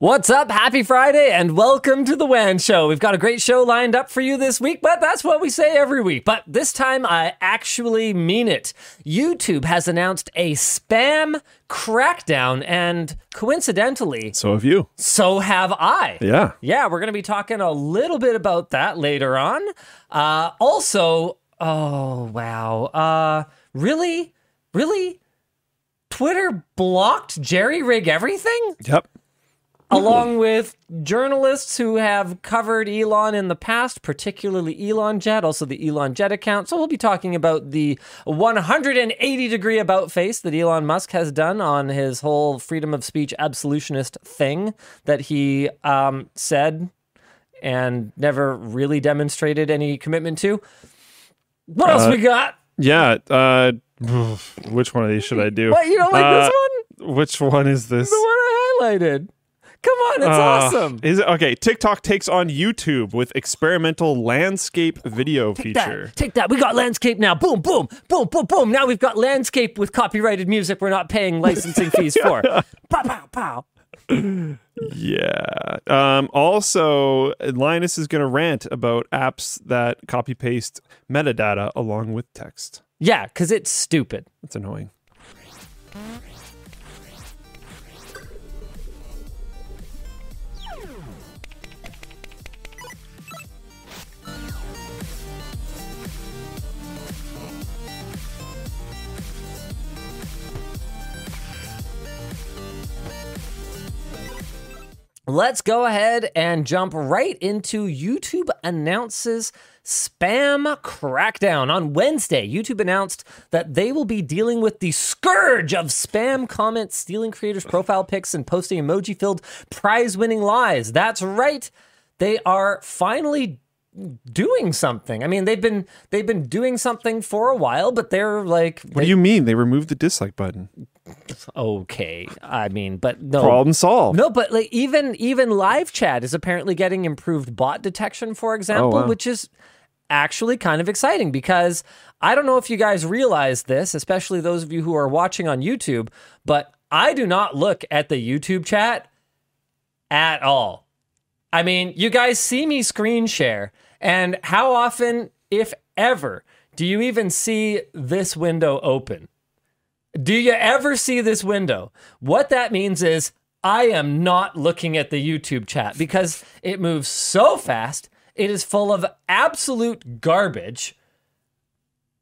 What's up? Happy Friday and welcome to the WAN Show. We've got a great show lined up for you this week, but that's what we say every week. But this time I actually mean it. YouTube has announced a spam crackdown, and coincidentally, So have you. so have I. Yeah. Yeah, we're going to be talking a little bit about that later on. Uh, also, oh, wow. Uh, really? Really? Twitter blocked Jerry Rig everything? Yep. Along with journalists who have covered Elon in the past, particularly Elon Jet, also the Elon Jet account. So we'll be talking about the 180 degree about face that Elon Musk has done on his whole freedom of speech absolutionist thing that he um, said and never really demonstrated any commitment to. What else Uh, we got? Yeah. Uh, which one of these should I do? What, you don't like Uh, this one? Which one is this? The one I highlighted. Come on, it's Uh, awesome. Is it okay? TikTok takes on YouTube with experimental landscape video Take feature. that. Take that. We got landscape now. Boom, boom, boom, boom, boom. Now we've got landscape with copyrighted music we're not paying licensing fees for. Pow, pow, pow. Yeah. Um, also, Linus is going to rant about apps that copy paste metadata along with text. Yeah, because it's stupid. That's annoying. Let's go ahead and jump right into YouTube announces spam crackdown. On Wednesday, YouTube announced that they will be dealing with the scourge of spam comments, stealing creators' profile pics, and posting emoji filled prize winning lies. That's right. They are finally doing something. I mean, they've been they've been doing something for a while, but they're like What do you mean? They removed the dislike button. okay. I mean, but no. Problem solved. No, but like even even live chat is apparently getting improved bot detection, for example, oh, wow. which is actually kind of exciting because I don't know if you guys realize this, especially those of you who are watching on YouTube, but I do not look at the YouTube chat at all. I mean, you guys see me screen share, and how often, if ever, do you even see this window open? Do you ever see this window? What that means is I am not looking at the YouTube chat because it moves so fast. It is full of absolute garbage.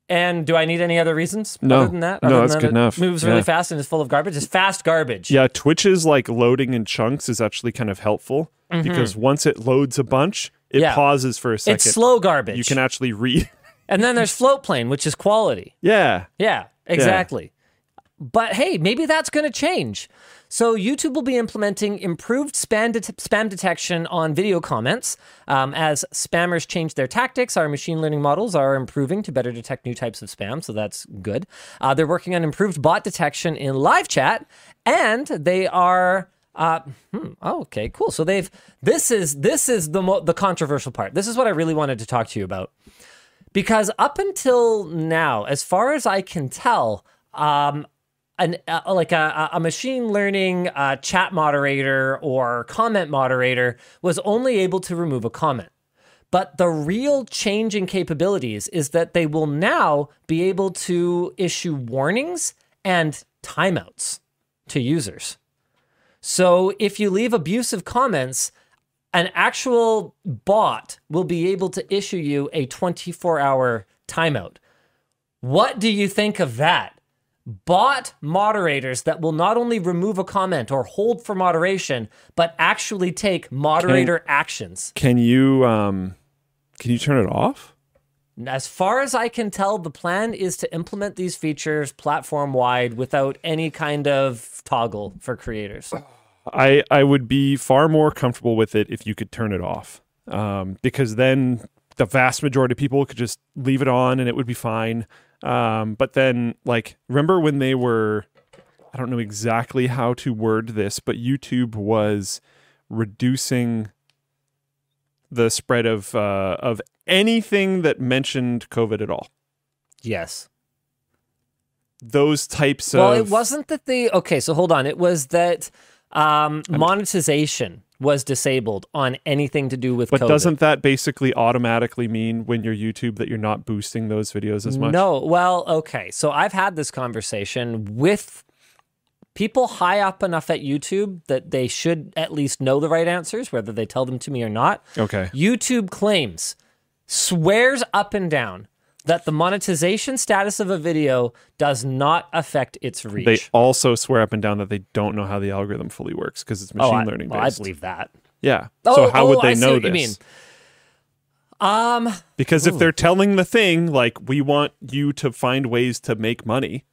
And do I need any other reasons No. other than that? No, that's than good it enough. Moves really Yeah. fast and is full of garbage. It's fast garbage. Yeah, Twitch's like loading in chunks is actually kind of helpful mm-hmm. because once it loads a bunch, it. Yeah. pauses for a second. It's slow garbage. You can actually read. and then there's Floatplane, which is quality. yeah. Yeah, exactly. But hey, maybe that's going to change. So YouTube will be implementing improved spam, det- spam detection on video comments. Um, as spammers change their tactics, our machine learning models are improving to better detect new types of spam. So that's good. Uh, they're working on improved bot detection in live chat, and they are. Uh, hmm, oh, okay, cool. So they've this is this is the mo- the controversial part. This is what I really wanted to talk to you about because up until now, as far as I can tell, um, an uh, like a, a machine learning uh, chat moderator or comment moderator was only able to remove a comment. But the real change in capabilities is that they will now be able to issue warnings and timeouts to users. So if you leave abusive comments, an actual bot will be able to issue you a 24 hour timeout. What do you think of that? Bot moderators that will not only remove a comment or hold for moderation, but actually take moderator actions. Can you um can you turn it off? As far as I can tell, the plan is to implement these features platform wide without any kind of toggle for creators. I I would be far more comfortable with it if you could turn it off. Um because then the vast majority of people could just leave it on and it would be fine. Um but then like remember when they were I don't know exactly how to word this, but YouTube was reducing the spread of uh, of anything that mentioned COVID at all. Yes. Those types Well, of Well, it wasn't that they. Okay, so hold on. It was that Um, monetization was disabled on anything to do with But COVID. doesn't that basically automatically mean when you're YouTube that you're not boosting those videos as much? No. Well, okay. So I've had this conversation with people high up enough at YouTube that they should at least know the right answers, whether they tell them to me or not. Okay. YouTube claims, swears up and down that the monetization status of a video does not affect its reach. They also swear up and down that they don't know how the algorithm fully works because it's machine oh, I, learning well, I believe that. Yeah. Oh, so how oh, would they I know this? mean. Um, Because if they're telling the thing like we want you to find ways to make money,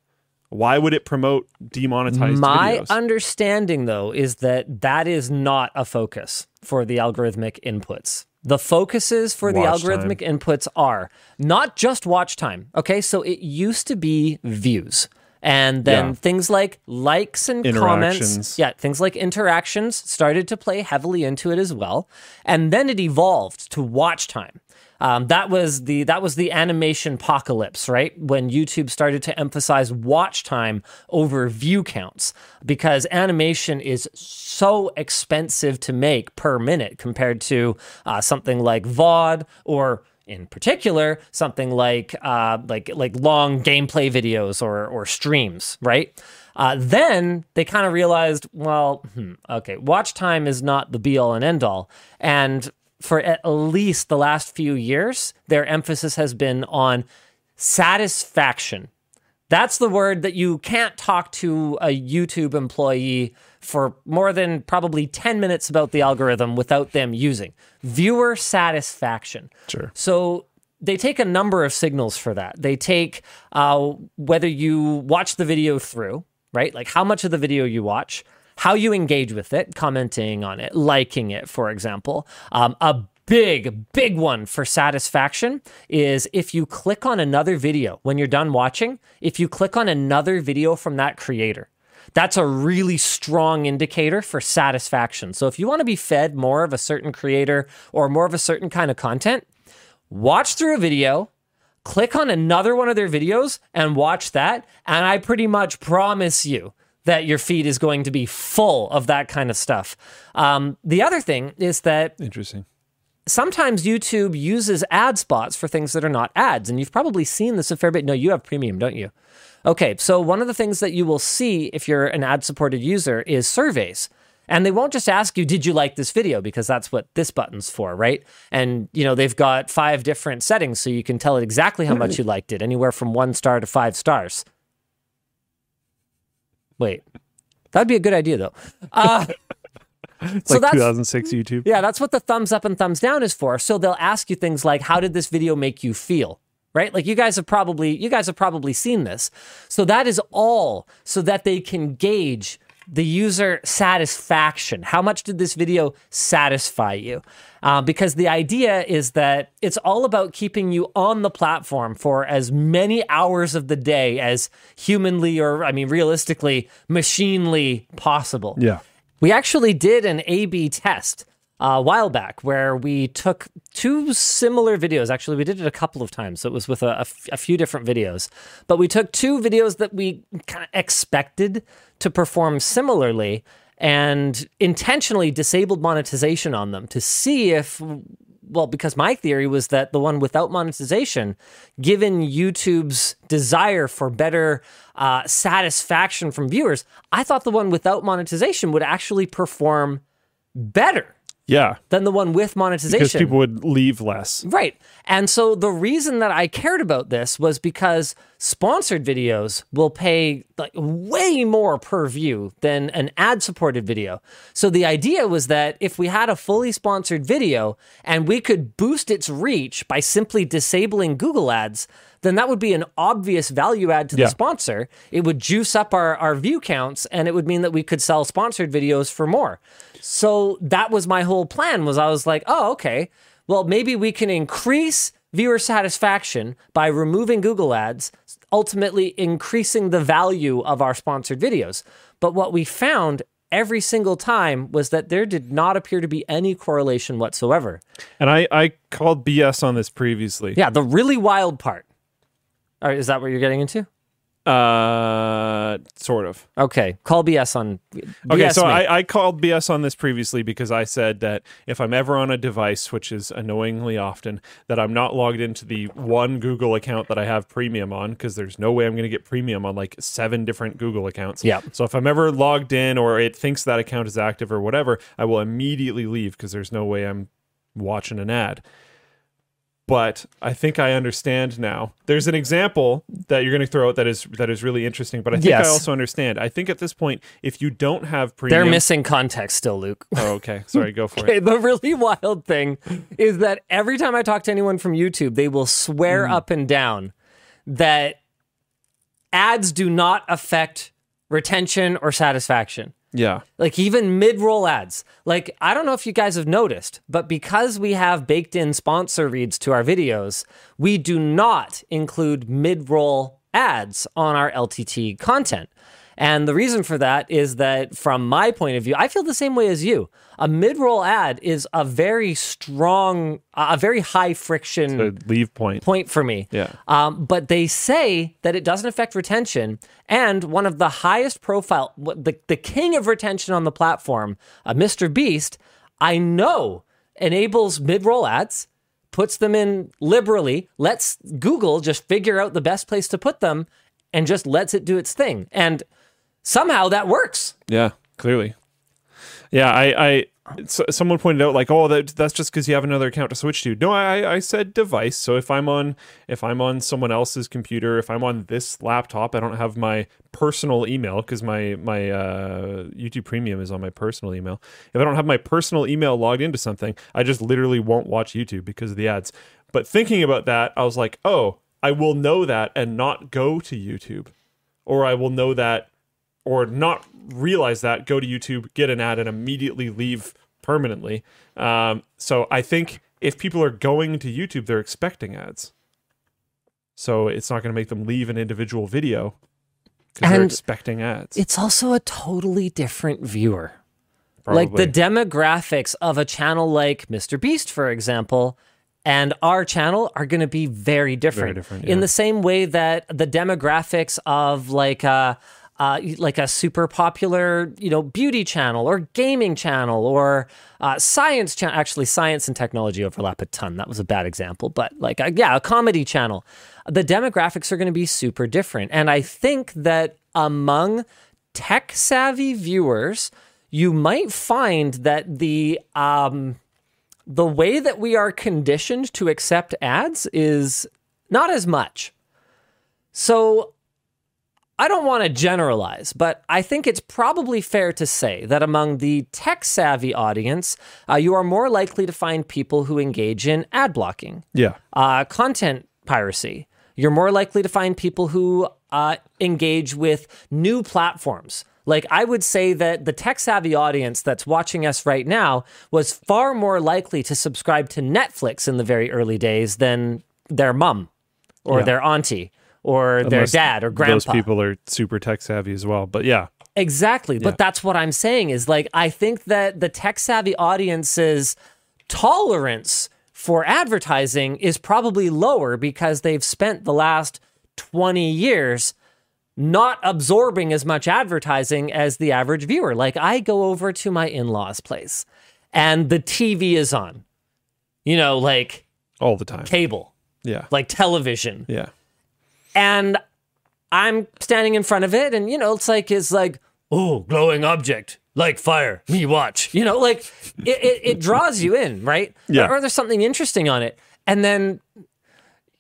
why would it promote demonetized My videos? understanding, though, is that that is not a focus for the algorithmic inputs. The focuses for Watch the algorithmic inputs are not just watch time. Okay, so it used to be views. And then Yeah. things like likes and comments. Yeah, things like interactions started to play heavily into it as well. And then it evolved to watch time. Um, that was the that was the animation apocalypse, right? When YouTube started to emphasize watch time over view counts because animation is so expensive to make per minute compared to uh, something like VOD or in particular something like uh, like like long gameplay videos or or streams, right? Uh, then they kind of realized, well, hmm, okay, watch time is not the be all and end all, and for at least the last few years, their emphasis has been on satisfaction. That's the word that you can't talk to a YouTube employee for more than probably 10 minutes about the algorithm without them using. Viewer satisfaction. Sure. So they take a number of signals for that. They take uh, whether you watch the video through, right? Like how much of the video you watch, how you engage with it, commenting on it, liking it, for example. Um, a big, big one for satisfaction is if you click on another video when you're done watching, if you click on another video from that creator. That's a really strong indicator for satisfaction. So, if you want to be fed more of a certain creator or more of a certain kind of content, watch through a video, click on another one of their videos and watch that. And I pretty much promise you that your feed is going to be full of that kind of stuff. Um, the other thing is that Interesting. sometimes YouTube uses ad spots for things that are not ads. And you've probably seen this a fair bit. No, you have premium, don't you? Okay, so one of the things that you will see if you're an ad supported user is surveys. And they won't just ask you, did you like this video? Because that's what this button's for, right? And, you know, they've got five different settings so you can tell it exactly how much you liked it, anywhere from one star to five stars. Wait, that'd be a good idea, though. Uh, It's So like that's- 2006 YouTube. yeah, that's what the thumbs up and thumbs down is for. So they'll ask you things like, "How did this video make you feel?" Right? Like you guys have probably you guys have probably seen this. So that is all so that they can gauge the user satisfaction. How much did this video satisfy you? Uh, because the idea is that it's all about keeping you on the platform for as many hours of the day as humanly or, I mean, realistically, machinely possible. Yeah. We actually did an A B test a while back where we took two similar videos. Actually, we did it a couple of times. So it was with a, a f- a few different videos. But we took two videos that we kind of expected to perform similarly and intentionally disabled monetization on them to see if well, because my theory was that the one without monetization, given YouTube's desire for better uh, satisfaction from viewers, I thought the one without monetization would actually perform better Yeah. than the one with monetization. Because people would leave less. Right. And so the reason that I cared about this was because sponsored videos will pay like way more per view than an ad supported video. So the idea was that if we had a fully sponsored video and we could boost its reach by simply disabling Google ads, then that would be an obvious value add to Yeah. the sponsor. It would juice up our, our view counts and it would mean that we could sell sponsored videos for more. So that was my whole plan was I was like, oh, okay. Well, maybe we can increase viewer satisfaction by removing Google ads, ultimately increasing the value of our sponsored videos. But what we found every single time was that there did not appear to be any correlation whatsoever. And I, I called BS on this previously. Yeah, the really wild part. All right, is that what you're getting into? Uh, sort of. Okay, call BS on. Okay, so me. I, I called BS on this previously because I said that if I'm ever on a device, which is annoyingly often, that I'm not logged into the one Google account that I have premium on, because there's no way I'm going to get premium on like seven different Google accounts. Yeah. So if I'm ever logged in or it thinks that account is active or whatever, I will immediately leave because there's no way I'm watching an ad. But I think I understand now. There's an example that you're going to throw out that is that is really interesting. But I think Yes. I also understand. I think at this point, if you don't have premium, They're missing context still, Luke. Oh, okay. Sorry, go for Okay, it. the really wild thing is that every time I talk to anyone from YouTube, they will swear Mm. up and down that ads do not affect retention or satisfaction. Yeah. Like even mid-roll ads. Like I don't know if you guys have noticed, but because we have baked in sponsor reads to our videos, we do not include mid-roll ads on our LTT content. And the reason for that is that from my point of view, I feel the same way as you. A mid-roll ad is a very strong, a very high friction leave point. point for me. Yeah. Um, but they say that it doesn't affect retention. And one of the highest profile, the, the king of retention on the platform, uh, Mr. Beast, I know enables mid roll ads, puts them in liberally, lets Google just figure out the best place to put them, and just lets it do its thing. And somehow that works. Yeah. Clearly. Yeah. I. I someone pointed out like, oh, that that's just because you have another account to switch to. No, I I said device. So if I'm on if I'm on someone else's computer, if I'm on this laptop, I don't have my personal email because my my uh, YouTube Premium is on my personal email. If I don't have my personal email logged into something, I just literally won't watch YouTube because of the ads. But thinking about that, I was like, oh, I will know that and not go to YouTube, or I will know that or not realize that, go to YouTube, get an ad, and immediately leave permanently. Um, so I think if people are going to YouTube, they're expecting ads. So it's not going to make them leave an individual video because they're And expecting ads. It's also a totally different viewer. Like the demographics of a channel like Mr. Beast, for example, and our channel are going to be very different. different, In the same way that the demographics of like a uh, like a super popular, you know, beauty channel or gaming channel or uh, science channel. Actually, science and technology overlap a ton. That was a bad example, but like, a, yeah, a comedy channel. The demographics are going to be super different, and I think that among tech savvy viewers, you might find that the um, the way that we are conditioned to accept ads is not as much. So I don't want to generalize, but I think it's probably fair to say that among the tech savvy audience, uh, you are more likely to find people who engage in ad blocking yeah, uh, content piracy. You're more likely to find people who uh, engage with new platforms. Like, I would say that the tech savvy audience that's watching us right now was far more likely to subscribe to Netflix in the very early days than their mom or Yeah. their auntie or their dad or grandpa. those people are super tech savvy as well. But yeah, Exactly. But that's what I'm saying is like, I think that the tech savvy audience's tolerance for advertising is probably lower because they've spent the last 20 years not absorbing as much advertising as the average viewer. Like, I go over to my in law's place and the TV is on, you know, like all the time. cable, Yeah, like television yeah, and I'm standing in front of it, and you know, it's like it's like, oh, glowing object, like fire. Me watch. You know, like it, it, it draws you in, right? Yeah. Or, there's something interesting on it, and then,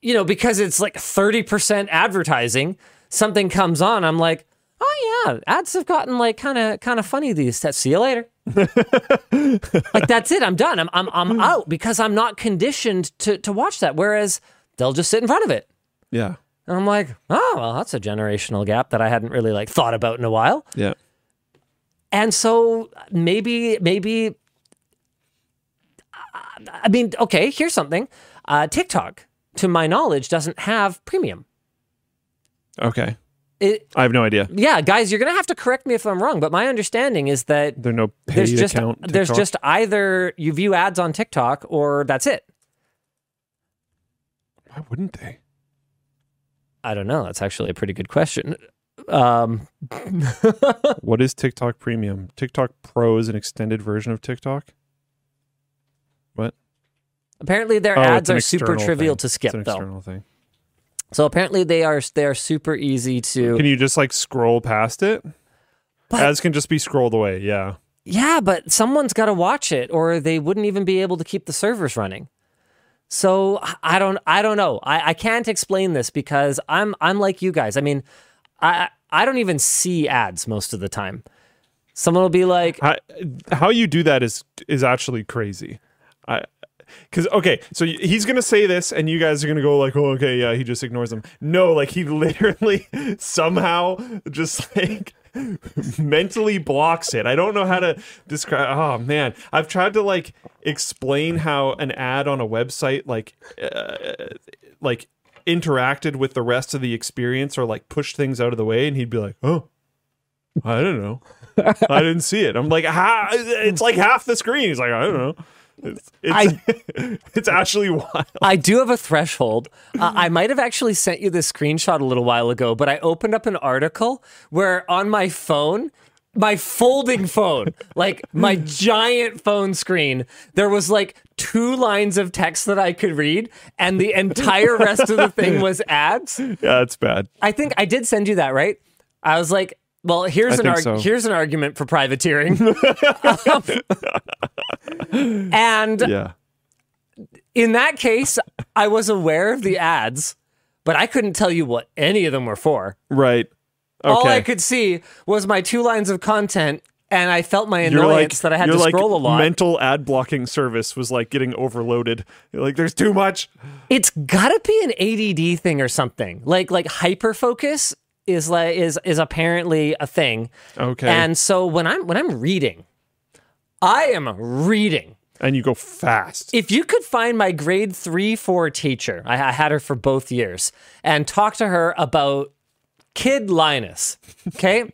you know, because it's like thirty percent advertising, something comes on. I'm like, oh yeah, ads have gotten like kind of kind of funny these days. See you later. like that's it. I'm done. I'm I'm I'm out because I'm not conditioned to to watch that. Whereas they'll just sit in front of it. yeah, And I'm like, oh, well, that's a generational gap that I hadn't really like thought about in a while. yeah. And so maybe, maybe, I mean, okay, here's something. Uh, TikTok, to my knowledge, doesn't have premium. Okay, It, I have no idea. yeah, guys, you're gonna have to correct me if I'm wrong, but my understanding is that There's no there's just account. there's just either you view ads on TikTok or that's it. why wouldn't they? I don't know. That's actually a pretty good question. Um, What is TikTok Premium? TikTok Pro is an extended version of TikTok. What? apparently, their Oh, ads are super trivial thing. to skip, It's an though. external thing. So apparently, they are they are super easy to. Can you just like scroll past it? But- Ads can just be scrolled away. Yeah. Yeah, but someone's got to watch it, or they wouldn't even be able to keep the servers running. So I don't, I don't know. I, I can't explain this because I'm, I'm like you guys. I mean, I, I don't even see ads most of the time. Someone will be like, How, how you do that is is actually crazy. I because okay, so he's gonna say this, and you guys are gonna go like, "Oh, okay, yeah." He just ignores them. No, like he literally somehow just like mentally blocks it. I don't know how to describe. Oh man, I've tried to like explain how an ad on a website like uh, like interacted with the rest of the experience or like pushed things out of the way, and he'd be like, "Oh, I don't know." I didn't see it. I'm like, ha, it's like half the screen. He's like, I don't know. It's it's, it's actually wild. I do have a threshold. Uh, I might have actually sent you this screenshot a little while ago, but I opened up an article where on my phone, my folding phone, like my giant phone screen, there was like two lines of text that I could read, and the entire rest of the thing was ads. Yeah, it's bad. I think I did send you that, right? I was like, well, here's I an arg- so. here's an argument for privateering. and Yeah. in that case, I was aware of the ads, but I couldn't tell you what any of them were for. Right. Okay. All I could see was my two lines of content, and I felt my annoyance like that I had to like scroll a lot. mental ad blocking service was like getting overloaded. You're like, there's too much. it's gotta be an ADD thing or something. Like like hyper focus is like is is apparently a thing. Okay. And so when I'm when I'm reading, I am reading. And you go fast. If you could find my grade three, four teacher, I, I had her for both years, and talk to her about Kid Linus, okay?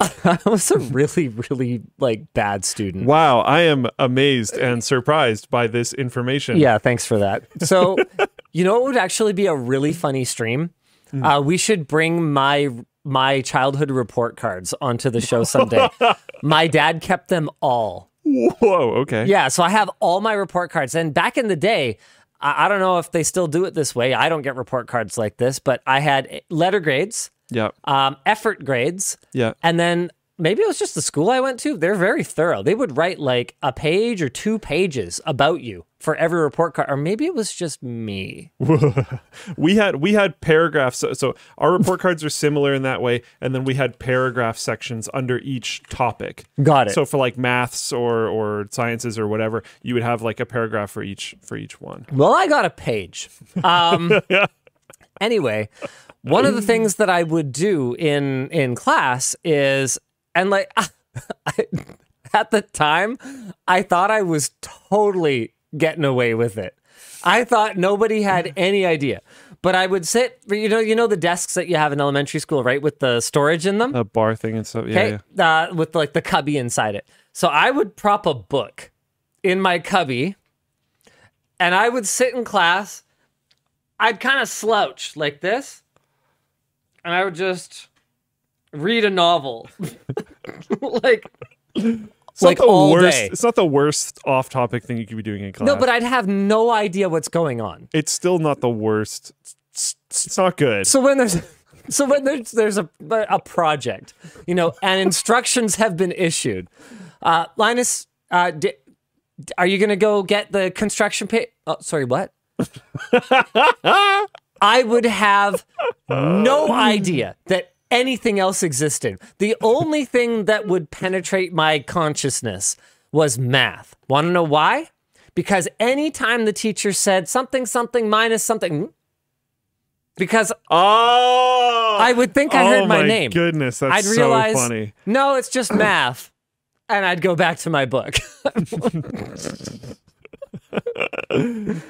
I was a really, really like bad student. Wow, I am amazed and surprised by this information. Yeah, thanks for that. So, you know, it would actually be a really funny stream. Uh, we should bring my my childhood report cards onto the show someday. my dad kept them all. Whoa, okay. Yeah, so I have all my report cards. And back in the day, I, I don't know if they still do it this way. I don't get report cards like this, but I had letter grades, Yeah. um, effort grades, Yeah. and then maybe it was just the school I went to. They're very thorough. They would write like a page or two pages about you for every report card, or maybe it was just me. we had we had paragraphs so, so our report cards are similar in that way and then we had paragraph sections under each topic Got it. so for like maths or or sciences or whatever you would have like a paragraph for each for each one Well, I got a page. Um, anyway, one of the things that I would do in in class is, and like at the time, I thought I was totally getting away with it. I thought nobody had any idea. But I would sit, you know, you know the desks that you have in elementary school, right, with the storage in them. a bar thing and stuff yeah, yeah. uh, with like the cubby inside it. So I would prop a book in my cubby, and I would sit in class. I'd kind of slouch like this, and I would just read a novel, like it's like not the all worst day. it's not the worst off-topic thing you could be doing in class no, but I'd have no idea what's going on. it's still not the worst it's, it's not good So when there's so when there's there's a a project, you know, and instructions have been issued. Uh, Linus, uh, di- are you going to go get the construction pit? Oh, sorry, what? I would have no idea that anything else existed. The only thing that would penetrate my consciousness was math. Want to know why? Because anytime the teacher said something, something minus something, because oh I would think I oh heard my name. Oh my goodness that's I'd so realize, funny no, it's just math. And I'd go back to my book.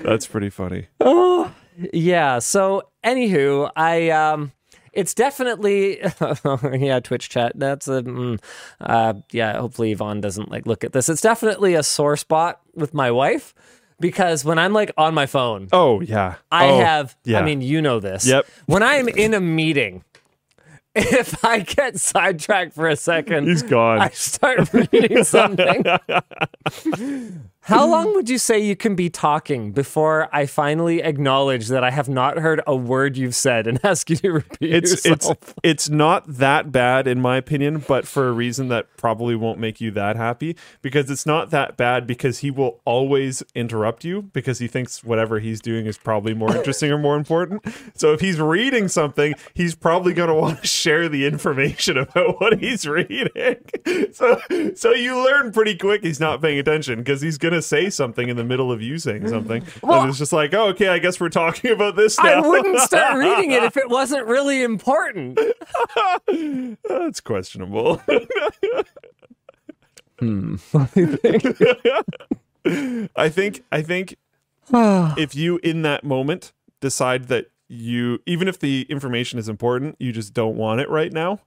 that's pretty funny Oh yeah. So, anywho, I, um, it's definitely, yeah, Twitch chat. That's a, mm, uh, yeah, hopefully Yvonne doesn't like look at this. It's definitely a sore spot with my wife because when I'm like on my phone, Oh yeah. I Oh, have, Yeah. I mean, you know this. Yep. When I'm in a meeting, if I get sidetracked for a second, he's gone. I start reading something. How long would you say you can be talking before I finally acknowledge that I have not heard a word you've said and ask you to repeat it's yourself? it's it's not that bad in my opinion, but for a reason that probably won't make you that happy because it's not that bad because he will always interrupt you because he thinks whatever he's doing is probably more interesting or more important. So if he's reading something, he's probably going to want to share the information about what he's reading. So so you learn pretty quick he's not paying attention because he's going to say something in the middle of you saying something. Well- and it's just like, "Oh, okay, I guess we're talking about this now." I wouldn't start reading it if it wasn't really important. That's questionable. hmm. I think I think if you in that moment decide that you even if the information is important, you just don't want it right now,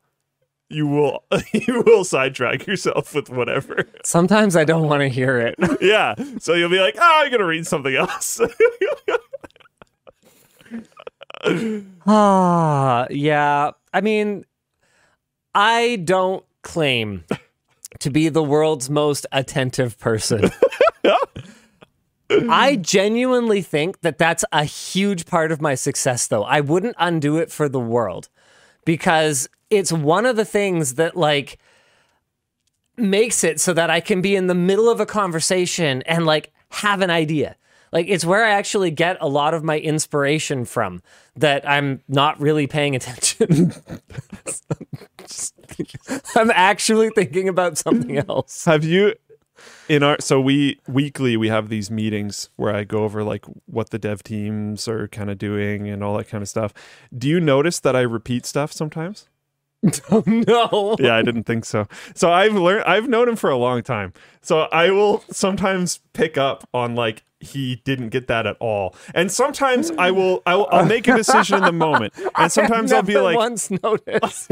you will you will sidetrack yourself with whatever. Sometimes I don't want to hear it. yeah. So you'll be like, "Oh, I'm going to read something else." Ah, yeah. I mean, I don't claim to be the world's most attentive person. I genuinely think that that's a huge part of my success, though. I wouldn't undo it for the world because it's one of the things that, like, makes it so that I can be in the middle of a conversation and, like, have an idea. Like, it's where I actually get a lot of my inspiration from that I'm not really paying attention. I'm actually thinking about something else. Have you in our so we weekly we have these meetings where I go over like what the dev teams are kind of doing and all that kind of stuff. Do you notice that I repeat stuff sometimes? no. Yeah, I didn't think so. So I've learned I've known him for a long time. So I will sometimes pick up on like he didn't get that at all. And sometimes I will I will I'll make a decision in the moment. And sometimes I'll be like once noticed.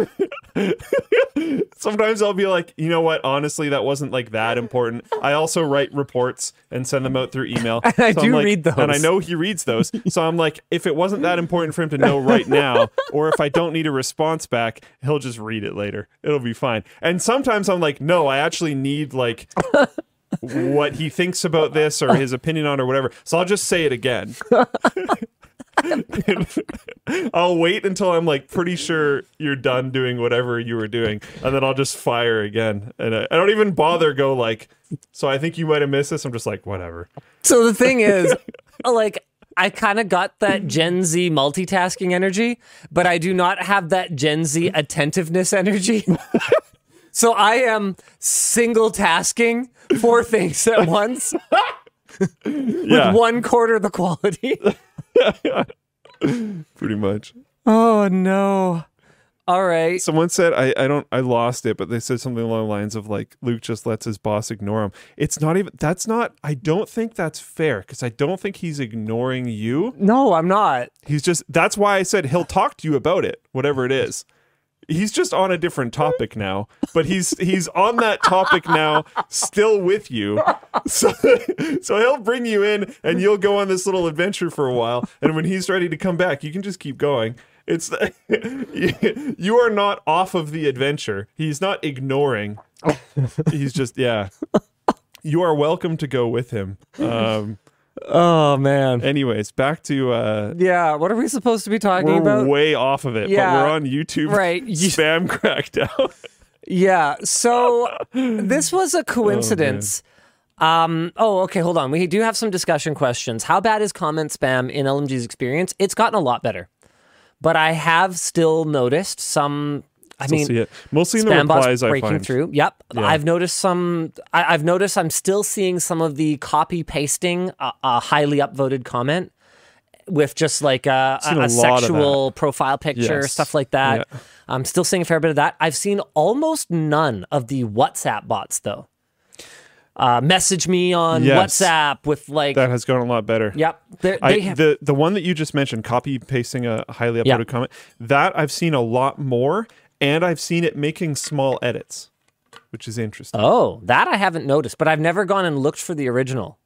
sometimes I'll be like, you know what? Honestly, that wasn't like that important. I also write reports and send them out through email. And I I'm do like- read those. And I know he reads those. So I'm like, if it wasn't that important for him to know right now, or if I don't need a response back, he'll just read it later. It'll be fine. And sometimes I'm like, no, I actually need like what he thinks about this or his opinion on or whatever. So I'll just say it again. I'll wait until I'm like pretty sure you're done doing whatever you were doing, and then I'll just fire again. And I, I don't even bother go like. So I think you might have missed this. I'm just like whatever. So the thing is, like, I kind of got that Gen Z multitasking energy, but I do not have that Gen Z attentiveness energy. so I am single tasking four things at once Yeah, with one quarter the quality. pretty much. oh no. All right. Someone said I, I don't I lost it, but they said something along the lines of like Luke just lets his boss ignore him. It's not even that's not I don't think that's fair because I don't think he's ignoring you. No, I'm not. He's just that's why I said he'll talk to you about it, whatever it is. He's just on a different topic now, but he's he's on that topic now, still with you. So, so he'll bring you in, and you'll go on this little adventure for a while. And when he's ready to come back, you can just keep going. It's the, you are not off of the adventure. He's not ignoring. He's just yeah. You are welcome to go with him. Um, Oh man. anyways, back to uh, Yeah, what are we supposed to be talking we're about? way off of it, Yeah. but we're on YouTube. Right. Spam crackdown. Yeah. So this was a coincidence. um, oh, okay. Hold on. We do have some discussion questions. How bad is comment spam in LMG's experience? It's gotten a lot better, but I have still noticed some. I Still mean, see it. Mostly in the replies I breaking find. through. Yep, Yeah. I've noticed some. I, I've noticed I'm still seeing some of the copy pasting a, a highly upvoted comment with just like a, a, a sexual profile picture, Yes. stuff like that. Yeah. I'm still seeing a fair bit of that. I've seen almost none of the WhatsApp bots though. Uh, message me on Yes. WhatsApp with like, That has gone a lot better. yep, they're- I, have. the the one that you just mentioned, copy pasting a highly upvoted Yeah. comment, that I've seen a lot more, and I've seen it making small edits, which is interesting. oh, that I haven't noticed, but I've never gone and looked for the original.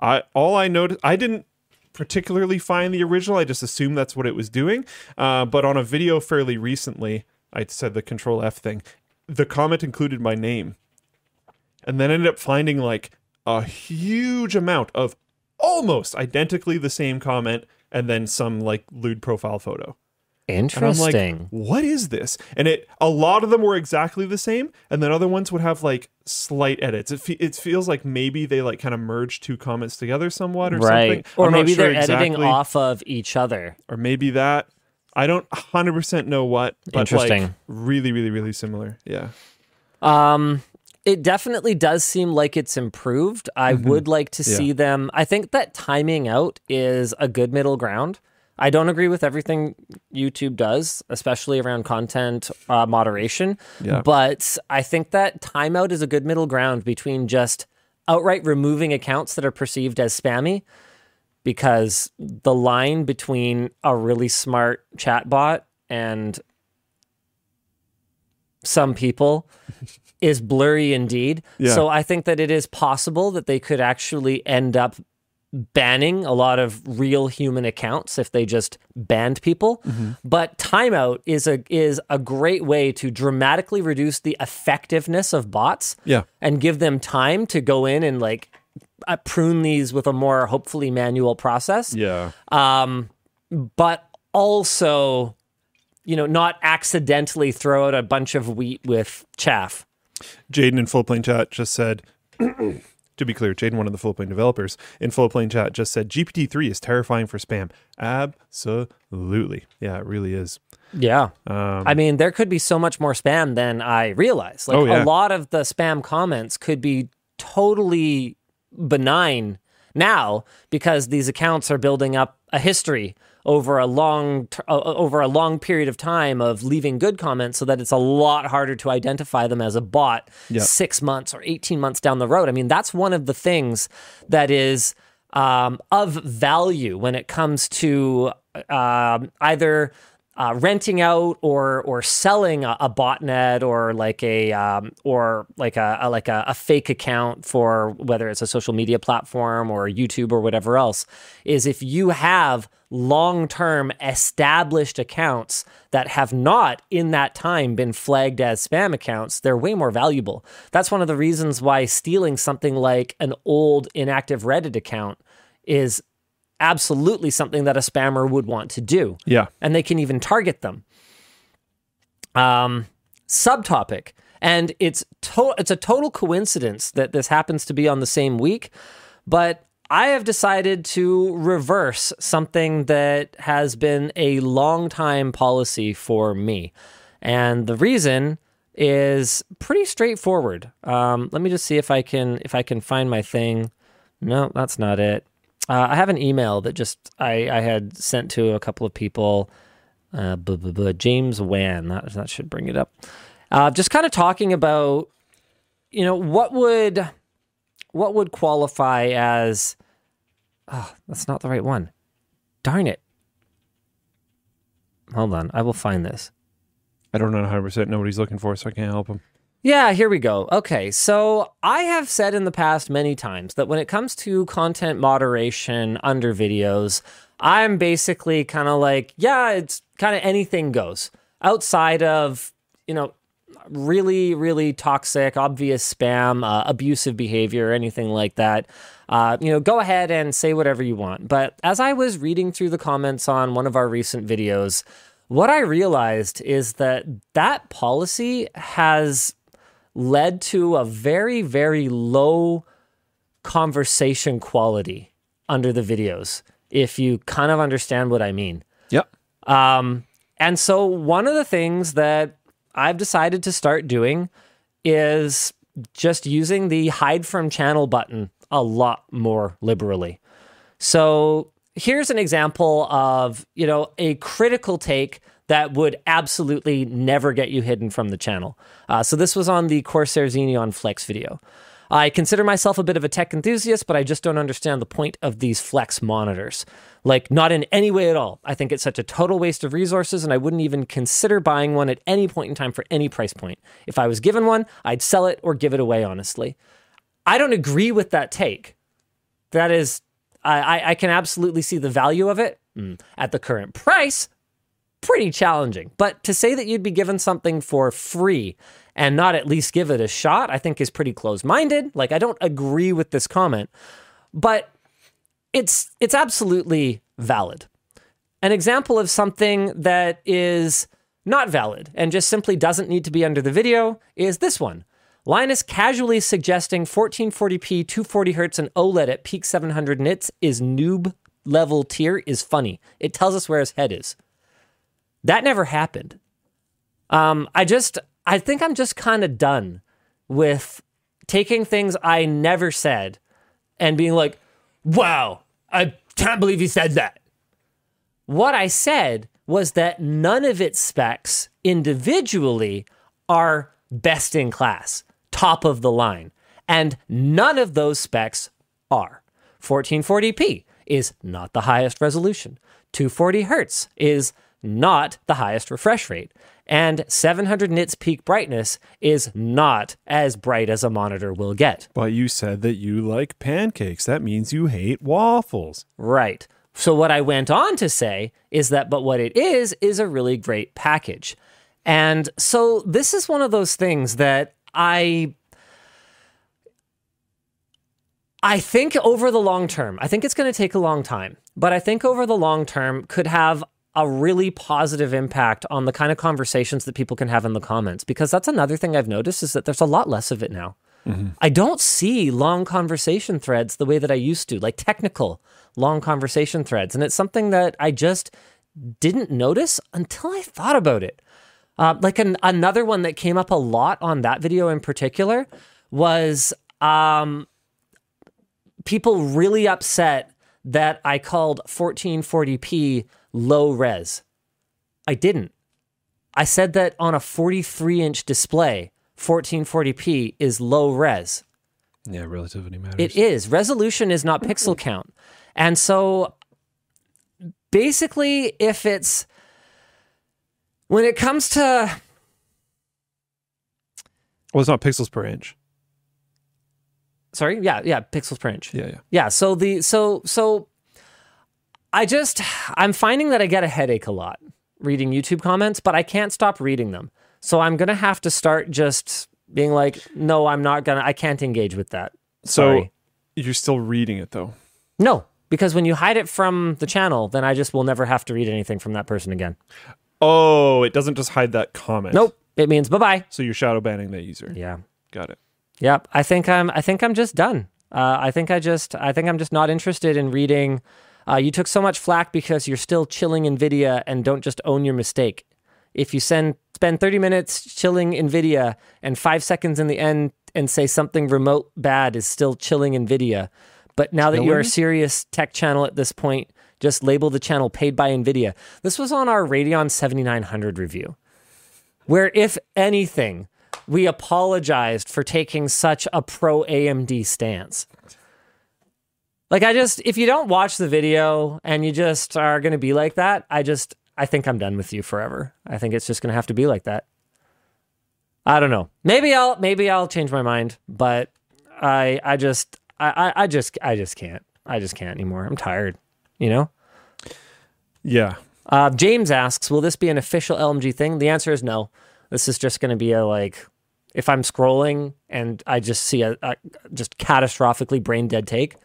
I all I noticed, I didn't particularly find the original. I just assumed that's what it was doing. Uh, but on a video fairly recently, I said the Control F thing. The comment included my name, and then ended up finding like a huge amount of almost identically the same comment, and then some like lewd profile photo. And I'm like, Interesting. what is this? And it a lot of them were exactly the same, and then other ones would have like slight edits. It, fe- it feels like maybe they like kind of merged two comments together somewhat or right. something. Or I'm maybe sure they're editing exactly. off of each other. or maybe that. I don't 100% know what, but Interesting. like really, really, really similar. Yeah. Um, it definitely does seem like it's improved. I would like to Mm-hmm. Yeah. see them. I think that timing out is a good middle ground. I don't agree with everything YouTube does, especially around content uh, moderation. Yeah. But I think that timeout is a good middle ground between just outright removing accounts that are perceived as spammy, because the line between a really smart chatbot and some people is blurry indeed. Yeah. So I think that it is possible that they could actually end up banning a lot of real human accounts if they just banned people. But timeout is a is a great way to dramatically reduce the effectiveness of bots Yeah. and give them time to go in and like uh, prune these with a more hopefully manual process Yeah. um, but also, you know, not accidentally throw out a bunch of wheat with chaff. Jaden in Floatplane chat just said, to be clear, Jaden, one of the Floatplane developers in Floatplane chat, just said GPT three is terrifying for spam. Absolutely, yeah, it really is. Yeah. Um, I mean, there could be so much more spam than I realize. Like Oh, yeah. a lot of the spam comments could be totally benign now because these accounts are building up a history over a long t- uh, over a long period of time of leaving good comments so that it's a lot harder to identify them as a bot Yeah. 6 months or 18 months down the road. I mean, that's one of the things that is um, of value when it comes to um, either uh, renting out or or selling a, a botnet or like a um, or like a, a like a, a fake account for whether it's a social media platform or YouTube or whatever else is if you have long term established accounts that have not in that time been flagged as spam accounts, they're way more valuable. That's one of the reasons why stealing something like an old inactive Reddit account is absolutely something that a spammer would want to do yeah, and they can even target them. Um, subtopic, and it's to- it's a total coincidence that this happens to be on the same week, but I have decided to reverse something that has been a long time policy for me, and the reason is pretty straightforward. Um, let me just see if I can if I can find my thing. No, that's not it. Uh, I have an email that just I, I had sent to a couple of people. Uh, bu- bu- bu- James Wan, that, that should bring it up. Uh, just kind of talking about, you know, what would what would qualify as. Oh, that's not the right one. Darn it. Hold on, I will find this. I don't know 100 percent know what he's looking for, so I can't help him. Yeah, here we go. Okay, so I have said in the past many times that when it comes to content moderation under videos, I'm basically kind of like, yeah, it's kind of anything goes outside of, you know, really, really toxic, obvious spam, uh, abusive behavior, anything like that. Uh, you know, go ahead and say whatever you want. But as I was reading through the comments on one of our recent videos, what I realized is that that policy has led to a very, very low conversation quality under the videos, if you kind of understand what I mean. Yep. Um, and so, one of the things that I've decided to start doing is just using the hide from channel button a lot more liberally. So, here's an example of, you know, a critical take that would absolutely never get you hidden from the channel. Uh, so, this was on the Corsair Xeneon Flex video. I consider myself a bit of a tech enthusiast, but I just don't understand the point of these Flex monitors. Like, not in any way at all. I think it's such a total waste of resources, and I wouldn't even consider buying one at any point in time for any price point. If I was given one, I'd sell it or give it away, honestly. I don't agree with that take. that is, I, I, I can absolutely see the value of it. Mm. At the current price, pretty challenging. But to say that you'd be given something for free and not at least give it a shot, I think is pretty close minded. Like, I don't agree with this comment, but it's, it's absolutely valid. An example of something that is not valid and just simply doesn't need to be under the video is this one. Linus casually suggesting 1440p, 240 hertz, and OLED at peak 700 nits is noob level tier is funny. It tells us where his head is. That never happened. Um, I just, I think I'm just kind of done with taking things I never said and being like, wow, I can't believe he said that. What I said was that none of its specs individually are best in class, top of the line. And none of those specs are. 1440p is not the highest resolution. 240 hertz is not the highest refresh rate. And 700 nits peak brightness is not as bright as a monitor will get. But you said that you like pancakes. That means you hate waffles. Right. So, what I went on to say is that, but what it is, is a really great package. And so, this is one of those things that I. I think over the long term, I think it's going to take a long time, but I think over the long term could have a really positive impact on the kind of conversations that people can have in the comments because that's another thing I've noticed is that there's a lot less of it now. Mm-hmm. I don't see long conversation threads the way that I used to, like technical long conversation threads. And it's something that I just didn't notice until I thought about it. Uh, like an, another one that came up a lot on that video in particular was um, people really upset that I called 1440p low res. I didn't. I said that on a 43 inch display, 1440p is low res. Yeah, relativity matters. It is. Resolution is not pixel count. And so basically, if it's when it comes to. Well, it's not pixels per inch. Sorry, yeah, yeah, pixels per inch. Yeah, yeah. Yeah, so the so so I just I'm finding that I get a headache a lot reading YouTube comments, but I can't stop reading them. So I'm going to have to start just being like, "No, I'm not going to I can't engage with that." Sorry. So you're still reading it though. No, because when you hide it from the channel, then I just will never have to read anything from that person again. Oh, it doesn't just hide that comment. Nope. It means bye-bye. So you're shadow banning that user. Yeah. Got it. Yep. I think I'm I think I'm just done. Uh, I think I just I think I'm just not interested in reading uh, you took so much flack because you're still chilling NVIDIA and don't just own your mistake. If you send spend 30 minutes chilling NVIDIA and five seconds in the end and say something remote bad is still chilling NVIDIA, but now that you're a serious tech channel at this point, just label the channel paid by NVIDIA. This was on our Radeon 7900 review, where if anything, we apologized for taking such a pro AMD stance. Like I just if you don't watch the video and you just are going to be like that, I just I think I'm done with you forever. I think it's just going to have to be like that. I don't know. Maybe I'll maybe I'll change my mind, but I I just I I just I just can't. I just can't anymore. I'm tired, you know? Yeah. Uh, James asks, "Will this be an official LMG thing?" The answer is no. This is just going to be a like if I'm scrolling and I just see a, a just catastrophically brain dead take,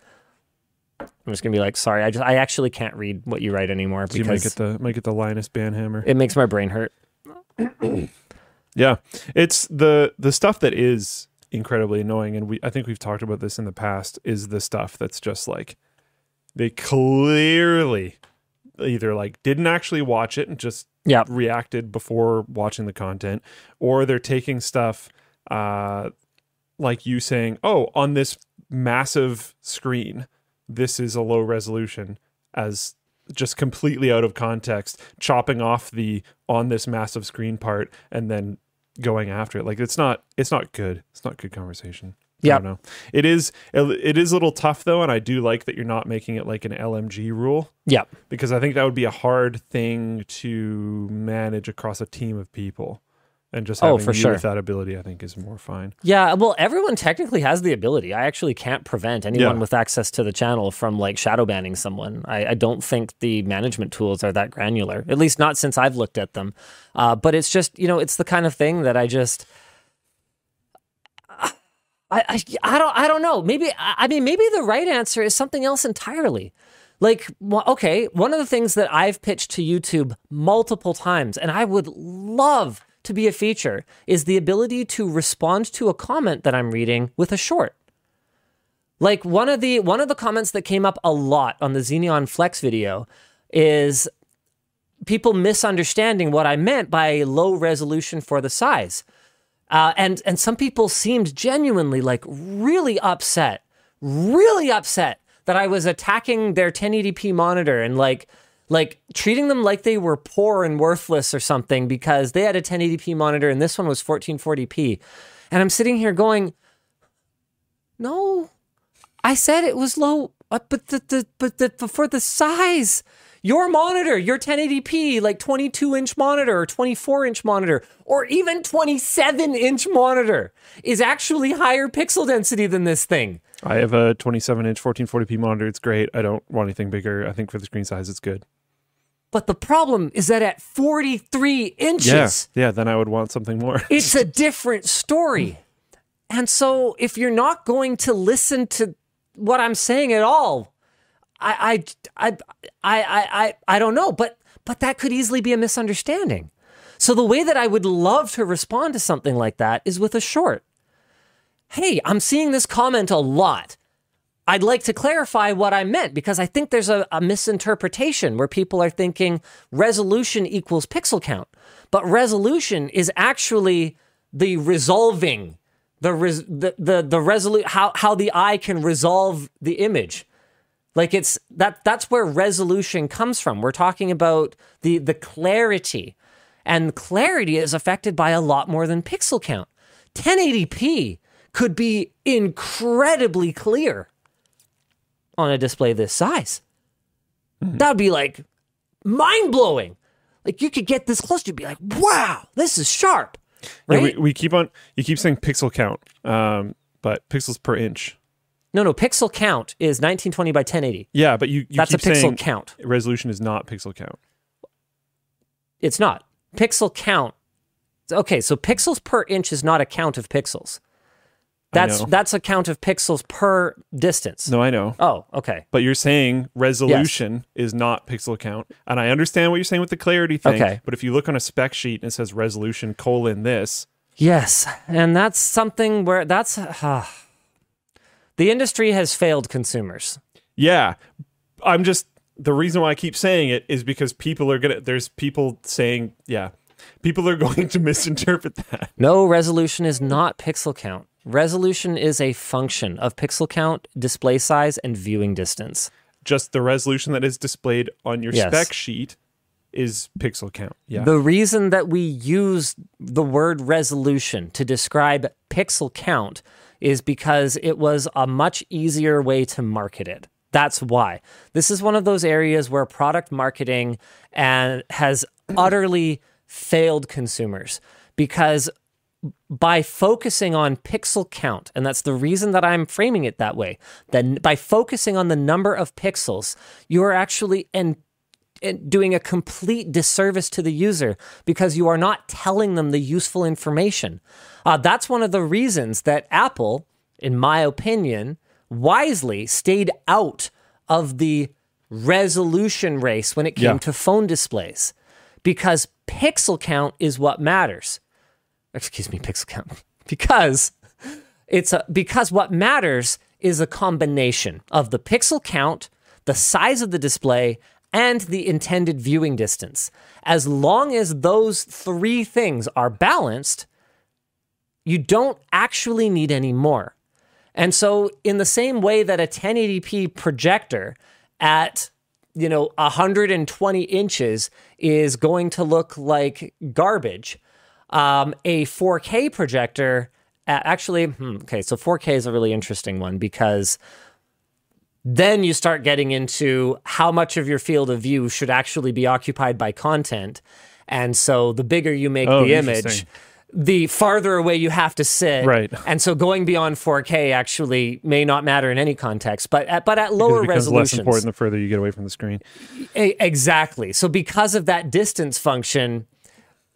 I'm just gonna be like, sorry, I just I actually can't read what you write anymore So you might get the might get the Linus Banhammer. it makes my brain hurt. Yeah, it's the the stuff that is incredibly annoying, and we I think we've talked about this in the past. Is the stuff that's just like they clearly either like didn't actually watch it and just Yeah. reacted before watching the content, or they're taking stuff uh, like you saying, "Oh, on this massive screen, this is a low resolution," as just completely out of context, chopping off the on this massive screen part and then going after it. Like it's not it's not good. It's not good conversation. I Yep. don't know. It is it is a little tough though, and I do like that you're not making it like an LMG rule Yeah. because I think that would be a hard thing to manage across a team of people. And just Oh, for you sure. with that ability, I think, is more fine. Yeah, well, everyone technically has the ability. I actually can't prevent anyone Yeah. with access to the channel from like shadow banning someone. I, I don't think the management tools are that granular, at least not since I've looked at them. Uh, but it's just, you know, it's the kind of thing that I just. I, I, I don't I don't know. Maybe I I mean maybe the right answer is something else entirely. Like okay, one of the things that I've pitched to YouTube multiple times and I would love to be a feature is the ability to respond to a comment that I'm reading with a short. Like one of the one of the comments that came up a lot on the Xeneon Flex video is people misunderstanding what I meant by low resolution for the size. Uh, and and some people seemed genuinely like really upset, really upset that I was attacking their 1080p monitor and like like treating them like they were poor and worthless or something because they had a 1080p monitor and this one was 1440p. And I'm sitting here going, no, I said it was low, uh, but the, the but the for the size, your monitor, your 1080p, like 22 inch monitor or 24 inch monitor or even 27 inch monitor is actually higher pixel density than this thing. I have a 27 inch 1440p monitor. It's great. I don't want anything bigger. I think for the screen size, it's good. But the problem is that at 43 inches, Yeah, yeah. Then I would want something more. it's a different story. And so if you're not going to listen to what I'm saying at all, I I I I I I, I don't know, but but that could easily be a misunderstanding. So the way that I would love to respond to something like that is with a short. Hey, I'm seeing this comment a lot. I'd like to clarify what I meant because I think there's a, a misinterpretation where people are thinking resolution equals pixel count, but resolution is actually the resolving, the res, the the, the how how the eye can resolve the image. Like it's that that's where resolution comes from. We're talking about the the clarity. And clarity is affected by a lot more than pixel count. 1080p could be incredibly clear on a display this size. That would be like mind blowing. Like you could get this close, you'd be like, wow, this is sharp. Yeah, Right? we, we keep on. You keep saying pixel count, um, but pixels per inch. no, no, pixel count is 1920 by 1080. Yeah, but you, you That's a pixel count. resolution is not pixel count. It's not. Pixel count. Okay, so pixels per inch is not a count of pixels. That's that's a count of pixels per distance. No, I know. Oh, okay. But you're saying resolution is not pixel count. And I understand what you're saying with the clarity thing. Okay. But if you look on a spec sheet and it says resolution colon this, Yes, and that's something where that's uh, the industry has failed consumers. yeah. I'm just the reason why I keep saying it is because people are gonna there's people saying, yeah. People are going to misinterpret that. No, resolution is not pixel count. Resolution is a function of pixel count, display size, and viewing distance. Just the resolution that is displayed on your Yes. spec sheet is pixel count. Yeah. The reason that we use the word resolution to describe pixel count is because it was a much easier way to market it. That's why. This is one of those areas where product marketing and has utterly failed consumers because by focusing on pixel count, and that's the reason that I'm framing it that way, then by focusing on the number of pixels, you are actually and doing a complete disservice to the user because you are not telling them the useful information. Uh, that's one of the reasons that Apple, in my opinion, wisely stayed out of the resolution race when it came Yeah. to phone displays because pixel count is what matters. Excuse me, pixel count. Because it's a, because what matters is a combination of the pixel count, the size of the display, and the intended viewing distance. As long as those three things are balanced, you don't actually need any more. And so, in the same way that a 1080p projector at you know 120 inches is going to look like garbage, um, a 4K projector actually hmm, okay. So 4K is a really interesting one because then you start getting into how much of your field of view should actually be occupied by content. And so the bigger you make Oh, the image, the farther away you have to sit. Right. And so going beyond 4K actually may not matter in any context, but at, but at lower it becomes less important the further you get away from the screen. Exactly. So because of that distance function,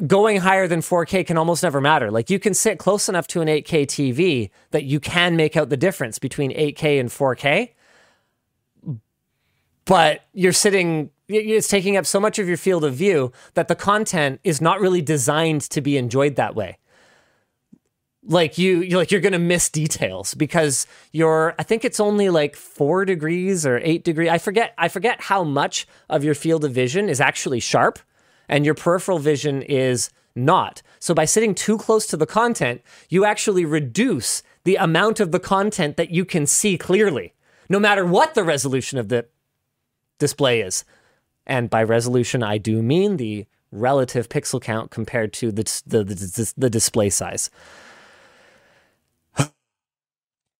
going higher than 4K can almost never matter. Like you can sit close enough to an 8K TV that you can make out the difference between 8K and 4K. But you're sitting it's taking up so much of your field of view that the content is not really designed to be enjoyed that way. Like you you're like you're to miss details because you're I think it's only like 4 degrees or 8 degree I forget I forget how much of your field of vision is actually sharp and your peripheral vision is not. So by sitting too close to the content, you actually reduce the amount of the content that you can see clearly, no matter what the resolution of the display is. And by resolution, I do mean the relative pixel count compared to the, the, the, the display size.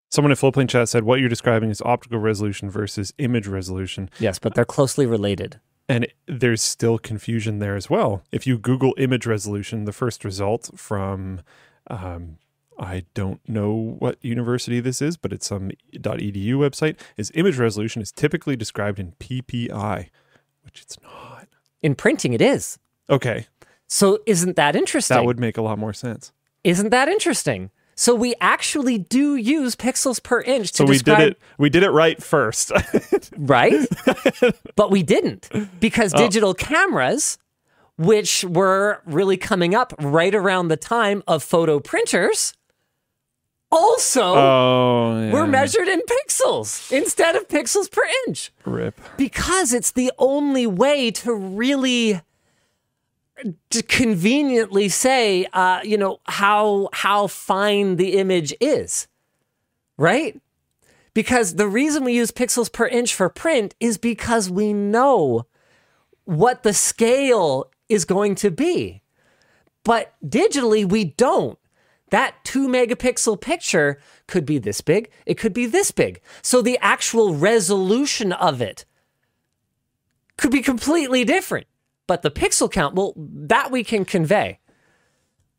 Someone in Floatplane chat said what you're describing is optical resolution versus image resolution. Yes, but they're closely related. And there's still confusion there as well. If you Google image resolution, the first result from, um, I don't know what university this is, but it's some .edu website, is image resolution is typically described in PPI, which it's not. In printing, it is. Okay, So isn't that interesting? that would make a lot more sense. Isn't that interesting? So we actually do use pixels per inch to So we describe did it. We did it right first. right? but we didn't because Oh. digital cameras, which were really coming up right around the time of photo printers, also oh, yeah. were measured in pixels instead of pixels per inch Rip. because it's the only way to really to conveniently say uh, you know how how fine the image is right? Because the reason we use pixels per inch for print is because we know what the scale is going to be. But digitally we don't. That 2 megapixel picture could be this big. It could be this big. So the actual resolution of it could be completely different but the pixel count well that we can convey.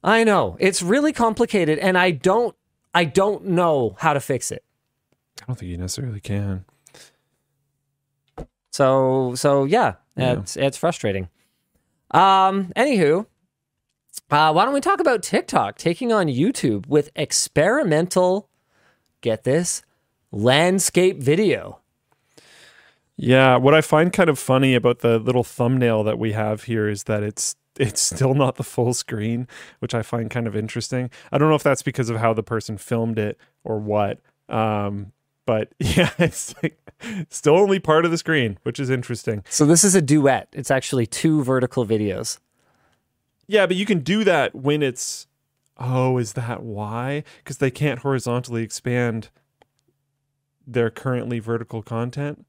I know. It's really complicated and i don't i don't know how to fix it. I don't think you necessarily can. so so yeah, Yeah. it's it's frustrating. Um anywho uh why don't we talk about tiktok taking on youtube with experimental get this landscape video Yeah, what I find kind of funny about the little thumbnail that we have here is that it's it's still not the full screen, which I find kind of interesting. I don't know if that's because of how the person filmed it or what. Um, but yeah, it's like still only part of the screen, which is interesting. so this is a duet it's actually two vertical videos Yeah, but you can do that when it's oh, is that why? Because they can't horizontally expand their currently vertical content.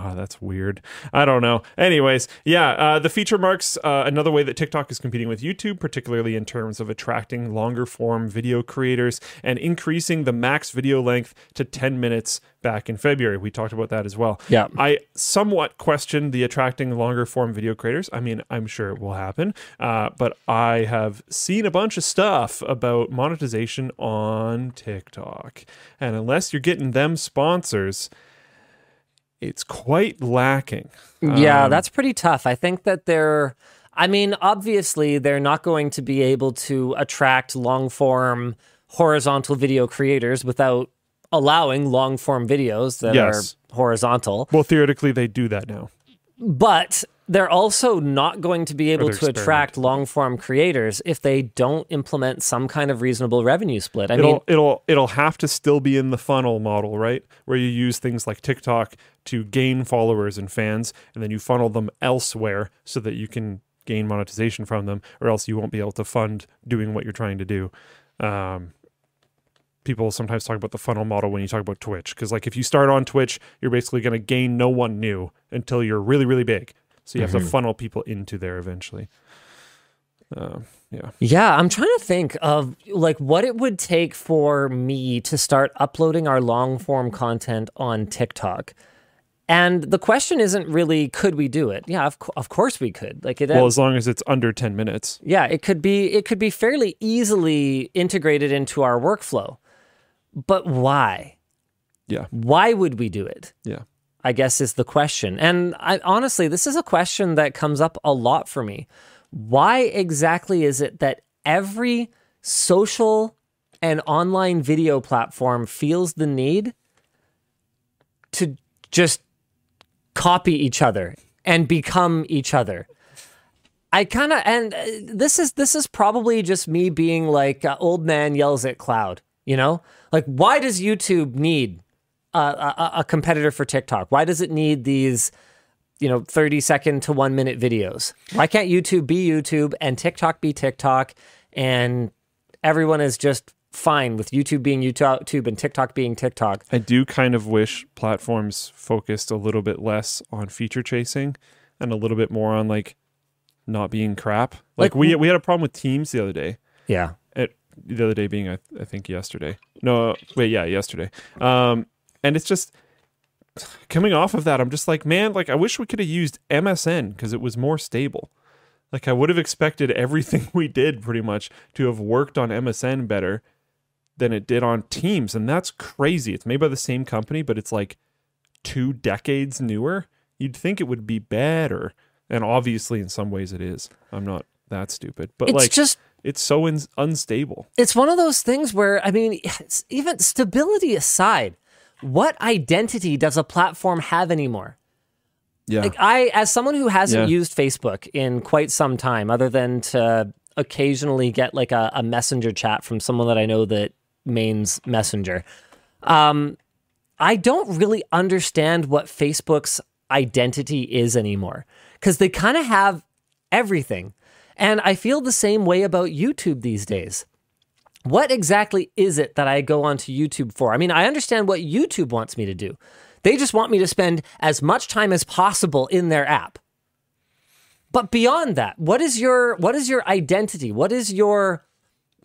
Oh, that's weird. I don't know. Anyways, yeah, uh, the feature marks uh, another way that TikTok is competing with YouTube, particularly in terms of attracting longer form video creators and increasing the max video length to 10 minutes back in February. We talked about that as well. Yeah. I somewhat question the attracting longer form video creators. I mean, I'm sure it will happen, uh, but I have seen a bunch of stuff about monetization on TikTok. And unless you're getting them sponsors, it's quite lacking. Yeah, Um, that's pretty tough. I think that they're, I mean, obviously, they're not going to be able to attract long form horizontal video creators without allowing long form videos that Yes. are horizontal. Well, theoretically, they do that now. But they're also not going to be able to attract long form creators if they don't implement some kind of reasonable revenue split. I It'll mean, it'll it'll have to still be in the funnel model, right? Where you use things like TikTok to gain followers and fans, and then you funnel them elsewhere so that you can gain monetization from them, or else you won't be able to fund doing what you're trying to do. Um, people sometimes talk about the funnel model when you talk about Twitch, because like if you start on Twitch, you're basically going to gain no one new until you're really really big. So you have to funnel people into there eventually. Um, yeah. Yeah, I'm trying to think of like what it would take for me to start uploading our long form content on TikTok And the question isn't really could we do it? Yeah, of, co- of course we could. Like it Well, as long as it's under 10 minutes. yeah, it could be it could be fairly easily integrated into our workflow. But why? Yeah. Why would we do it? Yeah. I guess is the question. And I honestly, this is a question that comes up a lot for me. Why exactly is it that every social and online video platform feels the need to just copy each other and become each other? I kind of and uh, this is this is probably just me being like uh, old man yells at cloud, you know? Like why does YouTube need a, a, a competitor for TikTok? Why does it need these, you know, 30 second to one minute videos? Why can't YouTube be YouTube and TikTok be TikTok and everyone is just fine with YouTube being YouTube and TikTok being TikTok? I do kind of wish platforms focused a little bit less on feature chasing and a little bit more on like not being crap. Like, Like- we we had a problem with Teams the other day. Yeah. The other day being I, I think yesterday. No, wait, yeah, yesterday. Um, and it's just coming off of that. I'm just like, man, like I wish we could have used MSN because it was more stable. Like I would have expected everything we did pretty much to have worked on MSN better than it did on Teams, and that's crazy. It's made by the same company, but it's like two decades newer. You'd think it would be better, and obviously, in some ways, it is. I'm not that stupid, but It's like just it's so in- unstable. it's one of those things where I mean, even stability aside, what identity does a platform have anymore? Yeah, Like I, as someone who hasn't Yeah. used Facebook in quite some time, other than to occasionally get like a, a messenger chat from someone that I know that mains Messenger, um, I don't really understand what Facebook's identity is anymore because they kind of have everything. And I feel the same way about YouTube these days. What exactly is it that I go onto YouTube for? I mean, I understand what YouTube wants me to do. They just want me to spend as much time as possible in their app. But beyond that, what is your what is your identity? What is your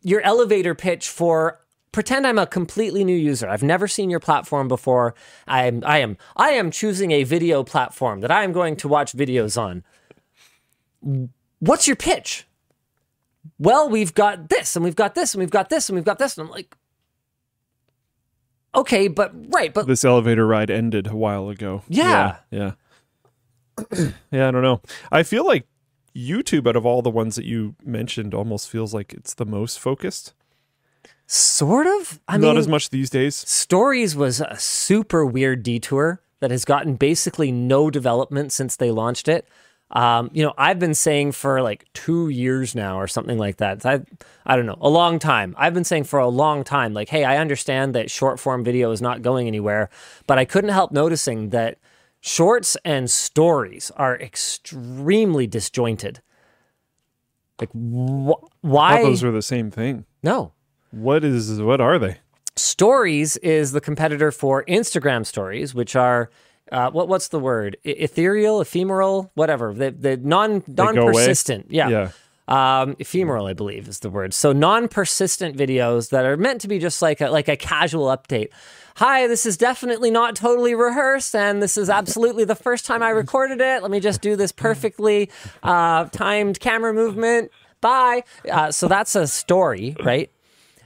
your elevator pitch for pretend I'm a completely new user. I've never seen your platform before. I am I am I am choosing a video platform that I am going to watch videos on. What's your pitch? Well, we've got this and we've got this and we've got this and we've got this and I'm like Okay, but right, but this elevator ride ended a while ago. Yeah. yeah, yeah. Yeah, I don't know. I feel like YouTube, out of all the ones that you mentioned, almost feels like it's the most focused. sort of. I Not mean, as much these days. Stories was a super weird detour that has gotten basically no development since they launched it. Um, you know, I've been saying for like two years now or something like that. I, I don't know, a long time. I've been saying for a long time, like, hey, I understand that short form video is not going anywhere, but I couldn't help noticing that shorts and stories are extremely disjointed. Like, wh- why? those were the same thing. no, What is? What are they? Stories is the competitor for Instagram stories, which are uh, what what's the word? E- ethereal, ephemeral, whatever. The the non non persistent. Yeah. Yeah. Um, ephemeral, I believe, is the word. So non-persistent videos that are meant to be just like a like a casual update. Hi, this is definitely not totally rehearsed, and this is absolutely the first time I recorded it. Let me just do this perfectly uh, timed camera movement. Bye. Uh, so that's a story, right?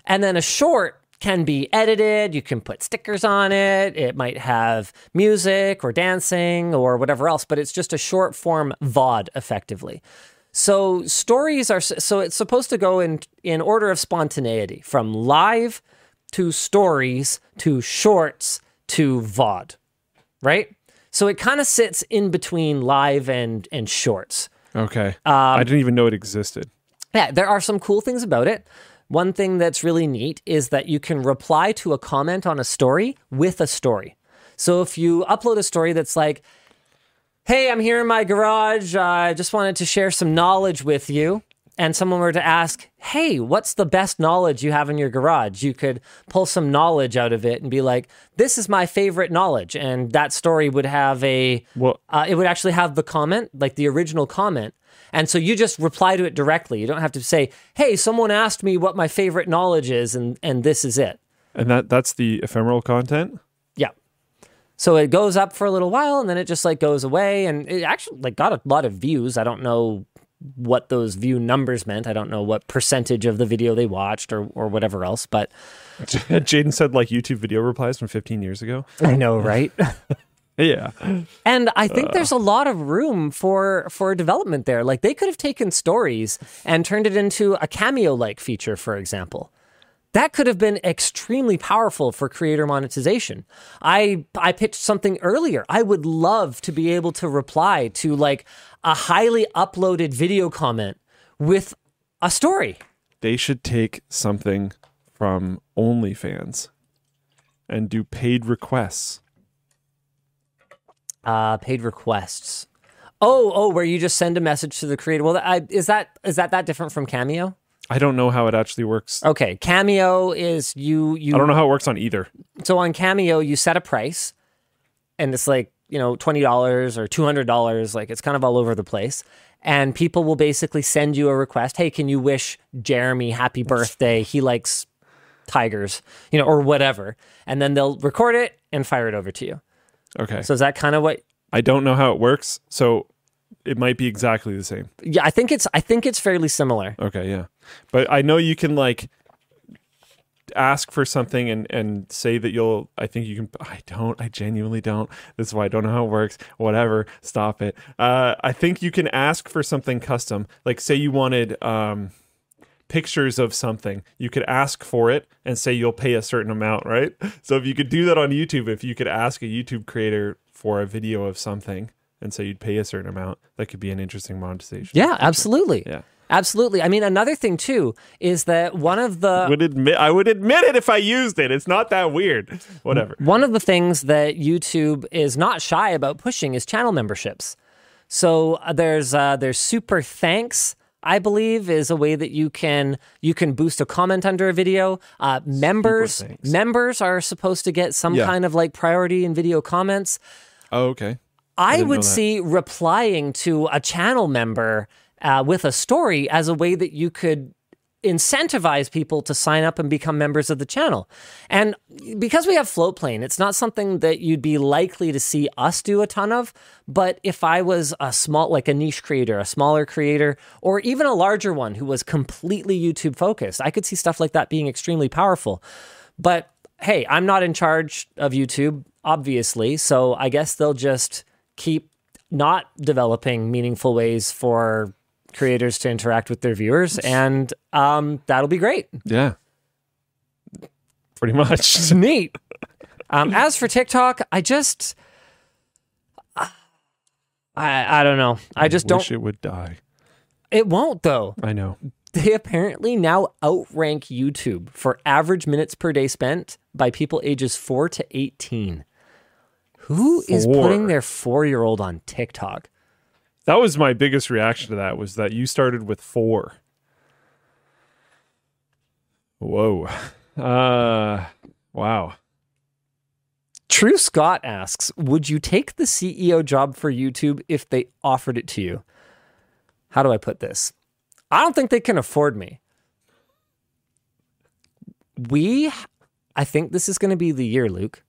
And then a short can be edited. You can put stickers on it. It might have music or dancing or whatever else, but it's just a short form VOD effectively. So stories are so it's supposed to go in in order of spontaneity from live to stories to shorts to VOD, right? So it kind of sits in between live and and shorts. Okay. Um, I didn't even know it existed. Yeah, there are some cool things about it. One thing that's really neat is that you can reply to a comment on a story with a story. So if you upload a story that's like, hey, I'm here in my garage, I just wanted to share some knowledge with you, and someone were to ask, hey, what's the best knowledge you have in your garage? You could pull some knowledge out of it and be like, this is my favorite knowledge. And that story would have a, Well, uh, it would actually have the comment, like the original comment. And so you just reply to it directly. You don't have to say, "Hey, someone asked me what my favorite knowledge is, and and this is it." and that that's the ephemeral content. Yeah. So it goes up for a little while and then it just like goes away and it actually like got a lot of views. I don't know what those view numbers meant. I don't know what percentage of the video they watched or or whatever else, but Jaden said like YouTube video replies from 15 years ago. I know, right? Yeah. And I think uh. there's a lot of room for for development there. Like they could have taken stories and turned it into a cameo like feature, for example. That could have been extremely powerful for creator monetization. I I pitched something earlier. I would love to be able to reply to like a highly uploaded video comment with a story. They should take something from OnlyFans and do paid requests. Uh, paid requests. Oh, oh, where you just send a message to the creator. Well, I, is that is that that different from Cameo? I don't know how it actually works. Okay, Cameo is you you I don't know how it works on either. so on Cameo you set a price and it's like, you know, $20 or $200, like it's kind of all over the place. And people will basically send you a request, "Hey, can you wish Jeremy happy birthday? He likes tigers." You know, or whatever. And then they'll record it and fire it over to you. Okay. So is that kind of what I don't know how it works, so it might be exactly the same. Yeah, I think it's I think it's fairly similar. Okay, yeah. But I know you can like ask for something and and say that you'll I think you can I don't I genuinely don't. This is why I don't know how it works. Whatever. Stop it. Uh I think you can ask for something custom. Like say you wanted um pictures of something. You could ask for it and say you'll pay a certain amount, right? So if you could do that on YouTube, if you could ask a YouTube creator for a video of something and so you'd pay a certain amount, that could be an interesting monetization. Yeah, absolutely. Yeah. Absolutely. I mean, another thing too is that one of the would admit I would admit it if I used it. It's not that weird. Whatever. One of the things that YouTube is not shy about pushing is channel memberships. So uh, there's uh, there's super thanks. I believe is a way that you can you can boost a comment under a video. Uh, members members are supposed to get some Yeah. kind of like priority in video comments. Oh, okay. I, would see replying to a channel member uh, with a story as a way that you could incentivize people to sign up and become members of the channel. And because we have Floatplane, it's not something that you'd be likely to see us do a ton of. But if I was a small, like a niche creator, a smaller creator, or even a larger one who was completely YouTube focused, I could see stuff like that being extremely powerful. But hey, I'm not in charge of YouTube, obviously. So I guess they'll just keep not developing meaningful ways for creators to interact with their viewers. And um, that'll be great. Yeah. Pretty much. It's neat. Um, as for TikTok, I just. I, I don't know. I just don't. Wish it would die. It won't, though. I know. They apparently now outrank YouTube for average minutes per day spent by people ages 4 to 18. Who is Four. putting their four year old on TikTok? That was my biggest reaction to that was that you started with four. Whoa. Uh wow. True Scott asks Would you take the CEO job for YouTube if they offered it to you? How do I put this? I don't think they can afford me. We, I think this is going to be the year, Luke.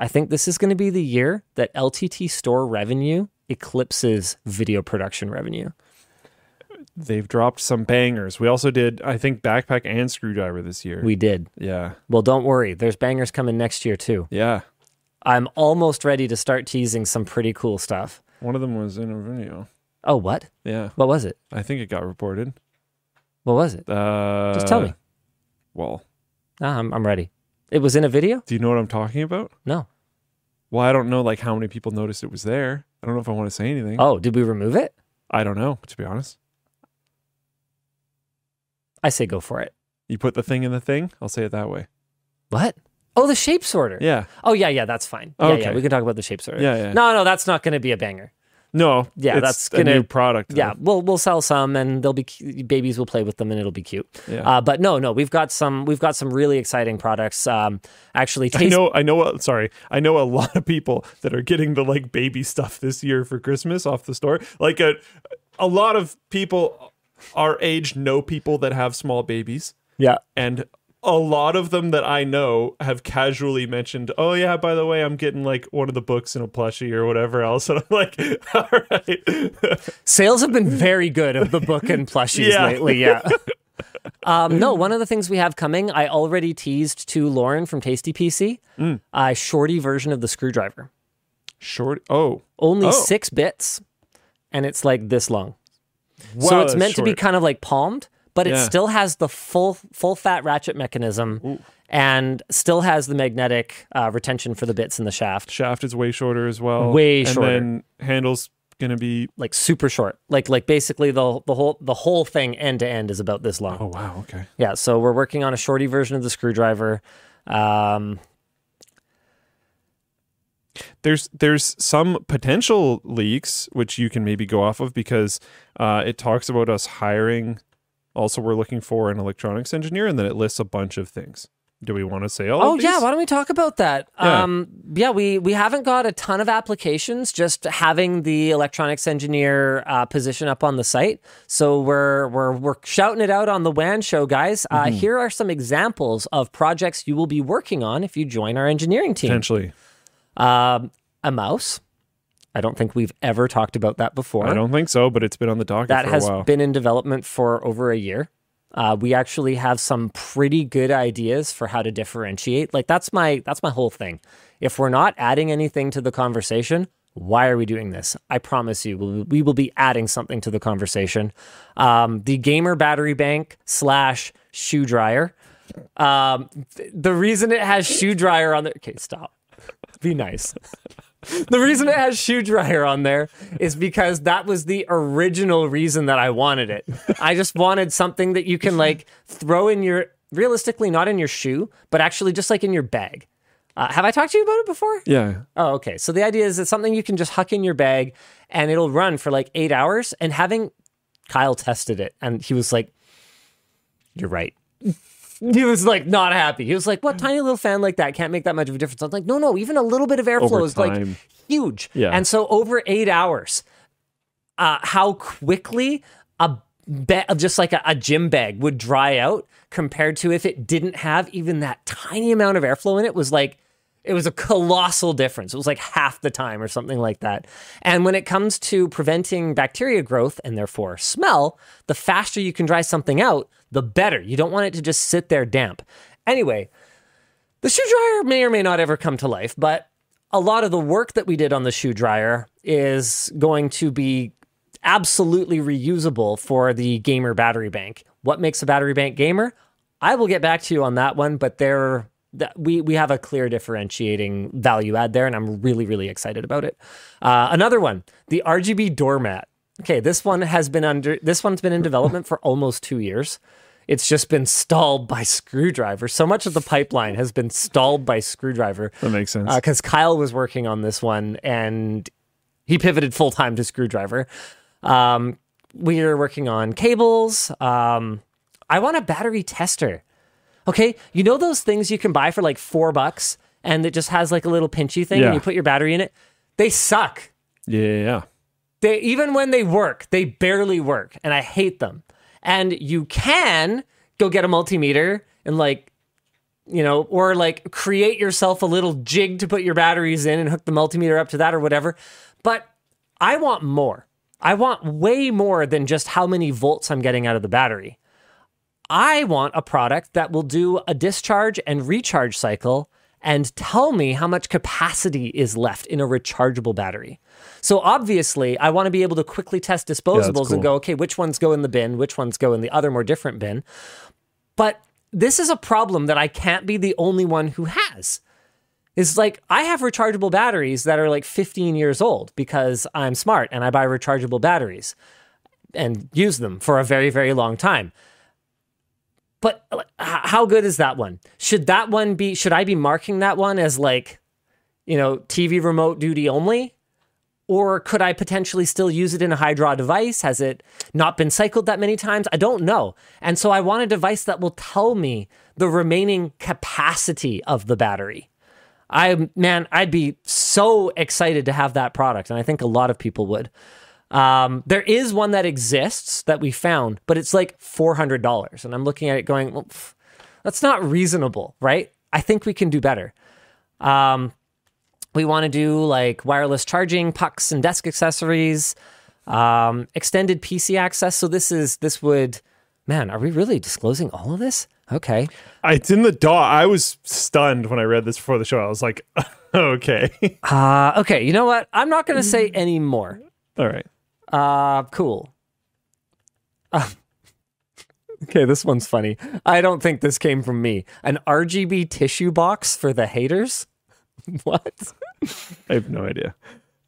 I think this is going to be the year that LTT store revenue eclipses video production revenue. They've dropped some bangers. We also did, I think, backpack and screwdriver this year. We did. yeah. Well, don't worry. There's bangers coming next year, too. Yeah. I'm almost ready to start teasing some pretty cool stuff. One of them was in a video. Oh, what? Yeah. What was it? I think it got reported. What was it? Uh Just tell me. Well, Ah, I'm, I'm ready. It was in a video? do you know what I'm talking about? No. Well, I don't know like how many people noticed it was there. I don't know if I want to say anything. Oh, did we remove it? I don't know, to be honest. I say go for it. You put the thing in the thing, I'll say it that way. What? Oh, the shape sorter. Yeah. Oh, yeah, yeah, that's fine. Yeah, yeah, Okay. we can talk about the shape sorter. Yeah, yeah. No, no, that's not going to be a banger. No. Yeah, that's a gonna- new product. Yeah, though. we'll we'll sell some, and they'll be babies will play with them, and it'll be cute. Yeah. Uh, but no, no, we've got some we've got some really exciting products. Um, actually, I know I know a- sorry. I know a lot of people that are getting the like baby stuff this year for Christmas off the store. Like a a lot of people our age know people that have small babies Yeah, and a lot of them that I know have casually mentioned, "Oh yeah, by the way, I'm getting like one of the books in a plushie or whatever else." And I'm like, "All right." Sales have been very good of the book and plushies Yeah. lately. Yeah. um, no, one of the things we have coming, I already teased to Lauren from Tasty PC, Mm. a shorty version of the screwdriver. Short. Oh, Only Oh. six bits, and it's like this long. wow, so it's meant to be kind of like palmed, but it still has the full full fat ratchet mechanism and still has the magnetic uh, retention for the bits in the shaft. shaft is way shorter as well. Way and shorter. then handles gonna be. Like super short. Like like basically the the whole the whole thing end to end is about this long. Oh wow. Okay. Yeah, so we're working on a shorty version of the screwdriver. Um, there's there's some potential leaks which you can maybe go off of because uh, it talks about us hiring. Also, we're looking for an electronics engineer, and then it lists a bunch of things. Do we want to say all? oh yeah, why don't we talk about that? Yeah. Um, yeah, we we haven't got a ton of applications. Just having the electronics engineer uh, position up on the site, so we're we're we're shouting it out on the WAN show, guys. Uh, Mm-hmm. here are some examples of projects you will be working on if you join our engineering team. potentially. Um, a mouse. I don't think we've ever talked about that before. I don't think so, but it's been on the docket that for has a while. been in development for over a year. Uh, we actually have some pretty good ideas for how to differentiate. Like that's my that's my whole thing. If we're not adding anything to the conversation, why are we doing this? I promise you, we- we will be adding something to the conversation. Um, the gamer battery bank slash shoe dryer. Um, th- the reason it has shoe dryer on there. Okay, stop. Be nice. The reason it has shoe dryer on there is because that was the original reason that I wanted it. I just wanted something that you can like throw in your realistically not in your shoe, but actually just like in your bag. Uh, have I talked to you about it before? yeah. Oh, okay. So the idea is it's something you can just huck in your bag and it'll run for like eight hours. And having Kyle tested it, and he was like, "You're right." He was like not happy. He was like, "What tiny little fan like that can't make that much of a difference?" I'm like, "No, no. Even a little bit of airflow is like huge." Yeah. And so over eight hours, uh, how quickly a ba- just like a, a gym bag would dry out compared to if it didn't have even that tiny amount of airflow in it was like it was a colossal difference. It was like half the time or something like that. And when it comes to preventing bacteria growth and therefore smell, the faster you can dry something out, the better. You don't want it to just sit there damp. Anyway, the shoe dryer may or may not ever come to life, but a lot of the work that we did on the shoe dryer is going to be absolutely reusable for the gamer battery bank. What makes a battery bank gamer? I will get back to you on that one, but there that we we have a clear differentiating value add there, and I'm really really excited about it. Uh, another one, the RGB doormat. Okay, this one has been under this one's been in development for almost two years. It's just been stalled by screwdriver. So much of the pipeline has been stalled by screwdriver That makes sense. because Kyle was working on this one and he pivoted full time to screwdriver. Um, we are working on cables. Um, I want a battery tester. Okay, you know those things you can buy for like four bucks and it just has like a little pinchy thing Yeah. and you put your battery in it. They suck. yeah. They even when they work, they barely work, and I hate them. And you can go get a multimeter and like, you know, or like create yourself a little jig to put your batteries in and hook the multimeter up to that or whatever. But I want more. I want way more than just how many volts I'm getting out of the battery. I want a product that will do a discharge and recharge cycle and tell me how much capacity is left in a rechargeable battery. So obviously, I want to be able to quickly test disposables cool. and go, okay, which ones go in the bin, which ones go in the other more different bin. But this is a problem that I can't be the only one who has. It's like I have rechargeable batteries that are like 15 years old because I'm smart and I buy rechargeable batteries and use them for a very, very long time. But how good is that one? Should that one be, should I be marking that one as like, you know, TV remote duty only? Or could I potentially still use it in a high draw device? Has it not been cycled that many times? I don't know. And so I want a device that will tell me the remaining capacity of the battery. I man, I'd be so excited to have that product, and I think a lot of people would. Um, there is one that exists that we found, but it's like four hundred dollars, and I'm looking at it going, well, pff, That's not reasonable, right? I think we can do better. Um, we want to do like wireless charging, pucks, and desk accessories, um, extended PC access. So this is this would, man, are we really disclosing all of this? Okay. It's in the DOS. I was stunned when I read this before the show. I was like, okay. Uh, okay. You know what? I'm not going to say any more. All right. Uh, cool. Uh, okay, this one's funny. I don't think this came from me. An RGB tissue box for the haters. what? I have no idea.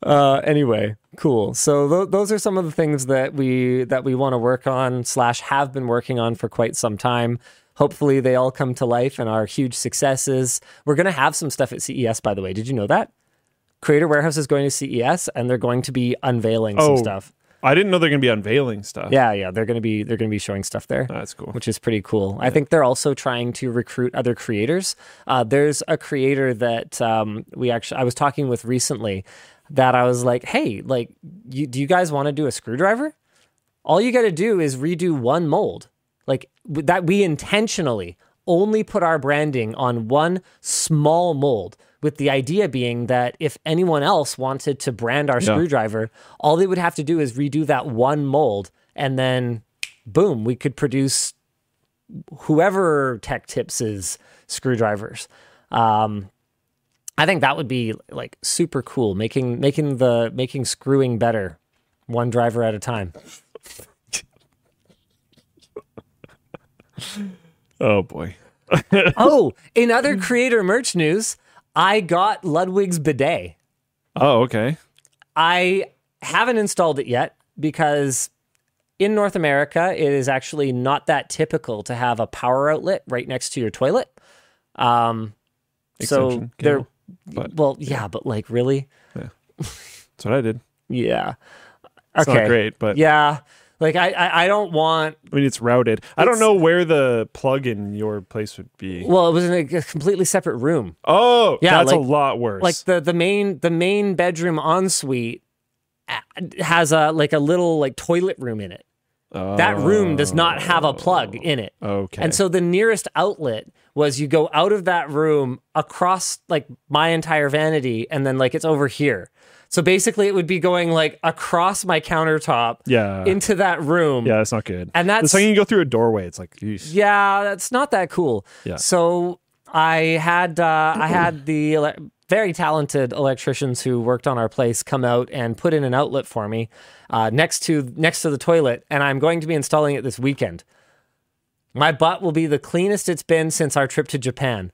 Uh, anyway, cool. So th- those are some of the things that we that we want to work on slash have been working on for quite some time. Hopefully, they all come to life and are huge successes. We're going to have some stuff at CES, by the way. Did you know that? Creator Warehouse is going to CES and they're going to be unveiling some Oh. stuff. I didn't know they're going to be unveiling stuff. Yeah, yeah, they're going to be they're going to be showing stuff there. That's cool. which is pretty cool. I think they're also trying to recruit other creators. Uh, there's a creator that um, we actually I was talking with recently that I was like, hey, like, you, do you guys want to do a screwdriver? All you got to do is redo one mold, like that. We intentionally only put our branding on one small mold. With the idea being that if anyone else wanted to brand our screwdriver, all they would have to do is redo that one mold, and then boom, we could produce whoever Tech Tips is screwdrivers. Um, I think that would be like super cool, making making the making screwing better, one driver at a time. Oh boy. oh, in other creator merch news, I got Ludwig's bidet. Oh, okay. I haven't installed it yet because in North America, it is actually not that typical to have a power outlet right next to your toilet. Um, so they're but- well, yeah, but like really, yeah. That's what I did. yeah. It's okay, not great, but yeah, like I, I, I don't want. I mean, it's routed. I don't know where the plug in your place would be. Well, it was in a completely separate room. oh, Yeah, that's a lot worse. Like the the main the main bedroom ensuite has a like a little like toilet room in it. That room does not have a plug oh, in it. okay. And so the nearest outlet was you go out of that room across like my entire vanity and then like it's over here. So basically it would be going like across my countertop yeah, into that room. yeah, that's not good. And the that's second you go through a doorway, it's like, eesh. yeah, that's not that cool. Yeah. So I had uh, I had the ele- very talented electricians who worked on our place come out and put in an outlet for me uh, next to next to the toilet, and I'm going to be installing it this weekend. My butt will be the cleanest it's been since our trip to Japan.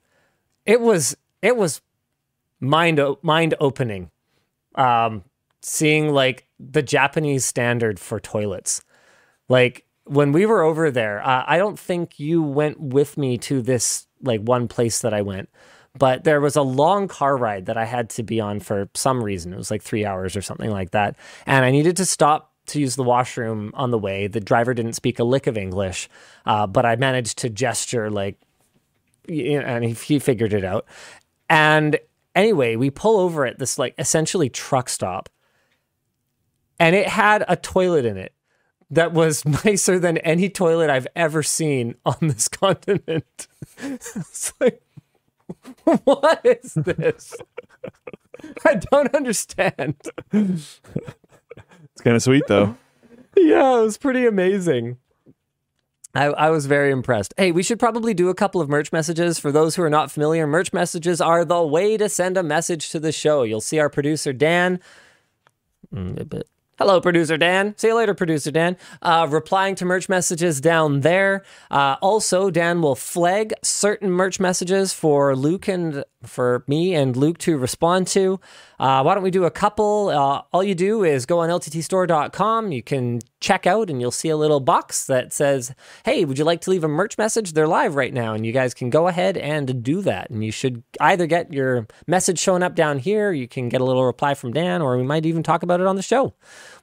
It was it was mind mind opening, um, seeing like the Japanese standard for toilets. Like when we were over there, uh, I don't think you went with me to this like one place that I went, but there was a long car ride that I had to be on for some reason. It was like three hours or something like that, and I needed to stop to use the washroom on the way. The driver didn't speak a lick of English, uh, but I managed to gesture like, and he, he figured it out. And anyway, we pull over at this like essentially truck stop, and it had a toilet in it that was nicer than any toilet I've ever seen on this continent. it's like, what is this? I don't understand. it's kind of sweet though. Yeah, it was pretty amazing. I, I was very impressed. Hey, we should probably do a couple of merch messages. For those who are not familiar, merch messages are the way to send a message to the show. You'll see our producer, Dan. Mm. Hello, producer Dan. See you later, producer Dan. Uh, replying to merch messages down there. Uh, also, Dan will flag certain merch messages for Luke and for me and Luke to respond to. Uh, why don't we do a couple? Uh, all you do is go on lttstore.com. You can check out and you'll see a little box that says, Hey, would you like to leave a merch message? They're live right now, and you guys can go ahead and do that. And you should either get your message showing up down here, you can get a little reply from Dan, or we might even talk about it on the show.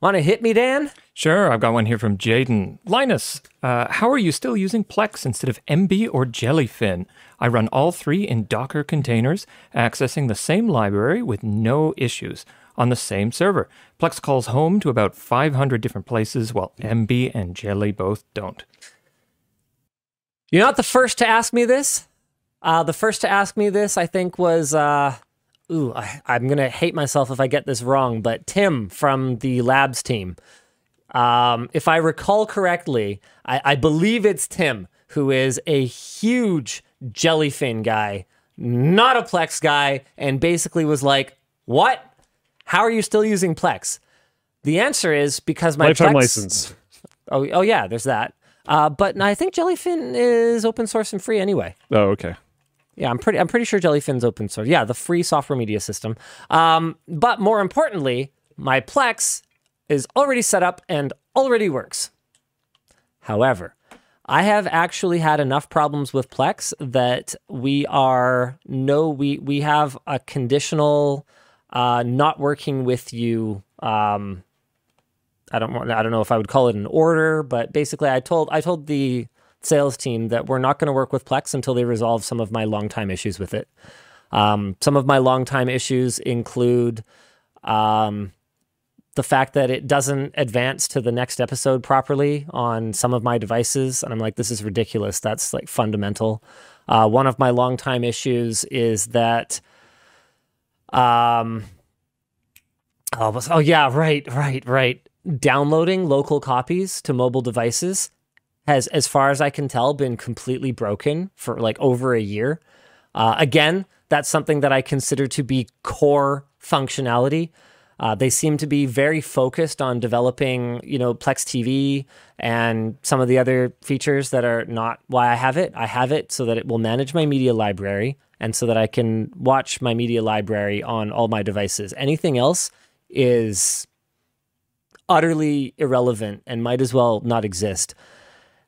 Want to hit me, Dan? Sure, I've got one here from Jaden. Linus, uh, how are you still using Plex instead of Emby or Jellyfin? I run all three in Docker containers, accessing the same library with no issues on the same server. Plex calls home to about 500 different places, while Emby and Jelly both don't. You're not the first to ask me this. Uh, the first to ask me this, I think, was uh, ooh, I, I'm gonna hate myself if I get this wrong, but Tim from the labs team. Um, if I recall correctly, I, I believe it's Tim who is a huge jellyfin guy, not a Plex guy, and basically was like, "What? How are you still using Plex?" The answer is because my Lifetime Plex, license. Oh, oh yeah, there's that. Uh, but I think Jellyfin is open source and free anyway. Oh, okay. Yeah, I'm pretty. I'm pretty sure Jellyfin's open source. Yeah, the free software media system. Um, but more importantly, my Plex is already set up and already works. However, I have actually had enough problems with Plex that we are no we we have a conditional uh, not working with you. Um, I don't want I don't know if I would call it an order, but basically I told I told the sales team that we're not going to work with Plex until they resolve some of my longtime issues with it. Um, some of my longtime issues include um, the fact that it doesn't advance to the next episode properly on some of my devices. And I'm like, this is ridiculous. That's like fundamental. Uh, one of my longtime issues is that, um, oh, oh yeah, right, right, right. Downloading local copies to mobile devices has, as far as I can tell, been completely broken for like over a year. Uh, again, that's something that I consider to be core functionality. Uh, they seem to be very focused on developing, you know, Plex TV and some of the other features that are not why I have it. I have it so that it will manage my media library and so that I can watch my media library on all my devices. Anything else is utterly irrelevant and might as well not exist.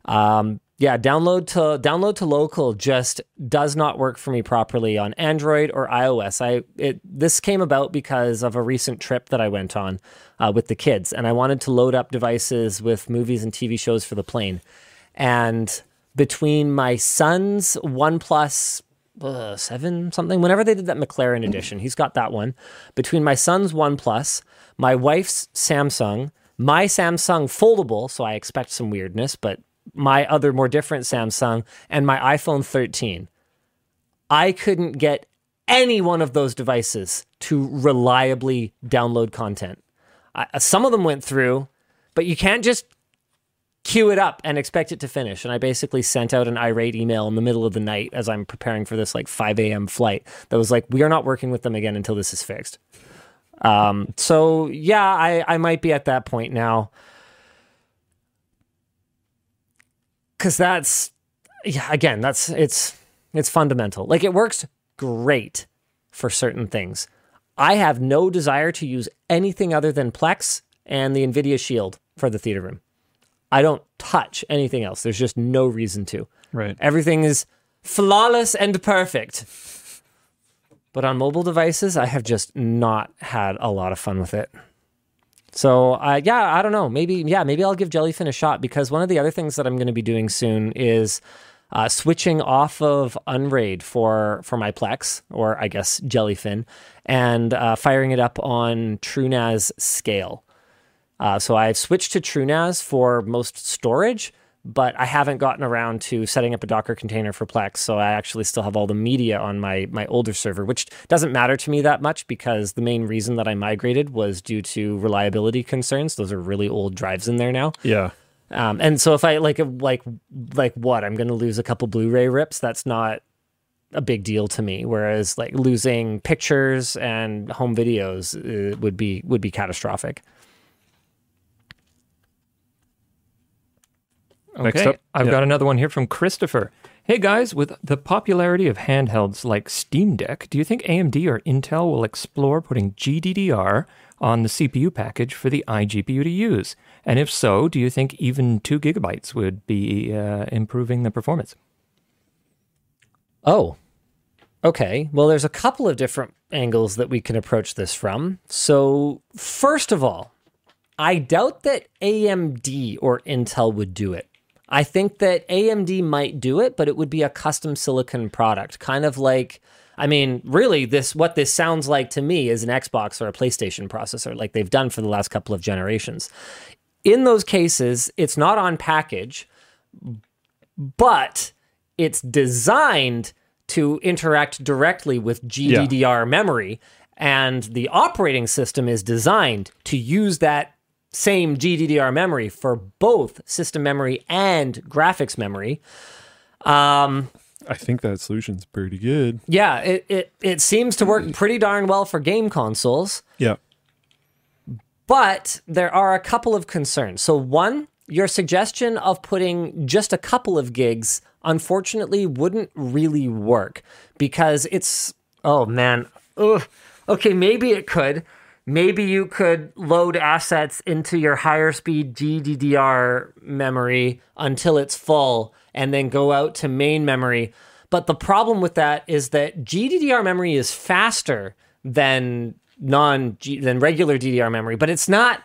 Um, yeah, download to download to local just does not work for me properly on Android or iOS. I it this came about because of a recent trip that I went on uh, with the kids, and I wanted to load up devices with movies and TV shows for the plane. And between my son's OnePlus uh, seven something, whenever they did that McLaren edition, he's got that one. Between my son's OnePlus, my wife's Samsung, my Samsung foldable, so I expect some weirdness, but my other more different Samsung and my iPhone 13. I couldn't get any one of those devices to reliably download content. I, some of them went through, but you can't just queue it up and expect it to finish. And I basically sent out an irate email in the middle of the night as I'm preparing for this like 5 a.m. flight that was like, we are not working with them again until this is fixed. Um, so yeah, I, I might be at that point now. Because that's yeah again that's it's it's fundamental. Like it works great for certain things. I have no desire to use anything other than plex and the nvidia shield for the theater room. I don't touch anything else. There's just no reason to. Right. everything is flawless and perfect. But on mobile devices i have just not had a lot of fun with it so uh, yeah, I don't know. Maybe yeah, maybe I'll give Jellyfin a shot because one of the other things that I'm going to be doing soon is uh, switching off of Unraid for for my Plex or I guess Jellyfin and uh, firing it up on TrueNAS Scale. Uh, so I've switched to TrueNAS for most storage, but I haven't gotten around to setting up a Docker container for Plex. So I actually still have all the media on my my older server, which doesn't matter to me that much because the main reason that I migrated was due to reliability concerns. Those are really old drives in there now. Yeah. Um, and so if I like like like what I'm going to lose a couple Blu-ray rips, that's not a big deal to me. Whereas like losing pictures and home videos uh, would be would be catastrophic. Okay, up, I've yeah. got another one here from Christopher. Hey guys, with the popularity of handhelds like Steam Deck, do you think AMD or Intel will explore putting GDDR on the CPU package for the iGPU to use? And if so, do you think even two gigabytes would be uh, improving the performance? Oh, okay. Well, there's a couple of different angles that we can approach this from. So, first of all, I doubt that AMD or Intel would do it. I think that AMD might do it, but it would be a custom silicon product, kind of like I mean, really this what this sounds like to me is an Xbox or a PlayStation processor like they've done for the last couple of generations. In those cases, it's not on package, but it's designed to interact directly with GDDR memory, and the operating system is designed to use that same GDDR memory for both system memory and graphics memory. Um, I think that solution's pretty good. yeah, it, it, it seems to work pretty darn well for game consoles. Yeah. But there are a couple of concerns. So, one, your suggestion of putting just a couple of gigs unfortunately wouldn't really work because it's, oh man, ugh. okay, maybe it could. Maybe you could load assets into your higher speed GDDR memory until it's full and then go out to main memory. But the problem with that is that GDDR memory is faster than non than regular DDR memory, but it's not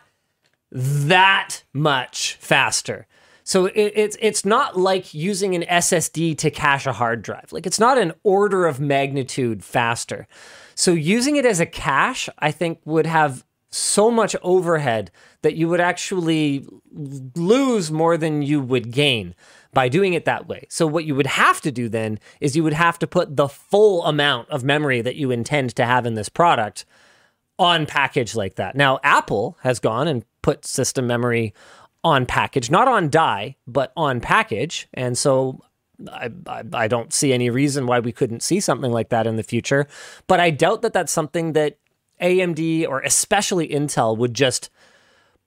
that much faster. So it, it's it's not like using an SSD to cache a hard drive. Like it's not an order of magnitude faster. So using it as a cache, I think would have so much overhead that you would actually lose more than you would gain by doing it that way. So what you would have to do then is you would have to put the full amount of memory that you intend to have in this product on package like that. Now, Apple has gone and put system memory on package, not on die, but on package. And so I, I, I, don't see any reason why we couldn't see something like that in the future. But I doubt that that's something that AMD or especially Intel would just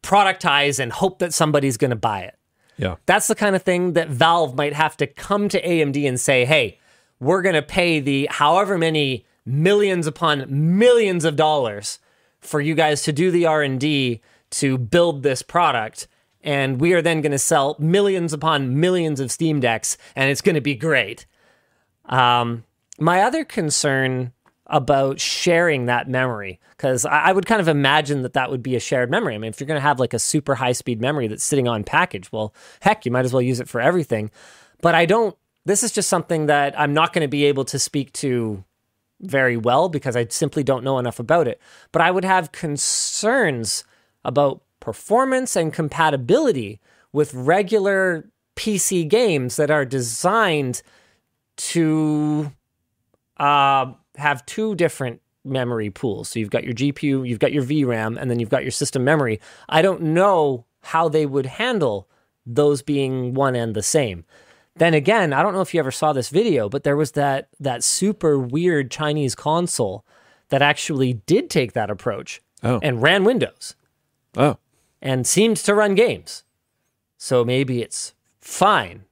productize and hope that somebody's going to buy it. Yeah. That's the kind of thing that Valve might have to come to AMD and say, hey, we're going to pay the however many millions upon millions of dollars for you guys to do the R&D to build this product and we are then going to sell millions upon millions of Steam decks and it's going to be great. Um, my other concern about sharing that memory because I, I would kind of imagine that that would be a shared memory. I mean, if you're going to have like a super high speed memory that's sitting on package, well, heck, you might as well use it for everything. But I don't. This is just something that I'm not going to be able to speak to very well because I simply don't know enough about it. But I would have concerns about performance and compatibility with regular PC games that are designed to uh, have two different memory pools. So you've got your GPU, you've got your VRAM, and then you've got your system memory. I don't know how they would handle those being one and the same. Then again, I don't know if you ever saw this video, but there was that that super weird Chinese console that actually did take that approach Oh. and ran Windows Oh. And seemed to run games. So maybe it's fine.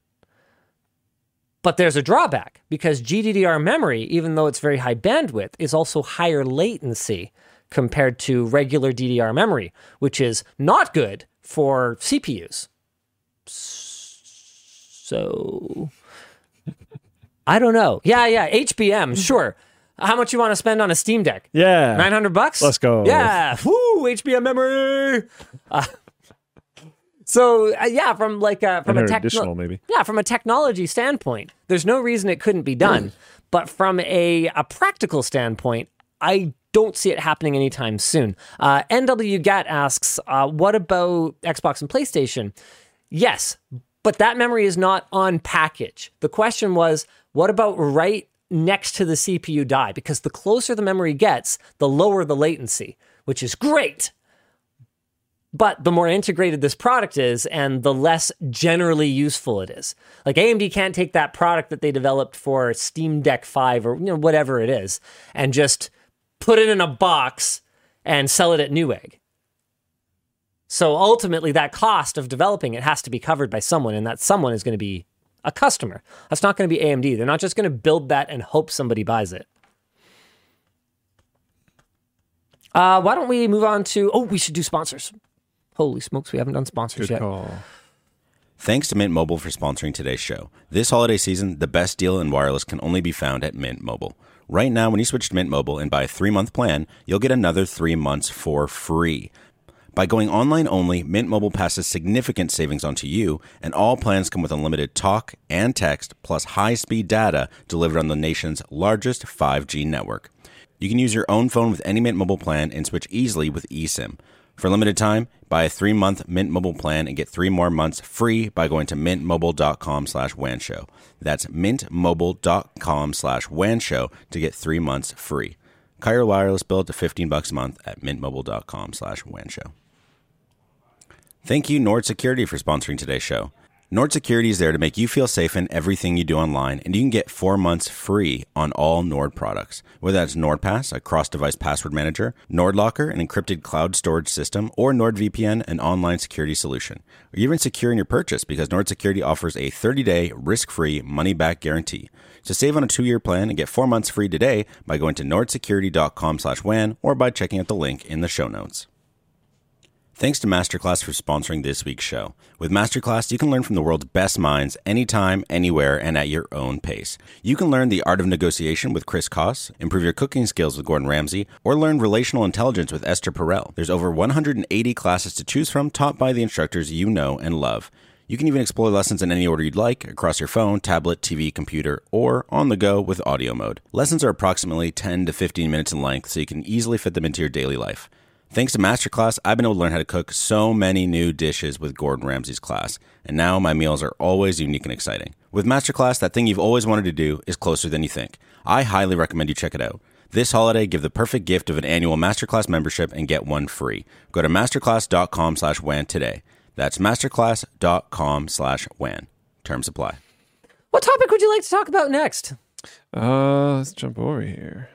But there's a drawback because GDDR memory, even though it's very high bandwidth, is also higher latency compared to regular DDR memory, which is not good for CPUs. So I don't know. Yeah, yeah, HBM, sure. How much you want to spend on a Steam Deck? Yeah. 900 bucks? Let's go. Yeah. Woo, HBM memory. Uh, so uh, yeah, from like uh, from a additional, maybe. yeah, from a technology standpoint, there's no reason it couldn't be done. but from a, a practical standpoint, I don't see it happening anytime soon. Uh, NW Gat asks, uh, what about Xbox and PlayStation? Yes, but that memory is not on package. The question was, what about right next to the CPU die? Because the closer the memory gets, the lower the latency, which is great. But the more integrated this product is, and the less generally useful it is. Like AMD can't take that product that they developed for Steam Deck 5 or you know whatever it is, and just put it in a box and sell it at Newegg. So ultimately, that cost of developing it has to be covered by someone, and that someone is going to be a customer. That's not going to be AMD. They're not just going to build that and hope somebody buys it. Uh, why don't we move on to? Oh, we should do sponsors. Holy smokes, we haven't done sponsors Good yet. call. Thanks to Mint Mobile for sponsoring today's show. This holiday season, the best deal in wireless can only be found at Mint Mobile. Right now, when you switch to Mint Mobile and buy a three month plan, you'll get another three months for free. By going online only, Mint Mobile passes significant savings onto you, and all plans come with unlimited talk and text, plus high speed data delivered on the nation's largest 5G network. You can use your own phone with any Mint Mobile plan and switch easily with eSIM. For limited time, buy a three-month Mint Mobile plan and get three more months free by going to mintmobile.com slash wanshow. That's mintmobile.com slash wanshow to get three months free. Cut your wireless bill to 15 bucks a month at mintmobile.com slash wanshow. Thank you, Nord Security, for sponsoring today's show. Nord Security is there to make you feel safe in everything you do online, and you can get four months free on all Nord products. Whether that's NordPass, a cross device password manager, NordLocker, an encrypted cloud storage system, or NordVPN, an online security solution. Or you're even securing your purchase because Nord Security offers a 30 day risk free money back guarantee. So save on a two year plan and get four months free today by going to nordsecurity.com slash WAN or by checking out the link in the show notes. Thanks to Masterclass for sponsoring this week's show. With Masterclass, you can learn from the world's best minds anytime, anywhere, and at your own pace. You can learn the art of negotiation with Chris Voss, improve your cooking skills with Gordon Ramsay, or learn relational intelligence with Esther Perel. There's over 180 classes to choose from, taught by the instructors you know and love. You can even explore lessons in any order you'd like across your phone, tablet, TV, computer, or on the go with audio mode. Lessons are approximately 10 to 15 minutes in length, so you can easily fit them into your daily life. Thanks to Masterclass, I've been able to learn how to cook so many new dishes with Gordon Ramsay's class, and now my meals are always unique and exciting. With Masterclass, that thing you've always wanted to do is closer than you think. I highly recommend you check it out. This holiday, give the perfect gift of an annual Masterclass membership and get one free. Go to masterclass.com slash WAN today. That's masterclass.com slash WAN. Terms apply. What topic would you like to talk about next? Uh, let's jump over here.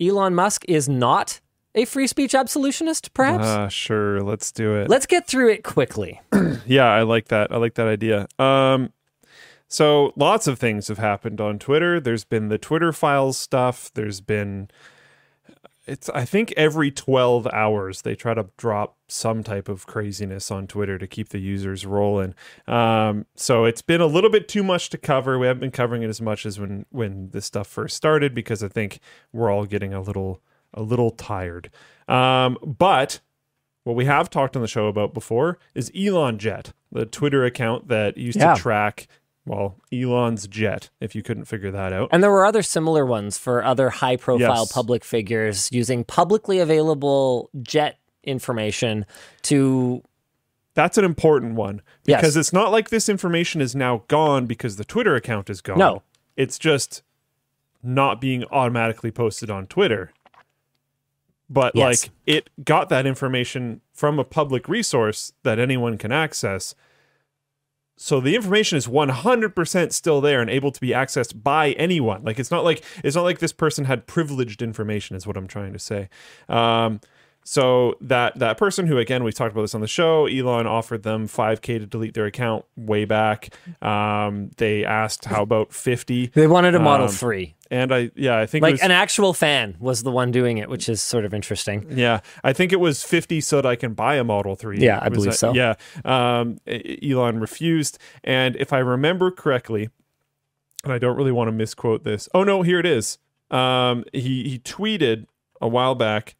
Elon Musk is not a free speech absolutionist, perhaps? Uh, sure, let's do it. Let's get through it quickly. yeah, I like that. I like that idea. Um, so lots of things have happened on Twitter. There's been the Twitter files stuff. There's been it's I think every 12 hours they try to drop some type of craziness on Twitter to keep the users rolling. Um, so it's been a little bit too much to cover. We haven't been covering it as much as when when this stuff first started because I think we're all getting a little a little tired. Um, but what we have talked on the show about before is Elon Jet, the Twitter account that used Yeah. to track, well, Elon's jet, if you couldn't figure that out. And there were other similar ones for other high profile Yes. public figures using publicly available jet information to That's an important one Yes. because it's not like this information is now gone because the Twitter account is gone. No. It's just not being automatically posted on Twitter. But Yes. like it got that information from a public resource that anyone can access. So the information is 100% still there and able to be accessed by anyone. Like it's not like it's not like this person had privileged information is what I'm trying to say. Um so that that person who again we've talked about this on the show, Elon offered them 5k to delete their account way back. Um they asked how about 50 they wanted a Model Um, 3. and I yeah, I think it Like was, an actual fan was the one doing it, which is sort of interesting. Yeah, I think it was 50 so that I can buy a Model 3. Yeah, I believe that- so. Yeah. Um, Elon refused. And if I remember correctly, and I don't really want to misquote this. Oh, no, here it is. Um, he, he tweeted a while back,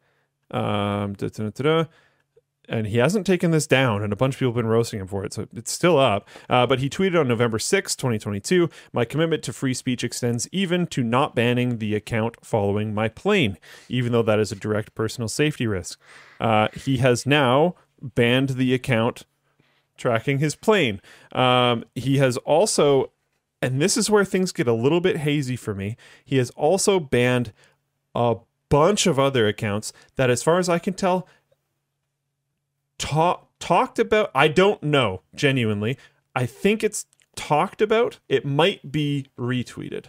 um, da, da, da, and he hasn't taken this down, and a bunch of people have been roasting him for it, so it's still up. Uh, but he tweeted on November 6, 2022 My commitment to free speech extends even to not banning the account following my plane, even though that is a direct personal safety risk. Uh, he has now banned the account tracking his plane. Um, he has also, and this is where things get a little bit hazy for me, he has also banned a bunch of other accounts that, as far as I can tell, talk, talked about. I don't know, genuinely. I think it's talked about. It might be retweeted.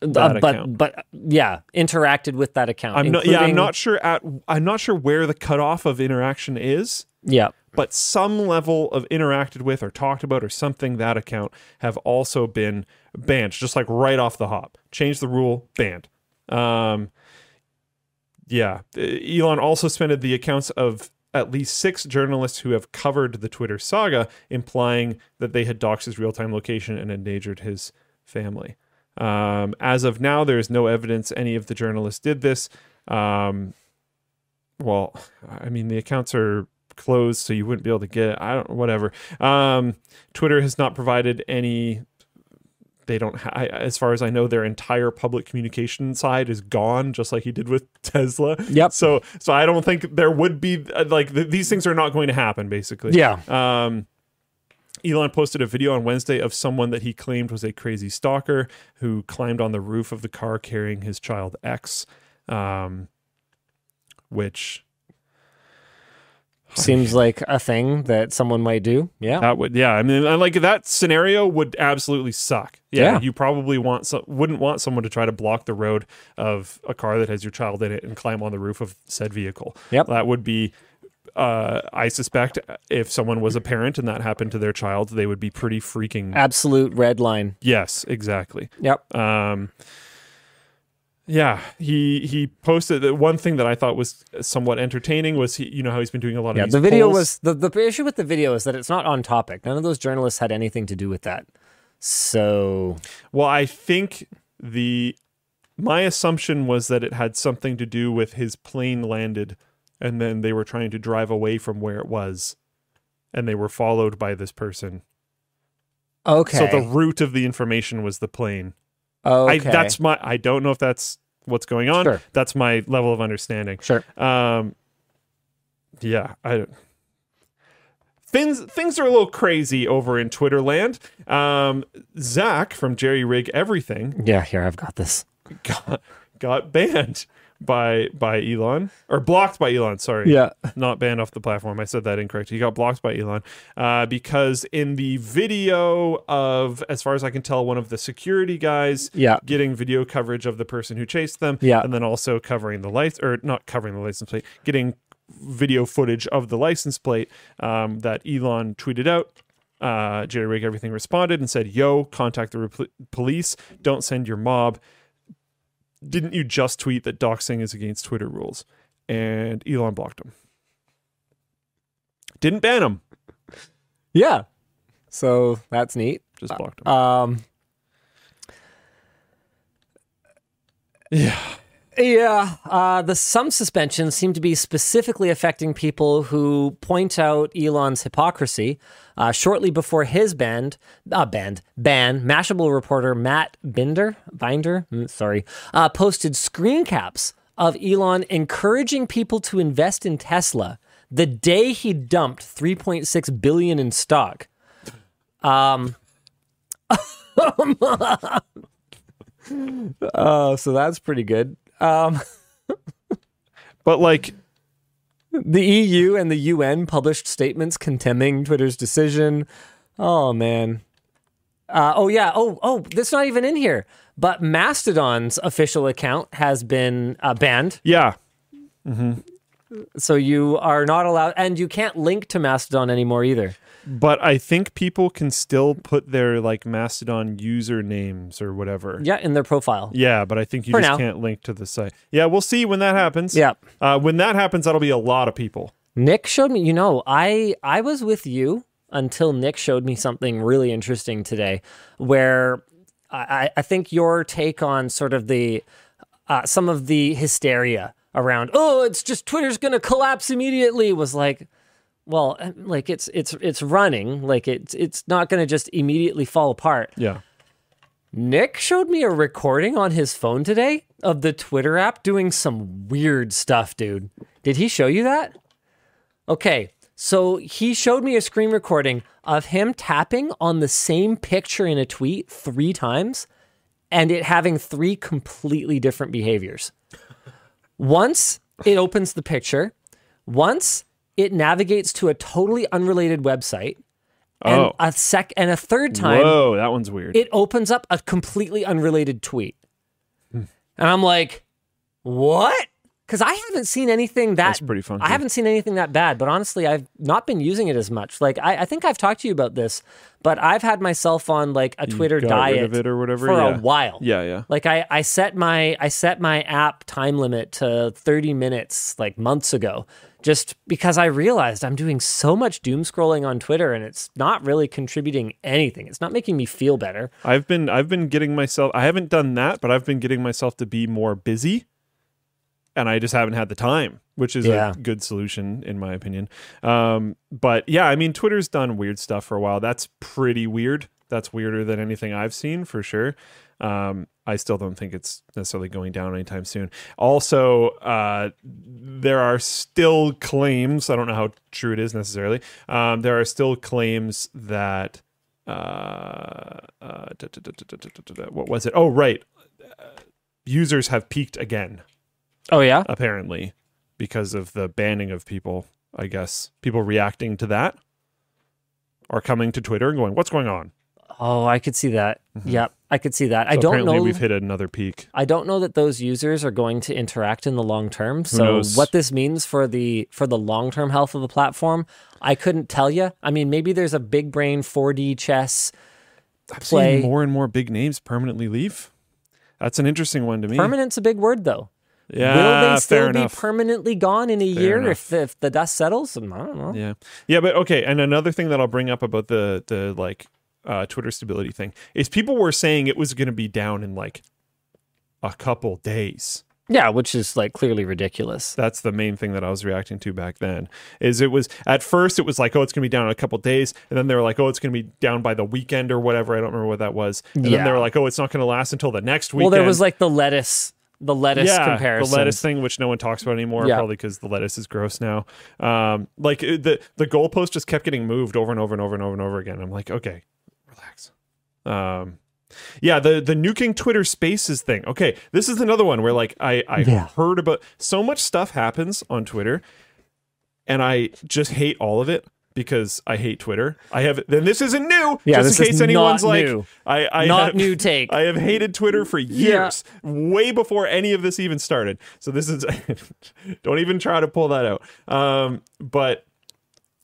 That Uh, but account. but yeah, interacted with that account. I'm not. Yeah, I'm not sure. At I'm not sure where the cutoff of interaction is. Yeah. but some level of interacted with or talked about or something that account have also been banned just like right off the hop change the rule banned um yeah elon also suspended the accounts of at least six journalists who have covered the twitter saga implying that they had doxed his real-time location and endangered his family um, as of now there is no evidence any of the journalists did this um, well i mean the accounts are closed so you wouldn't be able to get it. I don't whatever. Um, Twitter has not provided any they don't ha- I, as far as i know their entire public communication side is gone just like he did with tesla Yep. so so i don't think there would be uh, like th- these things are not going to happen basically Yeah. um Elon posted a video on Wednesday of someone that he claimed was a crazy stalker who climbed on the roof of the car carrying his child X, um, which Seems like a thing that someone might do. Yeah. That would, yeah. I mean, like that scenario would absolutely suck. Yeah, Yeah. you probably want some, wouldn't want someone to try to block the road of a car that has your child in it and climb on the roof of said vehicle. Yep. that would be. Uh, I suspect if someone was a parent and that happened to their child, they would be pretty freaking. Absolute red line. yes, exactly. Yep. Um, yeah, he he posted that one thing that I thought was somewhat entertaining was he, you know how he's been doing a lot of Yeah. The video polls. was the, the issue with the video is that it's not on topic. None of those journalists had anything to do with that. So Well, I think the my assumption was that it had something to do with his plane landed and then they were trying to drive away from where it was and they were followed by this person. okay. So the root of the information was the plane. Okay. I that's my I don't know if that's what's going on. Sure. That's my level of understanding. sure. Um yeah, I Things things are a little crazy over in Twitter land. Um, Zach from Jerry Rig Everything Yeah. Here I've got this. got got banned by by Elon or blocked by Elon. Sorry, Yeah. not banned off the platform. I said that incorrect. He got blocked by Elon uh, because in the video of, as far as I can tell, one of the security guys Yeah. getting video coverage of the person who chased them, Yeah. and then also covering the lights or not covering the license plate, getting video footage of the license plate um, that Elon tweeted out. Uh, Jerry Rig Everything responded and said, "Yo, contact the repl- police. Don't send your mob." Didn't you just tweet that doxing is against Twitter rules? And Elon blocked him. Didn't ban him, Yeah. So that's neat. just blocked him. Um. yeah. Yeah, uh, the some suspensions seem to be specifically affecting people who point out Elon's hypocrisy. Uh, shortly before his band, uh, band ban, Mashable reporter Matt Binder, Binder, Mm, sorry, uh, posted screen caps of Elon encouraging people to invest in Tesla the day he dumped 3.6 billion in stock. Um. Uh, so that's pretty good. Um, But like, The EU and the UN published statements condemning Twitter's decision. Oh man. Uh, oh yeah. Oh oh. That's not even in here. But Mastodon's official account has been uh, banned, yeah, so you are not allowed, and you can't link to Mastodon anymore either. But I think people can still put their like Mastodon usernames or whatever. Yeah, in their profile. Yeah, but I think you For just now. can't link to the site. Yeah, we'll see when that happens. Yeah. Uh, when that happens, that'll be a lot of people. Nick showed me, you know, I I was with you until Nick showed me something really interesting today where I, I think your take on sort of the uh, some of the hysteria around, oh, it's just Twitter's gonna collapse immediately was like well, uh, like it's it's it's running, like it's it's not gonna just immediately fall apart. Yeah. Nick showed me a recording on his phone today of the Twitter app doing some weird stuff, dude. Did he show you that? Okay, so he showed me a screen recording of him tapping on the same picture in a tweet three times and it having three completely different behaviors. Once it opens the picture, once it navigates to a totally unrelated website, and Oh. a sec and a third time Whoa, that one's weird. it opens up a completely unrelated tweet. And I'm like, what? Because I haven't seen anything that That's pretty funky. I haven't seen anything that bad, but honestly, I've not been using it as much. Like I, I think I've talked to you about this, but I've had myself on like a Twitter got diet rid of it or whatever, for yeah. a while. yeah, yeah. Like I, I set my I set my app time limit to 30 minutes like months ago just because I realized I'm doing so much doom scrolling on Twitter and it's not really contributing anything. It's not making me feel better. I've been I've been getting myself I haven't done that, but I've been getting myself to be more busy. And I just haven't had the time, which is Yeah. a good solution in my opinion. Um, but yeah, I mean Twitter's done weird stuff for a while. That's pretty weird that's weirder than anything I've seen for sure. Um, I still don't think it's necessarily going down anytime soon. Also, uh, there are still claims. I don't know how true it is necessarily. Um, there are still claims that what was it? Oh, right. Uh, users have peaked again. Oh yeah, apparently because of the banning of people. I guess people reacting to that are coming to Twitter and going, "What's going on?" Oh, I could see that. Mm-hmm. Yep, I could see that. I don't apparently know. we've hit another peak I don't know that those users are going to interact in the long term. So what this means for the for the long term health of the platform, I couldn't tell you. I mean, maybe there's a big brain 4D chess I've play. seen more and more big names permanently leave that's an interesting one to me Permanent's a big word though. yeah Will they fair still be permanently gone in a year if the, if the dust settles? I don't know. Yeah, yeah, but okay. And another thing that I'll bring up about the the like uh, Twitter stability thing is people were saying it was going to be down in like a couple days. Yeah, which is like clearly ridiculous. That's the main thing that I was reacting to back then. Is it was at first it was like oh it's going to be down in a couple days, and then they were like oh it's going to be down by the weekend or whatever. I don't remember what that was. And then they were like oh it's not going to last until the next week. Well, there was like the lettuce, the lettuce yeah, comparison. the lettuce thing, which no one talks about anymore, Yeah. probably because the lettuce is gross now. Um, like it- the the goalpost just kept getting moved over and over and over and over and over again. I'm like, okay. Um, yeah, the the nuking Twitter Spaces thing. Okay, this is another one where like I I Yeah. heard about so much stuff happens on Twitter, and I just hate all of it. Because I hate Twitter. I have then this isn't new. Yeah, just this in is case anyone's not like new. I, I Not have- new take. I have hated Twitter for years, way before any of this even started. So this is don't even try to pull that out. Um, but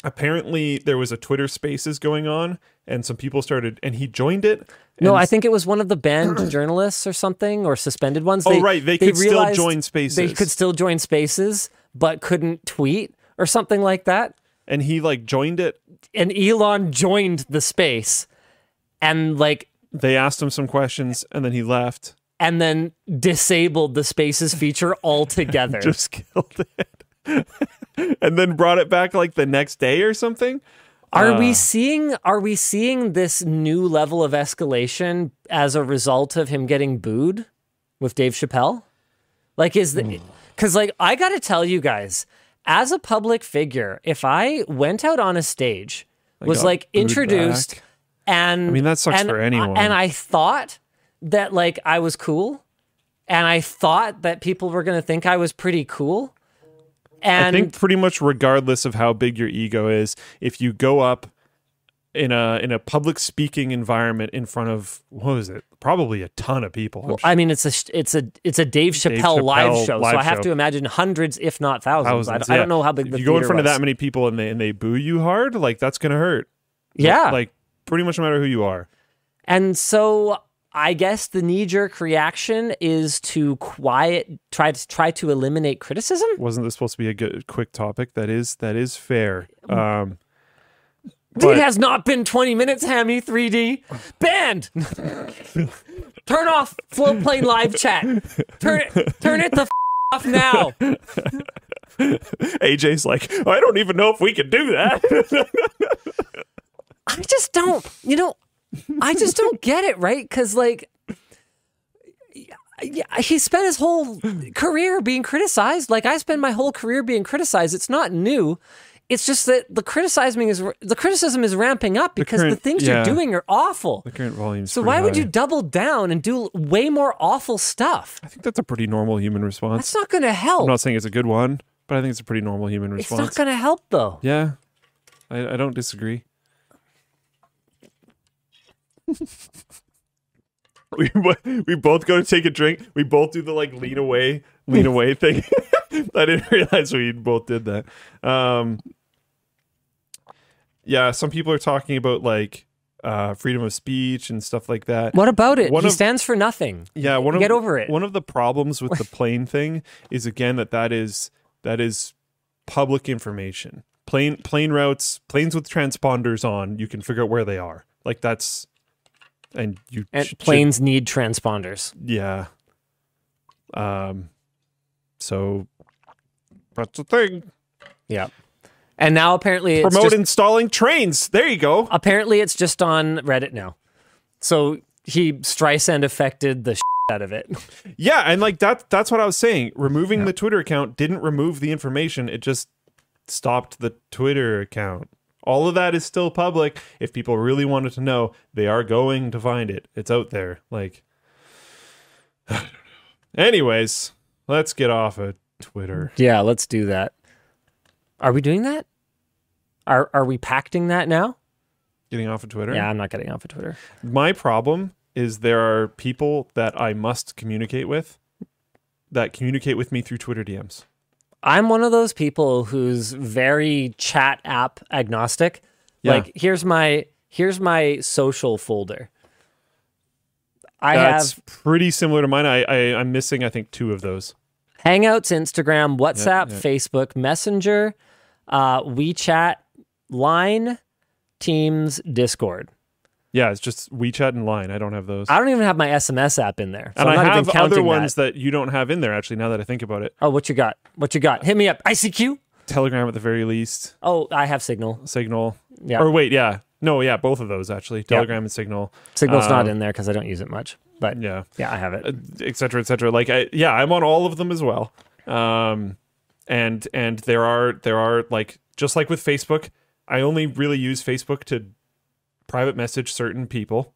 apparently there was a Twitter Spaces going on, and some people started, and he joined it. No, I think it was one of the banned journalists or something, or suspended ones. Oh, right, they could still join Spaces. They could still join Spaces, but couldn't tweet or something like that. and he like joined it. And Elon joined the space, and like, They asked him some questions, and then he left. and then disabled the Spaces feature altogether. Just killed it. and then brought it back like the next day or something. Are Uh. we seeing are we seeing this new level of escalation as a result of him getting booed with Dave Chappelle? Like is the cuz like I got to tell you guys as a public figure if I went out on a stage was like introduced back. and I mean, that sucks and for anyone. and I thought that like I was cool and I thought that people were going to think I was pretty cool and I think pretty much regardless of how big your ego is, if you go up in a in a public speaking environment in front of what was it? Probably a ton of people. Well, I mean, it's a it's a it's a Dave Chappelle, live Chappelle show, live so I have show. to imagine hundreds, if not thousands. thousands, I, don't- I don't know how big the you go in front of that many people and they and they boo you hard, like that's gonna hurt. Yeah, Like pretty much no matter who you are. and so I guess the knee jerk reaction is to quiet, try to try to eliminate criticism. Wasn't this supposed to be a good quick topic? That is that is fair. Um it has not been twenty minutes, Hammy 3D banned. turn off Floatplane live chat. Turn it turn it the f- off now. AJ's like, I don't even know if we can do that. I just don't, you know, I just don't get it, right? Because, like, yeah, he spent his whole career being criticized. Like, I spent my whole career being criticized. It's not new. It's just that the criticizing is the criticism is ramping up because the, current- things yeah. you're doing are awful. the current volume. So why would you double down and do way more awful stuff? I think that's a pretty normal human response. That's not going to help. I'm not saying it's a good one, but I think it's a pretty normal human response. it's not going to help though. Yeah, I, I don't disagree. We we both go to take a drink. We both do the like lean away, lean away thing. I didn't realize we both did that. Um, yeah, some people are talking about like uh, freedom of speech and stuff like that. What about it? One he of- stands for nothing. Yeah, one of Get over it. One of the problems with the plane thing is again that that is that is public information. Plane plane routes, planes with transponders on, you can figure out where they are. Like that's and you And should- planes need transponders. yeah. Um. So that's the thing. Yeah. And now apparently it's Promote just, installing trains. There you go. apparently it's just on Reddit now. So he Streisand affected the out of it. Yeah, and like that that's what I was saying. Removing the Twitter account didn't remove the information, it just stopped the Twitter account. All of that is still public. If people really wanted to know, they are going to find it. It's out there. Like I don't know. Anyways, let's get off of Twitter. Yeah, let's do that. Are we doing that? Are are we pacting that now? Getting off of Twitter. Yeah, I'm not getting off of Twitter. My problem is there are people that I must communicate with that communicate with me through Twitter DMs. I'm one of those people who's very chat app agnostic. Yeah. Like here's my here's my social folder. I That's have pretty similar to mine. I, I I'm missing I think two of those. Hangouts, Instagram, WhatsApp, yeah. Facebook, Messenger, uh, WeChat, Line, Teams, Discord. Yeah, it's just WeChat and Line. I don't have those. I don't even have my SMS app in there. So and I'm I not have other ones that. that. you don't have in there actually now that I think about it. Oh, what you got? What you got? Hit me up. ICQ? Telegram at the very least, Oh, I have Signal. Signal. Yeah. Or wait, yeah. No, yeah, both of those actually. Telegram and Signal. Signal's not Um, in there because I don't use it much. But yeah, Yeah. I have it. et cetera, et cetera. Like, I, yeah, I'm on all of them as well. Um, and and there are there are like just like with Facebook, I only really use Facebook to private message certain people.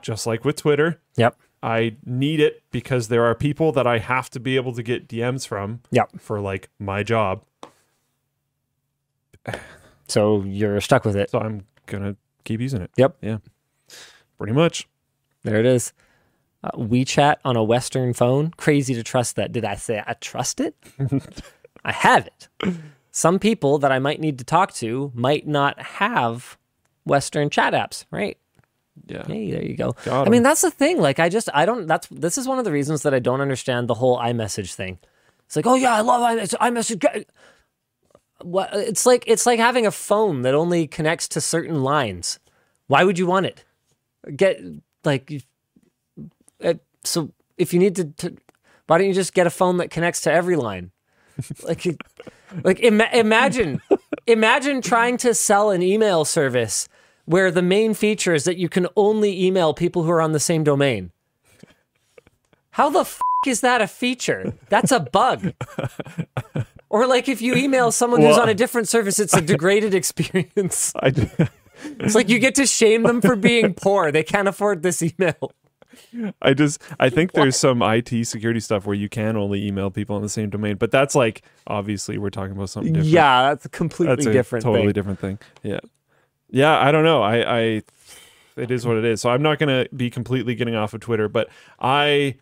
Just like with Twitter, Yep. I need it because there are people that I have to be able to get DMs from Yep. for like my job. So you're stuck with it. So I'm gonna keep using it. Yep. Yeah. Pretty much. There it is. Uh, WeChat on a Western phone. Crazy to trust that. Did I say I trust it? I have it. Some people that I might need to talk to might not have Western chat apps, right? Yeah. Hey, there you go. Got I mean, that's the thing. Like, I just, I don't, that's, this is one of the reasons that I don't understand the whole iMessage thing. It's like, oh yeah, I love iMessage. What? It's like, it's like having a phone that only connects to certain lines. Why would you want it? Get, like, uh, so if you need to, to, why don't you just get a phone that connects to every line? like, like ima- imagine, imagine trying to sell an email service where the main feature is that you can only email people who are on the same domain. How the f- is that a feature? That's a bug. Or like if you email someone who's on a different service, it's a degraded experience. I. It's like you get to shame them for being poor. They can't afford this email. I just I think there's some IT security stuff where you can only email people on the same domain, but that's like obviously we're talking about something different. Yeah, that's a completely that's a different totally thing. different thing. Yeah, yeah. I don't know. I, I it is what it is. So I'm not gonna be completely getting off of Twitter, but I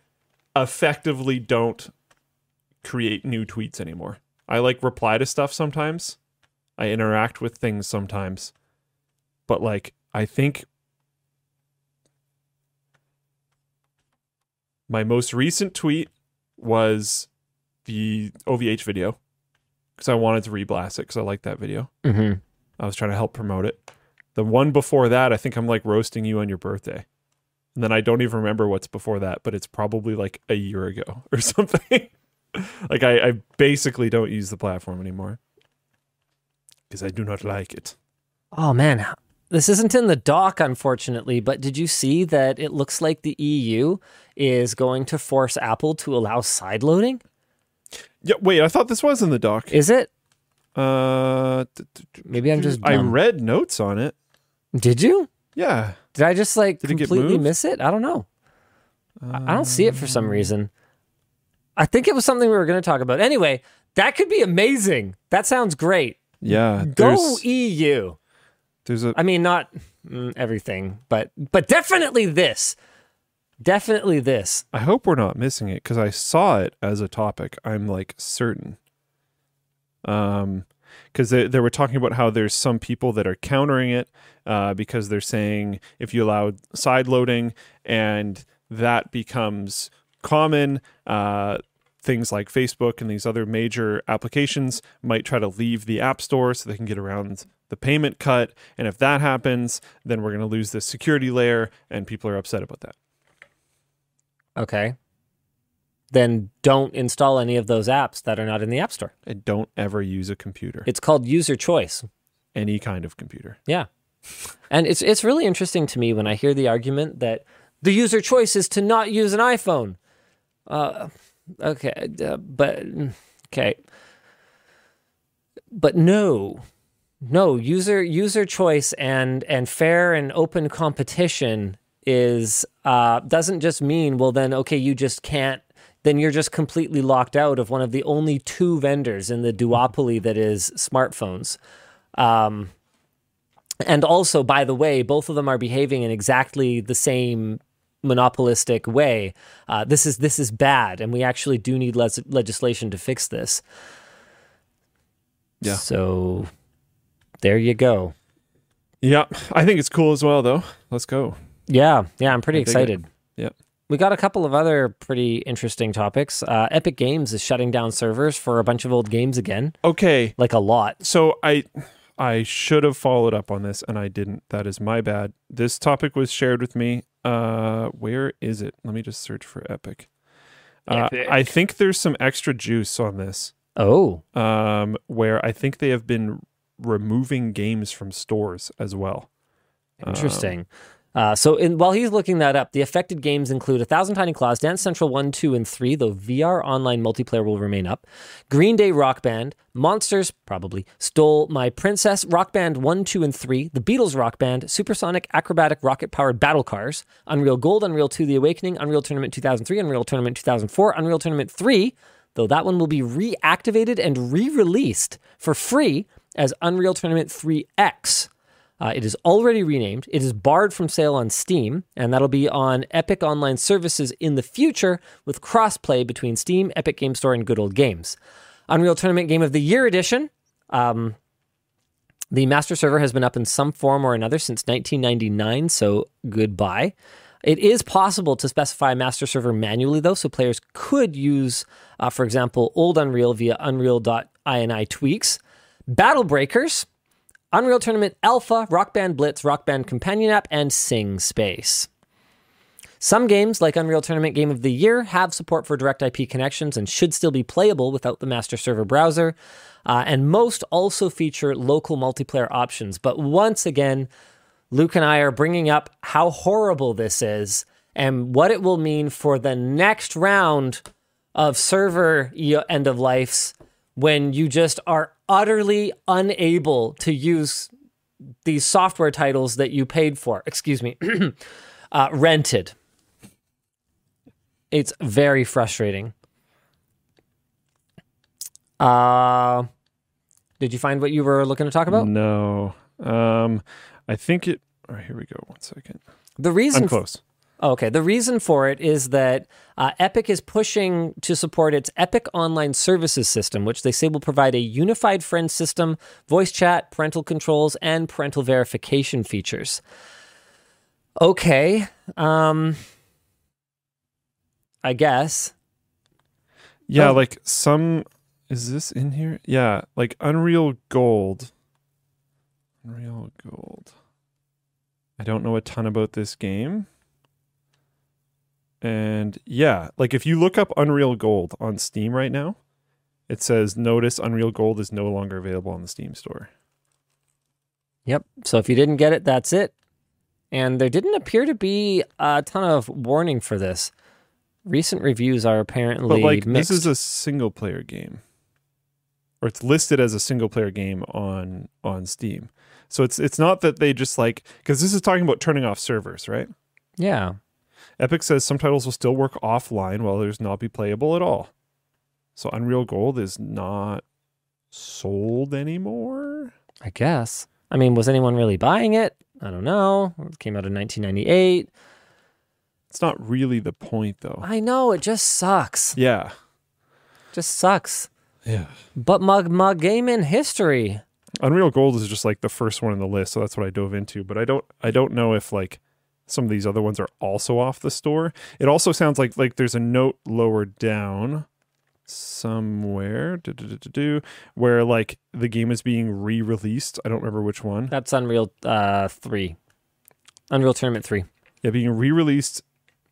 effectively don't create new tweets anymore. I like reply to stuff sometimes. I interact with things sometimes, but like I think my most recent tweet was the OVH video because I wanted to reblast it because I like that video. hmm I was trying to help promote it. The one before that, I think I'm like roasting you on your birthday. And then I don't even remember what's before that, but it's probably like a year ago or something. like I, I basically don't use the platform anymore because I do not like it. Oh man, this isn't in the doc, unfortunately. But did you see that it looks like the EU is going to force Apple to allow side loading? Yeah, wait, I thought this was in the doc. Is it? Uh, d- d- Maybe I'm just. I read notes on it. Did you? Yeah. Did I just like Did completely moved? miss it? I don't know. I I don't see it for some reason. I think it was something we were going to talk about. Anyway, that could be amazing. That sounds great. Yeah. Go There's, EU. There's a I mean, not mm, everything, but but definitely this. Definitely this. I hope we're not missing it because I saw it as a topic. I'm like certain. Um, because they, they were talking about how there's some people that are countering it uh, because they're saying if you allow side loading and that becomes common, uh, things like Facebook and these other major applications might try to leave the App Store so they can get around the payment cut. And if that happens, then we're going to lose this security layer, and people are upset about that. Okay. Then don't install any of those apps that are not in the App Store. And don't ever use a computer. It's called user choice. any kind of computer. Yeah. And it's it's really interesting to me when I hear the argument that the user choice is to not use an iPhone. Uh, okay, uh, but okay, but no, no user user choice and and fair and open competition is uh, doesn't just mean well then okay you just can't then you're just completely locked out of one of the only two vendors in the duopoly that is smartphones. Um, and also, by the way, both of them are behaving in exactly the same monopolistic way. Uh, this is this is bad, and we actually do need legislation to fix this. Yeah. So there you go. Yeah, I think it's cool as well, though. Let's go. Yeah, yeah, I'm pretty I excited. Yeah. We got a couple of other pretty interesting topics. Uh, Epic Games is shutting down servers for a bunch of old games again, Okay, like a lot. so I I should have followed up on this and I didn't. That is my bad. This topic was shared with me. Uh where is it? Let me just search for Epic. Uh, Epic. I think there's some extra juice on this. Oh, Um where I think they have been removing games from stores as well. Interesting. Uh, so in, while he's looking that up, the affected games include A Thousand Tiny Claws, Dance Central 1, 2, and 3, though VR online multiplayer will remain up. Green Day Rock Band, Monsters, probably, Stole My Princess, Rock Band 1, 2, and 3, The Beatles Rock Band, Supersonic Acrobatic Rocket Powered Battle Cars, Unreal Gold, Unreal 2 The Awakening, Unreal Tournament 2003, Unreal Tournament 2004, Unreal Tournament 3, though that one will be reactivated and re released for free as Unreal Tournament 3X. Uh, it is already renamed. It is barred from sale on Steam, and that'll be on Epic Online Services in the future with crossplay between Steam, Epic Game Store, and Good Old Games. Unreal Tournament Game of the Year edition. Um, the master server has been up in some form or another since 1999, so goodbye. It is possible to specify master server manually, though, so players could use, uh, for example, old Unreal via unreal.ini tweaks. Battle Breakers, Unreal Tournament Alpha, Rock Band Blitz, Rock Band Companion App, and Sing Space. Some games, like Unreal Tournament Game of the Year, have support for direct IP connections and should still be playable without the master server browser. Uh, and most also feature local multiplayer options. But once again, Luke and I are bringing up how horrible this is and what it will mean for the next round of server end of lives when you just are utterly unable to use these software titles that you paid for. Excuse me, uh, rented. It's very frustrating. Uh, did you find what you were looking to talk about? No. Um I think it all right, here we go. One second. The reason I'm close. Okay, the reason for it is that uh, Epic is pushing to support its Epic Online Services system, which they say will provide a unified friend system, voice chat, parental controls, and parental verification features. Okay, um, I guess. Yeah, Oh. like some is this in here? Yeah, like Unreal Gold. Unreal Gold. I don't know a ton about this game. And yeah, like if you look up Unreal Gold on Steam right now, it says notice Unreal Gold is no longer available on the Steam store. Yep. So if you didn't get it, that's it. And there didn't appear to be a ton of warning for this. Recent reviews are apparently But like mixed. this is a single player game. Or it's listed as a single player game on on Steam. So it's it's not that they just like cuz this is talking about turning off servers, right? yeah. Epic says some titles will still work offline while others not be playable at all. So Unreal Gold is not sold anymore. I guess. I mean, was anyone really buying it? I don't know. It came out in 1998. It's not really the point though. I know it just sucks. Yeah. Just sucks. Yeah. But my my game in history. Unreal Gold is just like the first one in the list, so that's what I dove into. But I don't I don't know if like some of these other ones are also off the store. It also sounds like like there's a note lower down somewhere do-do-do-do-do, where like the game is being re-released. I don't remember which one. That's Unreal uh, three. Unreal Tournament three. Yeah, being re-released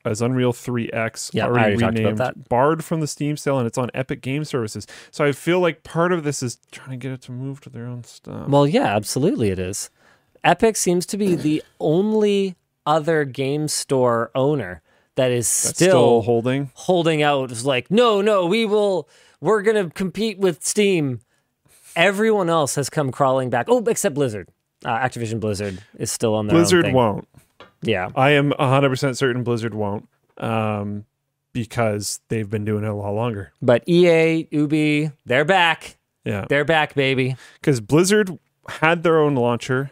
as Unreal 3X, Yeah, I already already renamed, that. barred from the Steam sale, and it's on Epic Game Services. So I feel like part of this is trying to get it to move to their own stuff. Well, yeah, absolutely it is. Epic seems to be the only other game store owner that is still, still holding. holding out. is like, no, no, we will. We're gonna compete with Steam. Everyone else has come crawling back. Oh, except Blizzard. Uh, Activision Blizzard is still on their Blizzard won't. Yeah, I am 100% certain Blizzard won't um, because they've been doing it a lot longer. but EA, Ubi, they're back. Yeah. They're back, baby. Because Blizzard had their own launcher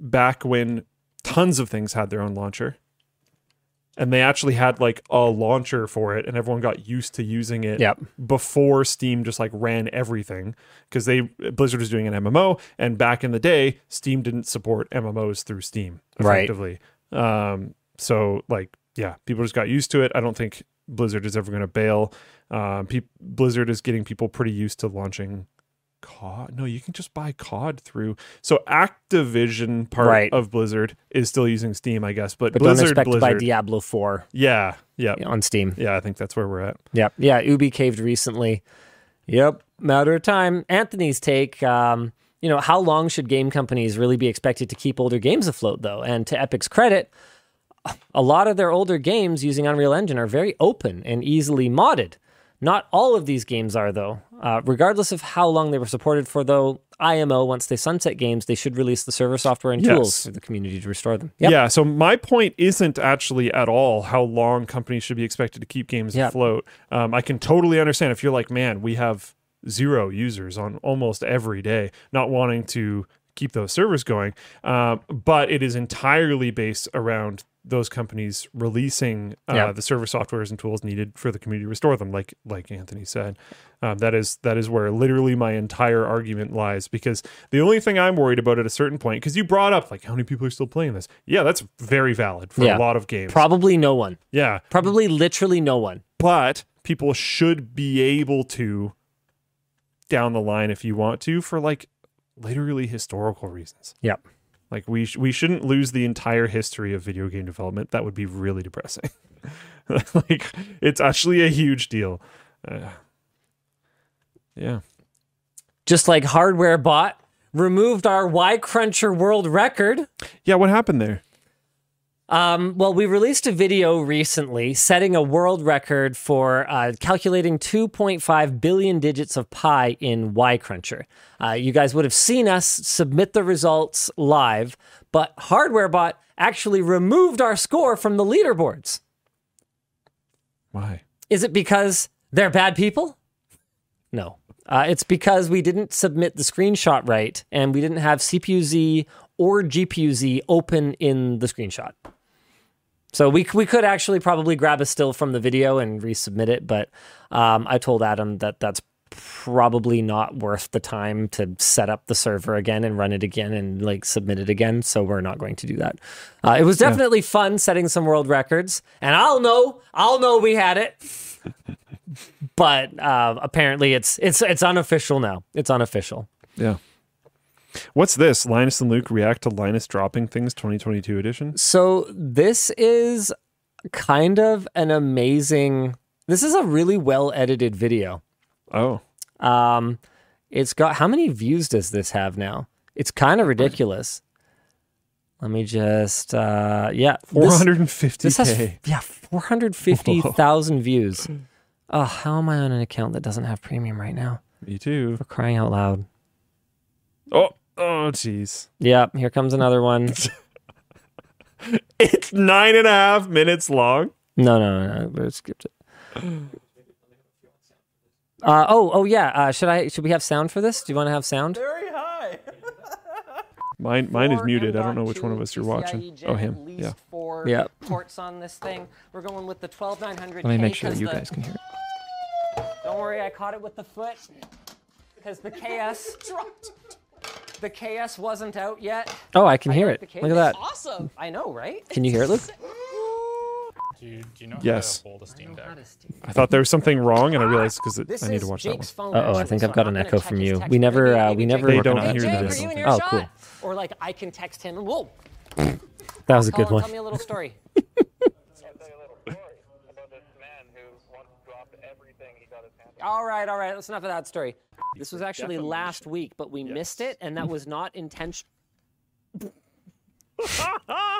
back when tons of things had their own launcher. And they actually had like a launcher for it, and everyone got used to using it Yep. before Steam just like ran everything. Because they Blizzard was doing an MMO, and back in the day, Steam didn't support MMOs through Steam Right. effectively. Um, so like, yeah, people just got used to it. I don't think Blizzard is ever going to bail. Um, peop Blizzard is getting people pretty used to launching COD. No, you can just buy COD through. So Activision part Right. of Blizzard is still using Steam, I guess. But, But Blizzard, don't expect to buy Blizzard, Diablo 4 yeah, yeah, on Steam. yeah. I think that's where we're at. Yep. Yeah. Ubi caved recently. Yep. Matter of time. Anthony's take. Um, you know, how long should game companies really be expected to keep older games afloat, though? And to Epic's credit, a lot of their older games using Unreal Engine are very open and easily modded. Not all of these games are, though. Uh, regardless of how long they were supported for, though, IMO, once they sunset games, they should release the server software and Yes. tools for the community to restore them. Yep. Yeah. So my point isn't actually at all how long companies should be expected to keep games Yep. afloat. Um, I can totally understand if you're like, man, we have zero users on almost every day, not wanting to keep those servers going. Um, but it is entirely based around those companies releasing uh, Yep. the server softwares and tools needed for the community to restore them. Like like Anthony said, um, that is that is where literally my entire argument lies. Because the only thing I'm worried about at a certain point, because you brought up like how many people are still playing this. Yeah, that's very valid for Yeah. a lot of games. Probably no one. yeah, Probably literally no one. but people should be able to down the line if you want to for like literally historical reasons. Yep. Like we sh- we shouldn't lose the entire history of video game development. That would be really depressing. like it's actually a huge deal. Uh, yeah. Just like Hardware Bot removed our Y Cruncher world record. Yeah, what happened there? Um, well, we released a video recently setting a world record for uh, calculating 2.5 billion digits of pi in Y Cruncher. Uh, you guys would have seen us submit the results live, but HardwareBot actually removed our score from the leaderboards. Why? Is it because they're bad people? No. Uh, it's because we didn't submit the screenshot right and we didn't have CPU-Z or GPU-Z open in the screenshot. So we, we could actually probably grab a still from the video and resubmit it, but um, I told Adam that that's probably not worth the time to set up the server again and run it again and like submit it again. So we're not going to do that. Uh, it was definitely fun setting some world records, and I'll know, I'll know we had it. but uh, apparently, it's it's it's unofficial now. It's unofficial. Yeah. What's this? Linus and Luke react to Linus dropping things 2022 edition? So this is kind of an amazing. This is a really well edited video. Oh. Um, it's got how many views does this have now? It's kind of ridiculous. Let me just uh yeah, 450k. this has yeah, 450,000 views. Oh, how am I on an account that doesn't have premium right now? Me too. For crying out loud. Oh, oh, jeez. Yeah, here comes another one. It's nine and a half minutes long. No, no, no, no. We skipped it. Uh, oh, oh yeah. Uh, should I? Should we have sound for this? Do you want to have sound? Very high. mine, mine is muted. I don't know which one of us you're watching. Oh, him. Yeah. Four Yeah. ports on this thing. We're going with the 12900. Let me make sure that you guys can hear it. Don't worry, I caught it with the foot because the KS. The KS wasn't out yet. Oh, I can hear it. Look at that. Awesome. I know, right? Can you hear it, Luke? Do you, do you know Yes. how to hold a Steam Deck? I thought there was something wrong, and I realized because I need to watch Jake's that one. phone. Uh-oh, I think so I've got an echo from you. We never, uh, we never They don't Hey, hear Jake, this. are you in your Oh, shot? cool. Or like I can text him and whoa. That was a good one. tell me a little story. I'll tell you a little story about this man who once dropped everything he got his hands on. All right, all right. That's enough of that story. This was actually last week, but we missed it, and that was not intentional.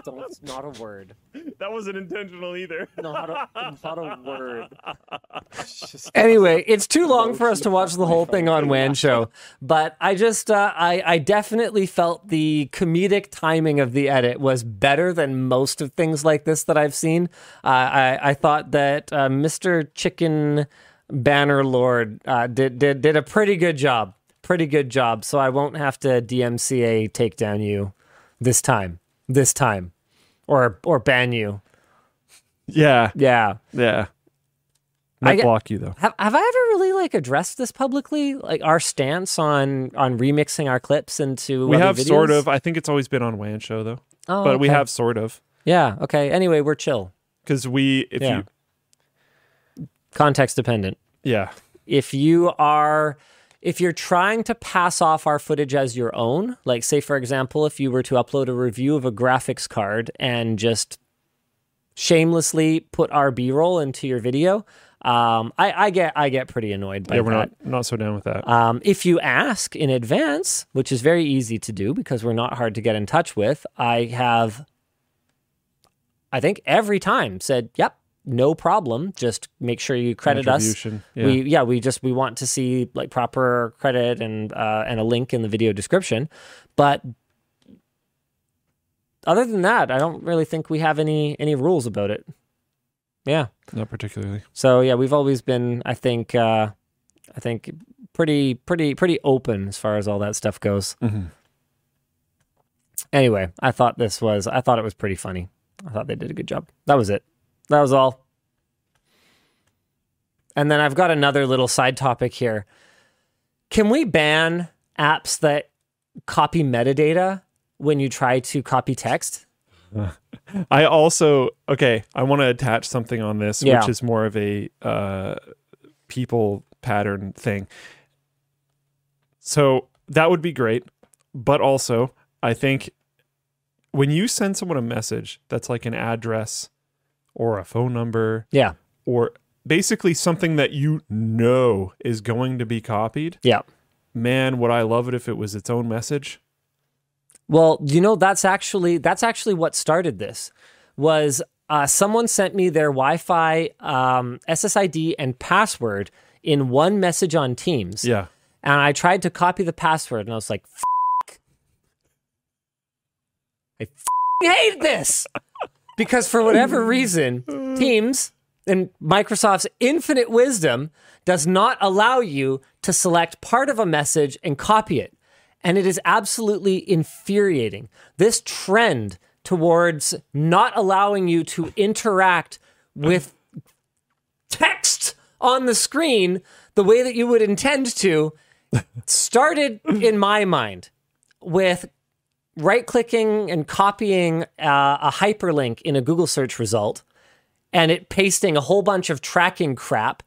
Don't, a word. That wasn't intentional either. Not a, not a word. anyway, it's too long for us to watch the whole thing on Wan Show, but I just, uh, I, I definitely felt the comedic timing of the edit was better than most of things like this that I've seen. Uh, I, I thought that uh, Mr. Chicken Banner Lord uh, did, did, did a pretty good job. Pretty good job. So I won't have to DMCA take down you this time. This time. Or, or ban you. Yeah, Yeah. yeah. I Might get- block you though. Have have I ever really like addressed this publicly? Like our stance on on remixing our clips into We have sort of. I think it's always been on WAN show though, Oh, but we have sort of Yeah. Okay. Anyway, we're chill. because we if Yeah. you Context dependent. yeah If you are if you're trying to pass off our footage as your own, like say for example, if you were to upload a review of a graphics card and just shamelessly put our B-roll into your video, um, I, I get I get pretty annoyed by yeah we're that. not not so down with that. Um, if you ask in advance, which is very easy to do because we're not hard to get in touch with, I have, I think every time said, "Yep, no problem. Just make sure you credit us." Yeah. We yeah, we just we want to see like proper credit and uh, and a link in the video description, but. Other than that, I don't really think we have any any rules about it. Yeah. not particularly. So yeah, we've always been, I think, uh, I think pretty, pretty, pretty open as far as all that stuff goes. Mm-hmm. Anyway, I thought this was, I thought it was pretty funny. I thought they did a good job. That was it. That was all. And then I've got another little side topic here. Can we ban apps that copy metadata when you try to copy text? I also okay. I want to attach something on this, Yeah. which is more of a uh, people pattern thing. So that would be great, but also I think when you send someone a message that's like an address or a phone number Yeah. or basically something that you know is going to be copied, Yeah. man, would I love it if it was its own message? Well, you know that's actually that's actually what started this. Was uh, someone sent me their Wi-Fi um, SSID and password in one message on Teams, Yeah. and I tried to copy the password, and I was like, F- "I f- hate this," because for whatever reason, Teams and Microsoft's infinite wisdom does not allow you to select part of a message and copy it. And it is absolutely infuriating. This trend towards not allowing you to interact with text on the screen the way that you would intend to started in my mind with right clicking and copying uh, a hyperlink in a Google search result and it pasting a whole bunch of tracking crap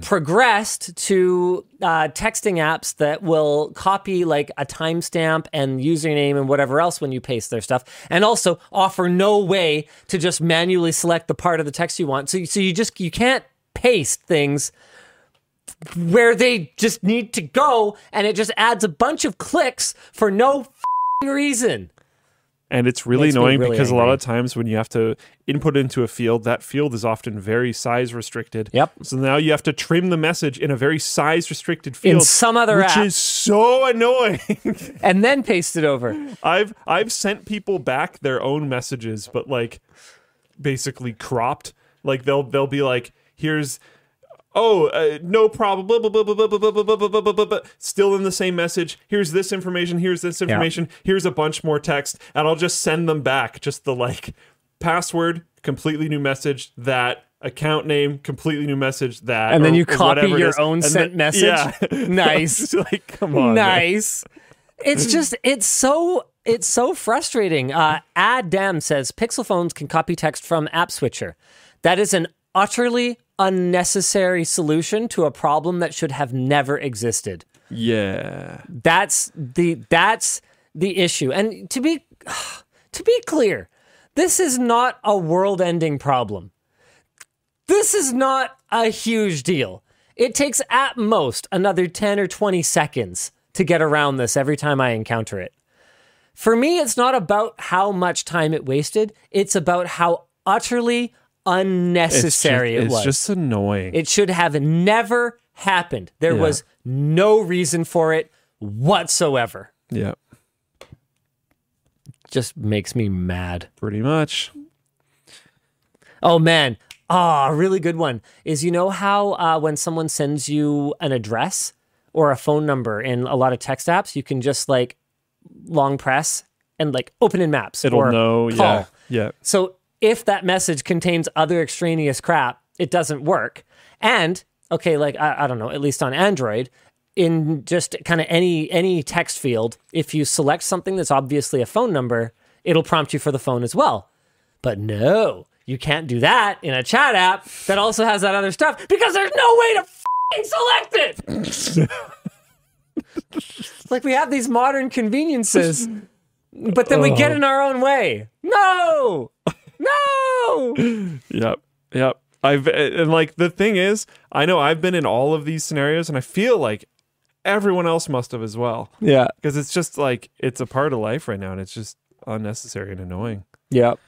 progressed to uh, texting apps that will copy like a timestamp and username and whatever else when you paste their stuff, and also offer no way to just manually select the part of the text you want. So, so you just you can't paste things where they just need to go, and it just adds a bunch of clicks for no reason. And it's really Makes annoying really because a lot of times when you have to input into a field, that field is often very size restricted. Yep. So now you have to trim the message in a very size restricted field. In some other which app. is so annoying. and then paste it over. I've I've sent people back their own messages, but like basically cropped. Like they'll they'll be like, here's oh uh, no problem blah, blah, blah, blah, blah, blah, blah, blah, blah, blah, blah, blah, blah. still in the same message here's this information here's this information here's a bunch more text and i'll just send them back just the like password completely new message that account name completely new message that And then you copy your own And sent then- message? yeah Nice. Like come on man. nice. It's just it's so it's so frustrating. Uh, Adam says Pixel phones can copy text from App Switcher. That is an utterly unnecessary solution to a problem that should have never existed. yeah That's the that's the issue. And to be to be clear, this is not a world-ending problem. This is not a huge deal. It takes at most another 10 or 20 seconds to get around this every time I encounter it. For me, it's not about how much time it wasted. It's about how utterly It's unnecessary just, it it's was. just annoying. It should have never happened. There Yeah. was no reason for it whatsoever. yeah, Just makes me mad. pretty much. Oh man. Ah, a really good one is you know how uh, when someone sends you an address or a phone number in a lot of text apps, you can just like long press and like open in maps. It'll know. call. Yeah, yeah. So if that message contains other extraneous crap, it doesn't work. And okay, like I, I don't know, at least on Android, in just kind of any any text field, if you select something that's obviously a phone number, it'll prompt you for the phone as well. But no, you can't do that in a chat app that also has that other stuff because there's no way to fing select it. like we have these modern conveniences, but then we get oh. in our own way. No, no. Yep. Yep. I've and like the thing is, I know I've been in all of these scenarios and I feel like everyone else must have as well. Yeah. Because it's just like it's a part of life right now and it's just unnecessary and annoying. Yep.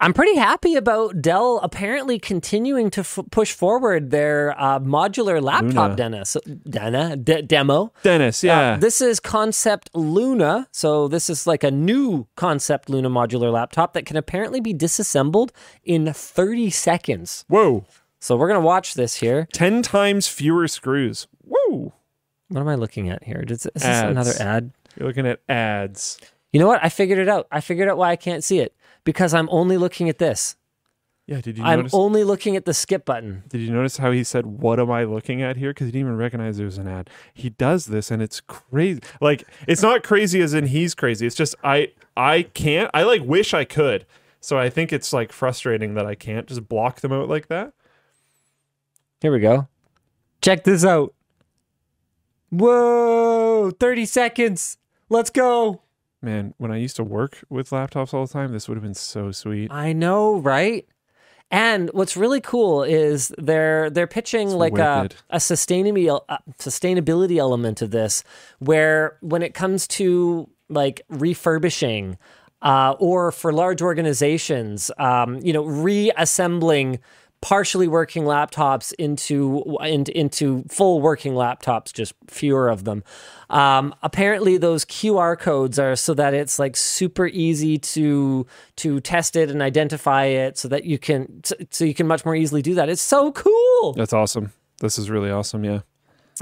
I'm pretty happy about Dell apparently continuing to f- push forward their uh, modular laptop. So, dana, de- demo. Dennis, Uh, yeah. this is Concept Luna. So this is like a new Concept Luna modular laptop that can apparently be disassembled in 30 seconds. Whoa. So we're gonna watch this here. 10 times fewer screws. Whoa. What am I looking at here? Is, is this another ad? You're looking at ads. You know what? I figured it out. I figured out why I can't see it because I'm only looking at this. Yeah, did you I'm notice only looking at the skip button. Did you notice how he said, "What am I looking at here?" Because he didn't even recognize there was an ad. He does this, and it's crazy. Like it's not crazy as in he's crazy. It's just I I can't. I like wish I could. So I think it's like frustrating that I can't just block them out like that. Here we go. Check this out. Whoa, 30 seconds. Let's go. Man, when I used to work with laptops all the time, this would have been so sweet. I know, right? And what's really cool is they're they're pitching like a, wicked. a sustainability a sustainability element of this, where when it comes to like refurbishing, uh, or for large organizations, um, you know, reassembling partially working laptops into into, into full working laptops, just fewer of them. Um, apparently, those QR codes are so that it's like super easy to to test it and identify it, so that you can so, so you can much more easily do that. It's so cool. That's awesome. This is really awesome. Yeah.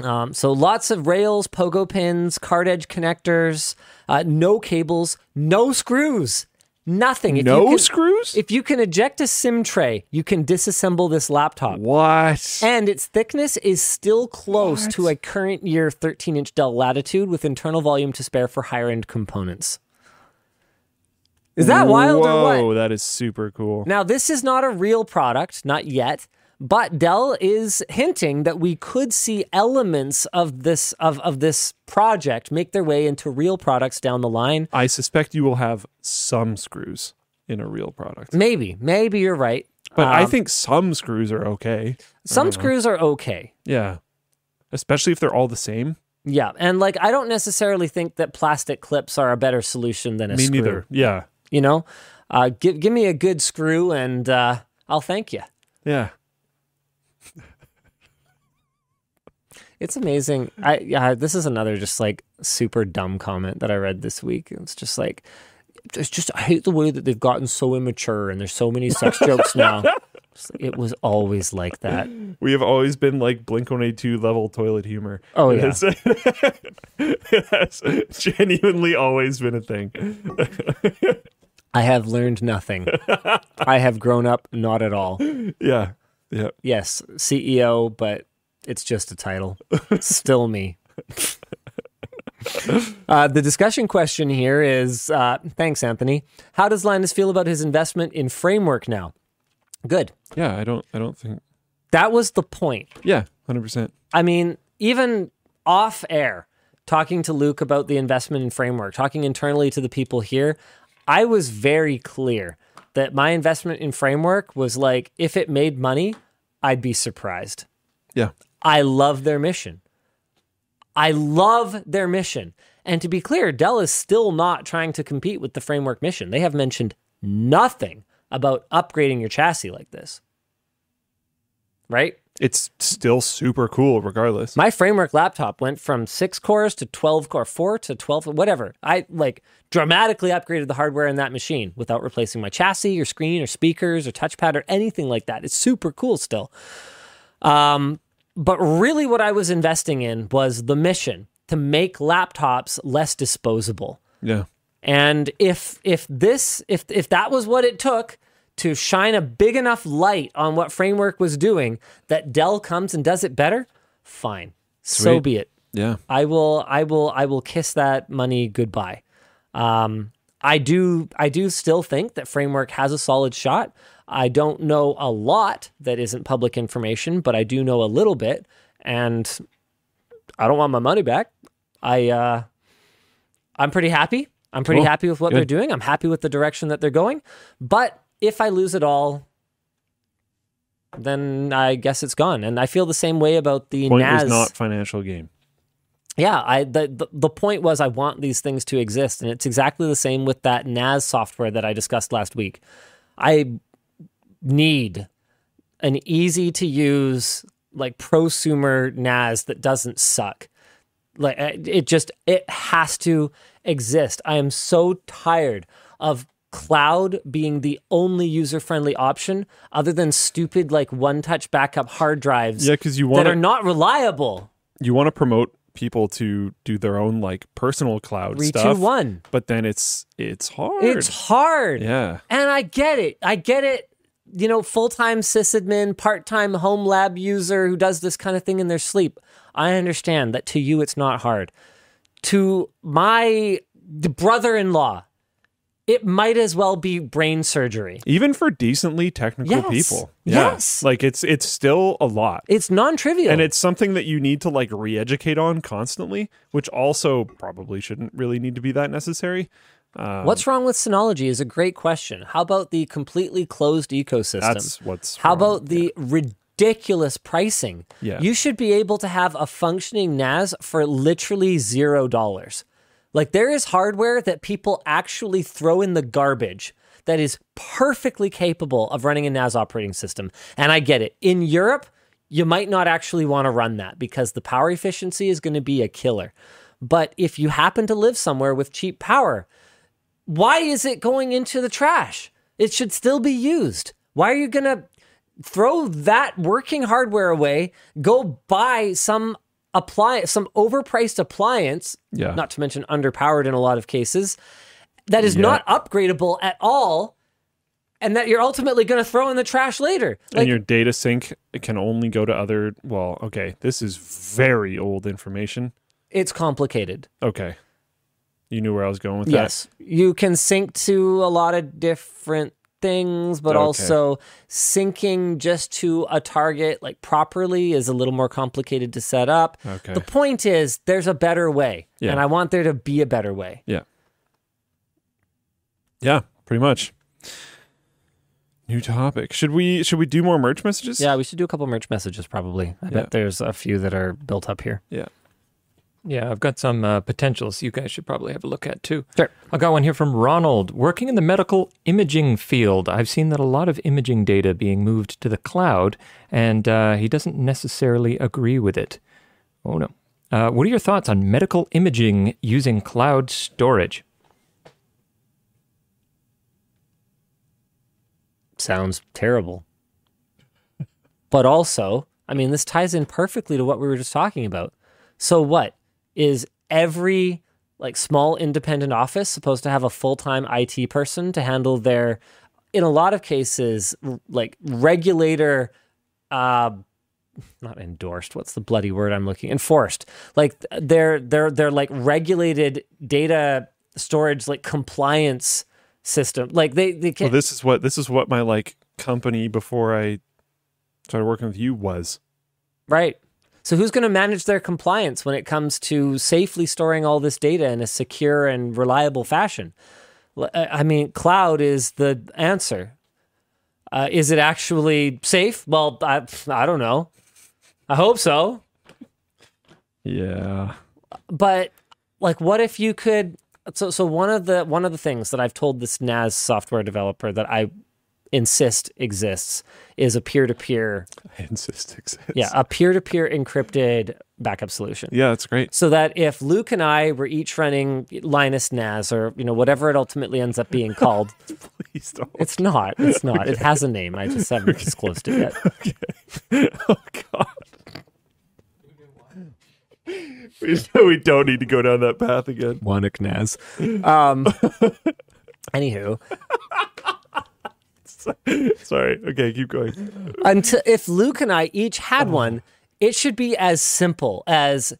Um, so lots of rails, pogo pins, card edge connectors, uh, no cables, no screws, nothing. If you no can- screws. If you can eject a SIM tray, you can disassemble this laptop. what? And its thickness is still close to a current year 13 inch Dell Latitude with internal volume to spare for higher end components. Is that wild or Whoa, what? that is super cool. Now, this is not a real product, not yet, but Dell is hinting that we could see elements of this of, of this project make their way into real products down the line. I suspect you will have some screws in a real product. Maybe, maybe you're right. But I Um, think some screws are okay. some screws are okay. Yeah. Especially if they're all the same. Yeah, and like I don't necessarily think that plastic clips are a better solution than a Me screw. neither. Yeah. You know, uh, give give me a good screw and uh, I'll thank you. Yeah. It's amazing. I yeah, this is another just like super dumb comment that I read this week. It's just like it's just I hate the way that they've gotten so immature and there's so many sex jokes now. It was always like that. We have always been like Blink 182 level toilet humor. Oh, yeah. It's- it has genuinely always been a thing. I have learned nothing. I have grown up not at all. Yeah. Yeah. Yes, CEO, but it's just a title. Still me. Uh, the discussion question here is uh, thanks, Anthony. How does Linus feel about his investment in Framework now? Good. Yeah. I don't, I don't think, That was the point. yeah, 100%. I mean, even off air, talking to Luke about the investment in Framework, talking internally to the people here, I was very clear that my investment in Framework was like, if it made money, I'd be surprised. Yeah. I love their mission. I love their mission. And to be clear, Dell is still not trying to compete with the framework mission. They have mentioned nothing about upgrading your chassis like this. Right? It's still super cool regardless. My framework laptop went from six cores to 12 core, four to 12, whatever. I like dramatically upgraded the hardware in that machine without replacing my chassis or screen or speakers or touchpad or anything like that. It's super cool still. Um, but really, what I was investing in was the mission to make laptops less disposable. yeah. And if if this if if that was what it took to shine a big enough light on what framework was doing that Dell comes and does it better, fine. So be it. Yeah. I will I will I will kiss that money goodbye. Um I do I do still think that framework has a solid shot. I don't know a lot that isn't public information, but I do know a little bit and I don't want my money back. I uh I'm pretty happy. I'm pretty Cool. happy with what Good. they're doing. I'm happy with the direction that they're going. But if I lose it all, then I guess it's gone. And I feel the same way about the Point NAS. not financial gain. Yeah, I the, the the point was I want these things to exist, and it's exactly the same with that NAS software that I discussed last week. I need an easy to use like prosumer NAS that doesn't suck. Like it just it has to exist. I am so tired of cloud being the only user friendly option other than stupid like one touch backup hard drives Yeah, because you want that are not reliable. you want to promote people to do their own like personal cloud Three, two, stuff. one. But then it's it's hard. It's hard. yeah. And I get it. I get it. You know, full time sysadmin, part time home lab user who does this kind of thing in their sleep. I understand that to you it's not hard. To my brother in law, it might as well be brain surgery. Even for decently technical Yes. people. Yeah. Yes. Like it's it's still a lot. It's non trivial. and it's something that you need to like re-educate on constantly, which also probably shouldn't really need to be that necessary. Um, What's wrong with Synology is a great question. How about the completely closed ecosystem? That's what's How wrong. about the ridiculous pricing? Yeah. You should be able to have a functioning NAS for literally zero dollars. Like there is hardware that people actually throw in the garbage that is perfectly capable of running a NAS operating system. And I get it. In Europe, you might not actually want to run that because the power efficiency is going to be a killer. But if you happen to live somewhere with cheap power, why is it going into the trash? It should still be used. Why are you going to throw that working hardware away, go buy some appliance, some overpriced appliance, Yeah. not to mention underpowered in a lot of cases, that is not upgradable at all, and that you're ultimately going to throw in the trash later. Like, and your data sync can only go to other well, okay, this is very old information. it's complicated. Okay. You knew where I was going with that. Yes, you can sync to a lot of different things, but Okay. also syncing just to a target like properly is a little more complicated to set up. Okay. The point is, there's a better way, Yeah. and I want there to be a better way. Yeah. Yeah, pretty much. New topic. Should we should we do more merch messages? Yeah, we should do a couple merch messages probably. I Yeah. bet there's a few that are built up here. Yeah. Yeah, I've got some uh, potentials you guys should probably have a look at too. Sure. I got one here from Ronald. Working in the medical imaging field, I've seen that a lot of imaging data being moved to the cloud, and uh, he doesn't necessarily agree with it. Oh no. Uh, what are your thoughts on medical imaging using cloud storage? Sounds terrible. but also, I mean, this ties in perfectly to what we were just talking about. So what is every like small independent office supposed to have a full-time IT person to handle their in a lot of cases like regulator uh not endorsed what's the bloody word i'm looking enforced like th- they're they're they're like regulated data storage like compliance system like they they can't this is what this is what my like company before I started working with you was. Right. So who's going to manage their compliance when it comes to safely storing all this data in a secure and reliable fashion? I mean, cloud is the answer. Uh, is it actually safe? Well, I, I don't know. I hope so. Yeah. But like what if you could so so one of the one of the things that I've told this NAS software developer that I insist exists is a peer-to-peer insist exists. yeah, a peer-to-peer encrypted backup solution. Yeah, that's great. So that if Luke and I were each running Linus NAS or you know whatever it ultimately ends up being called, Please don't. it's not. It's not. It has a name. I just haven't disclosed it yet. oh God. We, we don't need to go down that path again. Wannik NAS. Um, anywho, Sorry. Okay, keep going. until if Luke and I each had uh-huh. one, it should be as simple as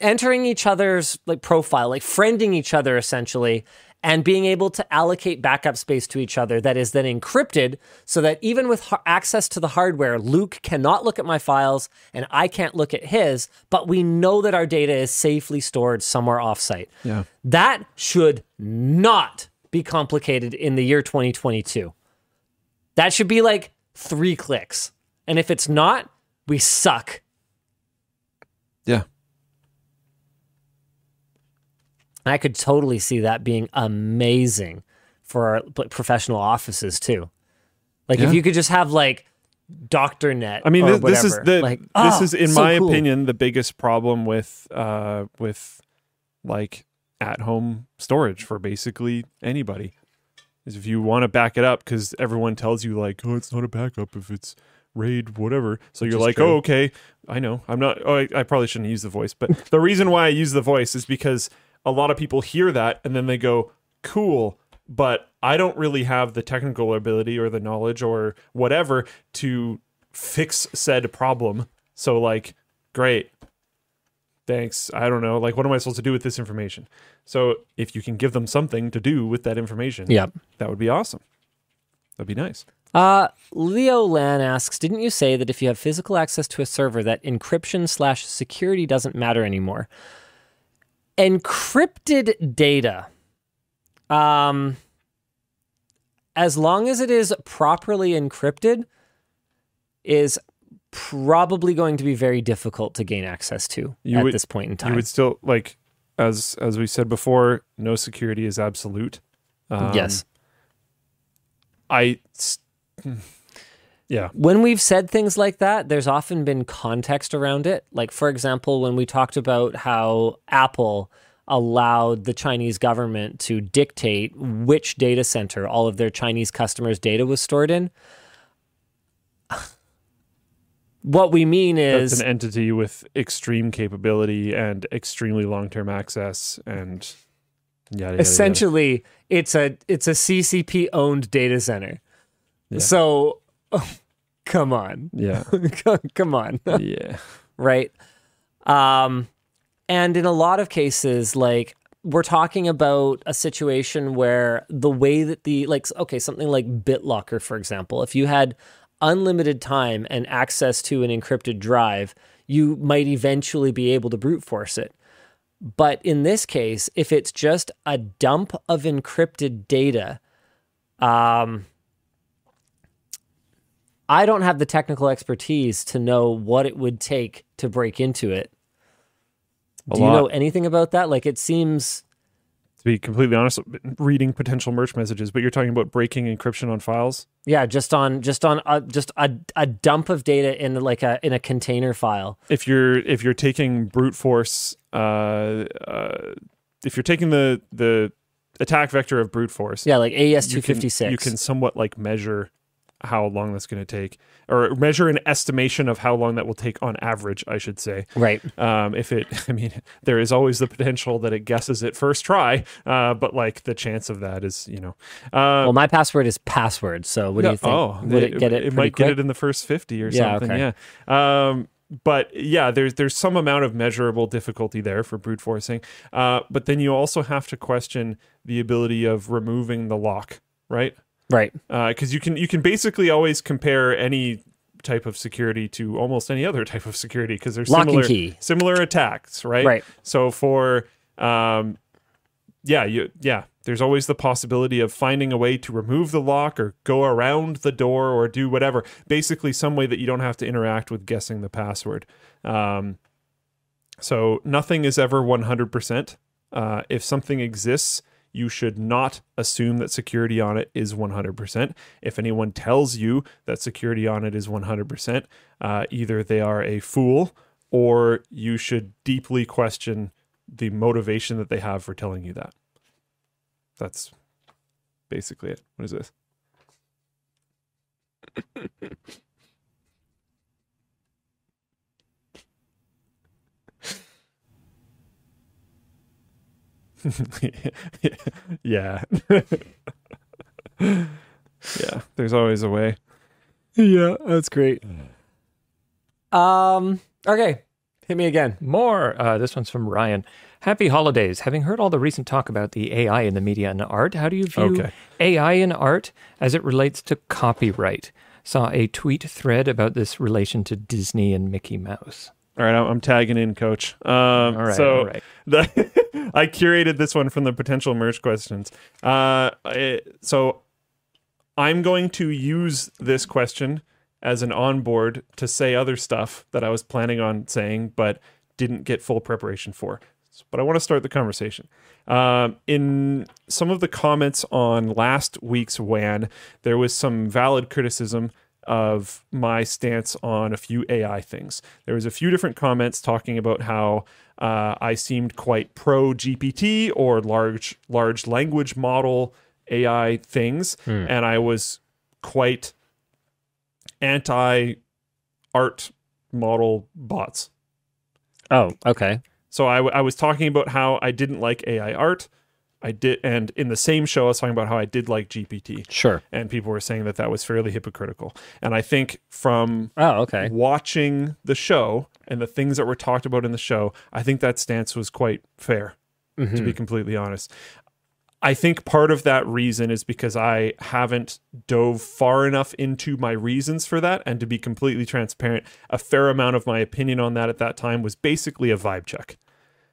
entering each other's like profile, like friending each other essentially, and being able to allocate backup space to each other that is then encrypted so that even with ha- access to the hardware, Luke cannot look at my files and I can't look at his, but we know that our data is safely stored somewhere offsite. Yeah. That should not be complicated in the year 2022. That should be like three clicks. And if it's not, we suck. Yeah. I could totally see that being amazing for our professional offices too. Like Yeah. if you could just have like Doctor Net. I mean, this is the like, this oh, is, in so my cool. opinion, the biggest problem with uh with like at home storage for basically anybody is if you want to back it up because everyone tells you like, oh, it's not a backup if it's raid whatever. So you're like, true. oh, okay, I know. I'm not. Oh, I, I probably shouldn't use the voice, but the reason why I use the voice is because a lot of people hear that and then they go, cool. But I don't really have the technical ability or the knowledge or whatever to fix said problem. So like, great. Thanks. I don't know. Like, what am I supposed to do with this information? So if you can give them something to do with that information, Yep. that would be awesome. That'd be nice. Uh, Leo Lan asks, didn't you say that if you have physical access to a server, that encryption slash security doesn't matter anymore? Encrypted data, um, as long as it is properly encrypted, is probably going to be very difficult to gain access to You at would- this point in time. You would still like, as as we said before, no security is absolute. Um, yes. I Yeah. when we've said things like that, there's often been context around it. Like, for example, when we talked about how Apple allowed the Chinese government to dictate which data center all of their Chinese customers' data was stored in. What we mean That's is an entity with extreme capability and extremely long term access and yada, yada, yada. essentially it's a it's a CCP owned data center. So come on. Yeah. come on. yeah. right? Um, and in a lot of cases, like we're talking about a situation where the way that the like okay, something like BitLocker, for example, if you had unlimited time and access to an encrypted drive, you might eventually be able to brute force it. But in this case, if it's just a dump of encrypted data, um, I don't have the technical expertise to know what it would take to break into it. A Do you know anything about that? Like it seems To be completely honest, reading potential merch messages, but you're talking about breaking encryption on files. yeah, just on just on a, just a, a dump of data in like a in a container file. If you're if you're taking brute force, uh, uh, if you're taking the the attack vector of brute force, Yeah, like AES you can- 256. You can somewhat like measure how long that's going to take, or measure an estimation of how long that will take on average, I should say. right. Um, if it, I mean, there is always the potential that it guesses it first try, uh, but like the chance of that is, you know, uh, Well, my password is password. So what do you think? Oh, Would it, get it? It might get it in the first fifty or Yeah, something. okay. Yeah. Um, but yeah, there's there's some amount of measurable difficulty there for brute forcing. Uh, but then you also have to question the ability of removing the lock, right? Right. Because you can you can basically always compare any type of security to almost any other type of security because there's Lock similar similar attacks, right? Right. So for um, yeah, you yeah, there's always the possibility of finding a way to remove the lock or go around the door or do whatever. Basically, some way that you don't have to interact with guessing the password. Um, So nothing is ever 100%. Uh, if something exists, you should not assume that security on it is 100%. If anyone tells you that security on it is 100%, uh, either they are a fool or you should deeply question the motivation that they have for telling you that. That's basically it. What is this? yeah. yeah, there's always a way. Yeah, that's great. Um. Okay, hit me again. More. Uh, this one's from Ryan. Happy holidays. Having heard all the recent talk about the AI in the media and art, how do you view Okay. AI in art as it relates to copyright? Saw a tweet thread about this relation to Disney and Mickey Mouse. All right, I'm, tagging in, Coach. Um, All right, so all right. the, I curated this one from the potential merch questions. Uh, I- so I'm going to use this question as an onboard to say other stuff that I was planning on saying, but didn't get full preparation for. But I want to start the conversation. Um, in some of the comments on last week's WAN, there was some valid criticism of my stance on a few AI things. There was a few different comments talking about how uh, I seemed quite pro GPT or large large language model AI things, and I was quite anti art model bots. Oh, okay. So I, w- I was talking about how I didn't like AI art. I did, and in the same show, I was talking about how I did like GPT, Sure. and people were saying that that was fairly hypocritical. And I think from Oh, okay. watching the show and the things that were talked about in the show, I think that stance was quite fair, to be mm-hmm. completely honest. I think part of that reason is because I haven't dove far enough into my reasons for that. And to be completely transparent, a fair amount of my opinion on that at that time was basically a vibe check.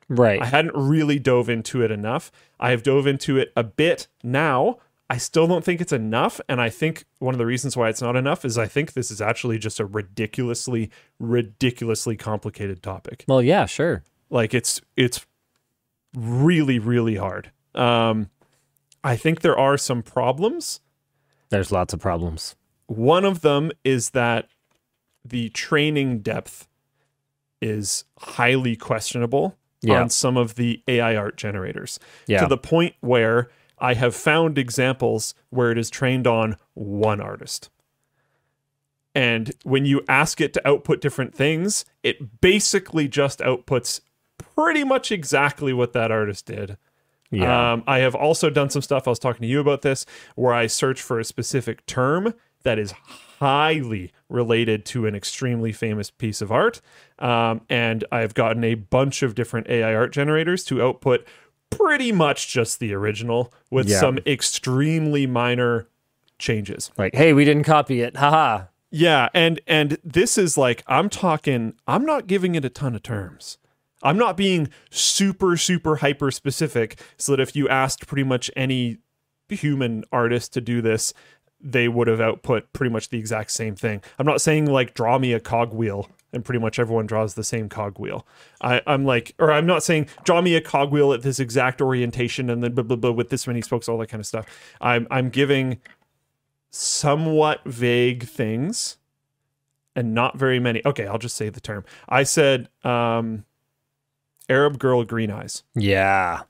Right. I hadn't really dove into it enough. I have dove into it a bit now. I still don't think it's enough. And I think one of the reasons why it's not enough is I think this is actually just a ridiculously, ridiculously complicated topic. well, yeah, sure. Like it's it's really, really hard. Um I think there are some problems. There's lots of problems. One of them is that the training depth is highly questionable Yeah. on some of the AI art generators Yeah. to the point where I have found examples where it is trained on one artist. And when you ask it to output different things, it basically just outputs pretty much exactly what that artist did. Yeah. Um, I have also done some stuff. I was talking to you about this, where I search for a specific term that is highly related to an extremely famous piece of art, um, and I've gotten a bunch of different AI art generators to output pretty much just the original with Yeah. some extremely minor changes. like, hey, we didn't copy it. Haha. Yeah, and and this is like I'm talking I'm not giving it a ton of terms. I'm not being super super hyper specific so that if you asked pretty much any human artist to do this, they would have output pretty much the exact same thing. I'm not saying like draw me a cogwheel and pretty much everyone draws the same cogwheel. I, I'm like, or I'm not saying draw me a cogwheel at this exact orientation and then blah blah blah with this many spokes, all that kind of stuff. I'm I'm giving somewhat vague things and not very many. Okay, I'll just say the term. I said um, Arab girl green eyes. Yeah.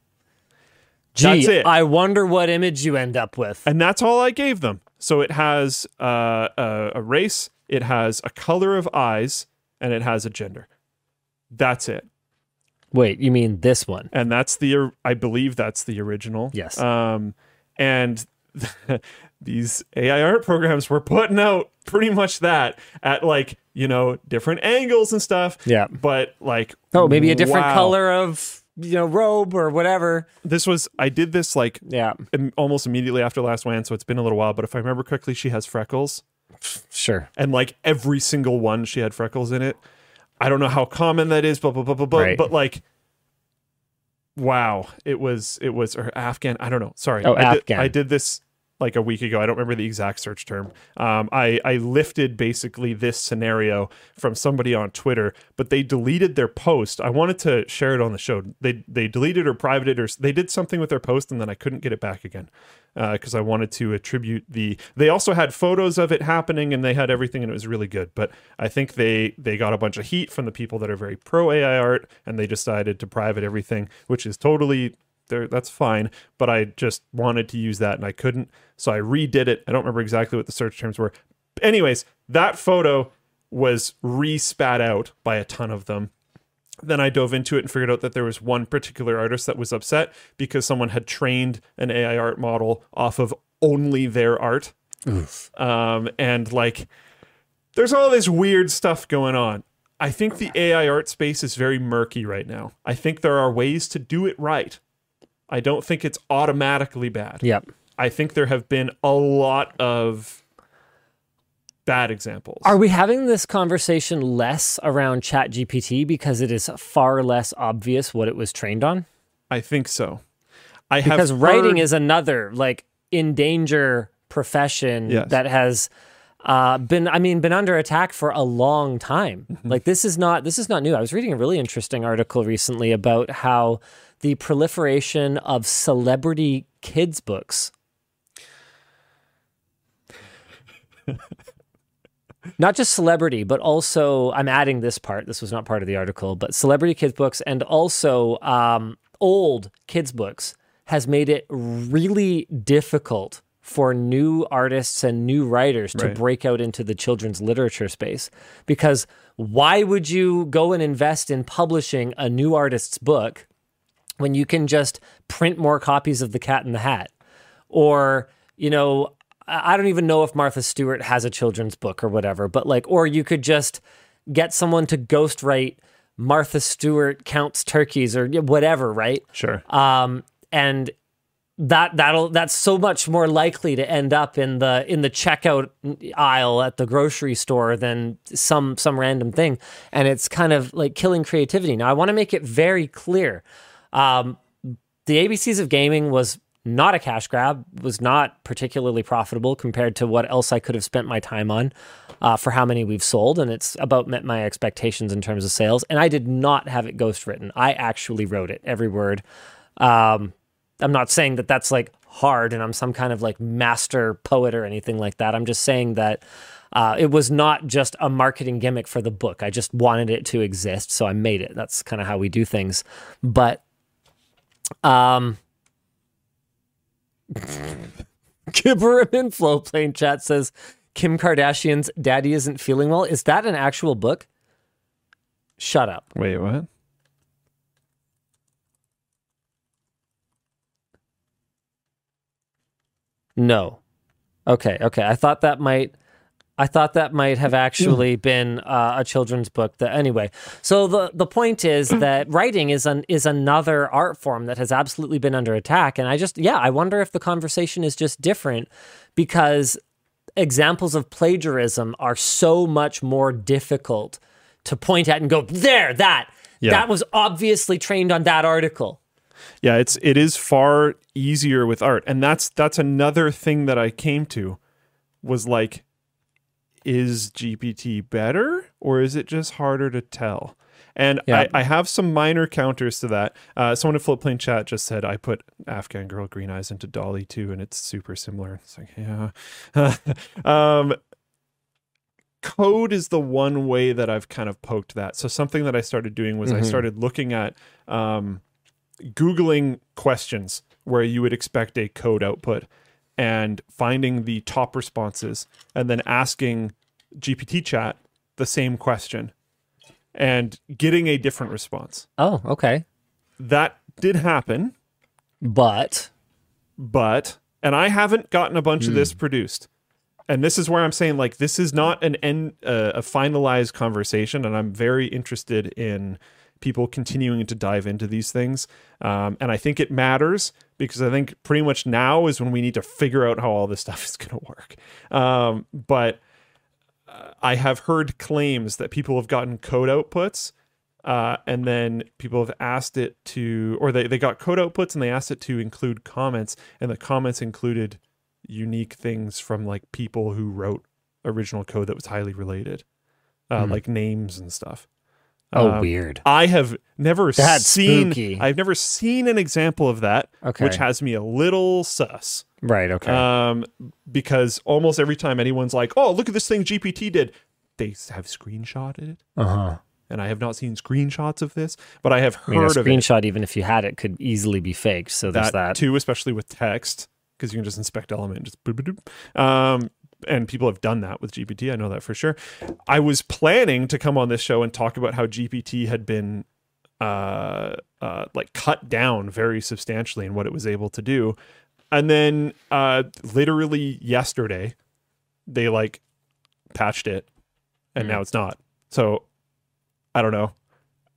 Gee, That's it. I wonder what image you end up with. And that's all I gave them. So it has uh, a, a race, it has a color of eyes, and it has a gender. That's it. Wait, you mean this one? And that's the, I believe that's the original. Yes. Um, and these AI art programs were putting out pretty much that at like, you know, different angles and stuff. Yeah. But like, Oh, maybe a different wow. color of you know robe or whatever. This was, I did this like Yeah, im- almost immediately after last WAN, so it's been a little while. But if I remember correctly, she has freckles. sure. and like every single one she had freckles in it. I don't know how common that is, but but but but, but, Right. but like wow, it was it was or Afghan, I don't know. Sorry. Oh, I did, Afghan. I did this like a week ago. I don't remember the exact search term. Um, I I lifted basically this scenario from somebody on Twitter, but they deleted their post. I wanted to share it on the show. They they deleted or privated or they did something with their post, and then I couldn't get it back again because I wanted to attribute the. They also had photos of it happening, and they had everything, and it was really good. But I think they they got a bunch of heat from the people that are very pro AI art, and they decided to private everything, which is totally there that's fine but i just wanted to use that and i couldn't so i redid it. I don't remember exactly what the search terms were. Anyways that photo was re-spat out by a ton of them. Then i dove into it and figured out that there was one particular artist that was upset because someone had trained an ai art model off of only their art. Um, and like there's all this weird stuff going on. I think the AI art space is very murky right now. I think there are ways to do it right. I don't think it's automatically bad. Yep. I think there have been a lot of bad examples. Are we having this conversation less around Chat GPT because it is far less obvious what it was trained on? I think so. I Because have writing is another like in danger profession Yes. that has uh, been I mean been under attack for a long time. Mm-hmm. Like this is not this is not new. I was reading a really interesting article recently about how the proliferation of celebrity kids books not just celebrity, but also I'm adding this part. This was not part of the article, but celebrity kids books and also um, old kids books has made it really difficult for new artists and new writers to Right. break out into the children's literature space. Because why would you go and invest in publishing a new artist's book when you can just print more copies of The Cat in the Hat? Or, you know, I don't even know if Martha Stewart has a children's book or whatever, but like, or you could just get someone to ghostwrite Martha Stewart counts turkeys or whatever, right? Sure. um, and that that'll that's so much more likely to end up in the in the checkout aisle at the grocery store than some some random thing and it's kind of like killing creativity now i want to make it very clear um, the abcs of gaming was not a cash grab was not particularly profitable compared to what else i could have spent my time on uh, for how many we've sold and it's about met my expectations in terms of sales and i did not have it ghost written i actually wrote it every word um, I'm not saying that that's like hard and I'm some kind of like master poet or anything like that. I'm just saying that uh, it was not just a marketing gimmick for the book. I just wanted it to exist, so I made it. That's kind of how we do things. But, um, Gibberim in Floatplane chat says Kim Kardashian's daddy isn't feeling well. Is that an actual book? Shut up. Wait, what? No. Okay, okay. I thought that might I thought that might have actually been uh, a children's book. That anyway. So the the point is that writing is an is another art form that has absolutely been under attack and I just yeah, I wonder if the conversation is just different because examples of plagiarism are so much more difficult to point at and go there that Yeah. that was obviously trained on that article. Yeah, it's it is far easier with art. And that's that's another thing that I came to was like is GPT better or is it just harder to tell? And Yeah. I, I have some minor counters to that. Uh, someone in Floatplane Chat just said I put Afghan Girl Green Eyes into DALL-E 2, and it's super similar. It's like, yeah. um, code is the one way that I've kind of poked that. So something that I started doing was I started looking at um, Googling questions where you would expect a code output and finding the top responses and then asking GPT chat the same question and getting a different response. Oh, okay. That did happen, But but and I haven't gotten a bunch of this produced. And this is where I'm saying like this is not an end uh, a finalized conversation and I'm very interested in people continuing to dive into these things. Um, and I think it matters because I think pretty much now is when we need to figure out how all this stuff is going to work. Um, but uh, I have heard claims that people have gotten code outputs uh, and then people have asked it to, or they, they got code outputs and they asked it to include comments, and the comments included unique things from like people who wrote original code that was highly related, uh, Hmm. like names and stuff. Oh, Um, weird. I have never That's seen. spooky. I've never seen an example of that, Okay. which has me a little sus. Right. Okay. Um, because almost every time anyone's like, "Oh, look at this thing GPT did," they have screenshotted it, Uh huh. and I have not seen screenshots of this, but I have I mean, a heard of screenshot, even if you had it, could easily be faked. So there's that, that. too, especially with text, because you can just inspect element and just boop, boop, boop. um, and people have done that with GPT. I know that for sure. I was planning to come on this show and talk about how GPT had been uh, uh, like cut down very substantially in what it was able to do, and then uh, literally yesterday, they like patched it, and now it's not. So I don't know.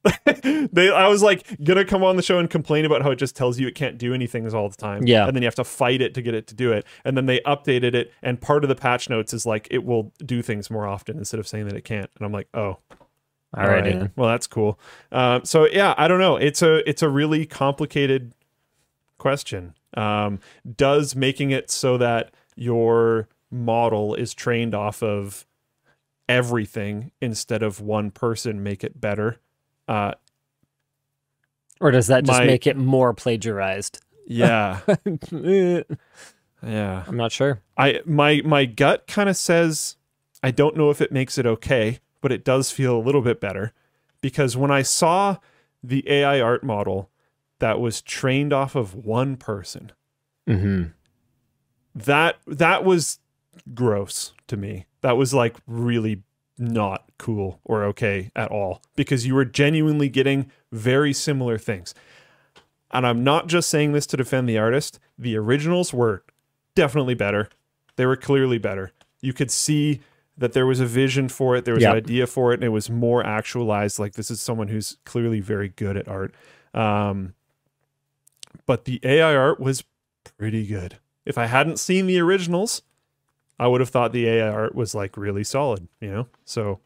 they I was like gonna come on the show and complain about how it just tells you it can't do anything all the time. Yeah. And then you have to fight it to get it to do it. And then they updated it and part of the patch notes is like it will do things more often instead of saying that it can't. And I'm like, oh. All right. Well that's cool. Um, so yeah, I don't know. It's a it's a really complicated question. Um, does making it so that your model is trained off of everything instead of one person make it better? Uh, Or does that just My- make it more plagiarized? yeah, yeah. I'm not sure. I my my gut kind of says I don't know if it makes it okay, but it does feel a little bit better because when I saw the AI art model that was trained off of one person, Mm-hmm. that that was gross to me. That was like really not cool or okay at all because you were genuinely getting very similar things. And I'm not just saying this to defend the artist. The originals were definitely better. They were clearly better. You could see that there was a vision for it, there was Yep. an idea for it, and it was more actualized. Like this is someone who's clearly very good at art. Um, but the AI art was pretty good. If I hadn't seen the originals, I would have thought the AI art was like really solid, you know? So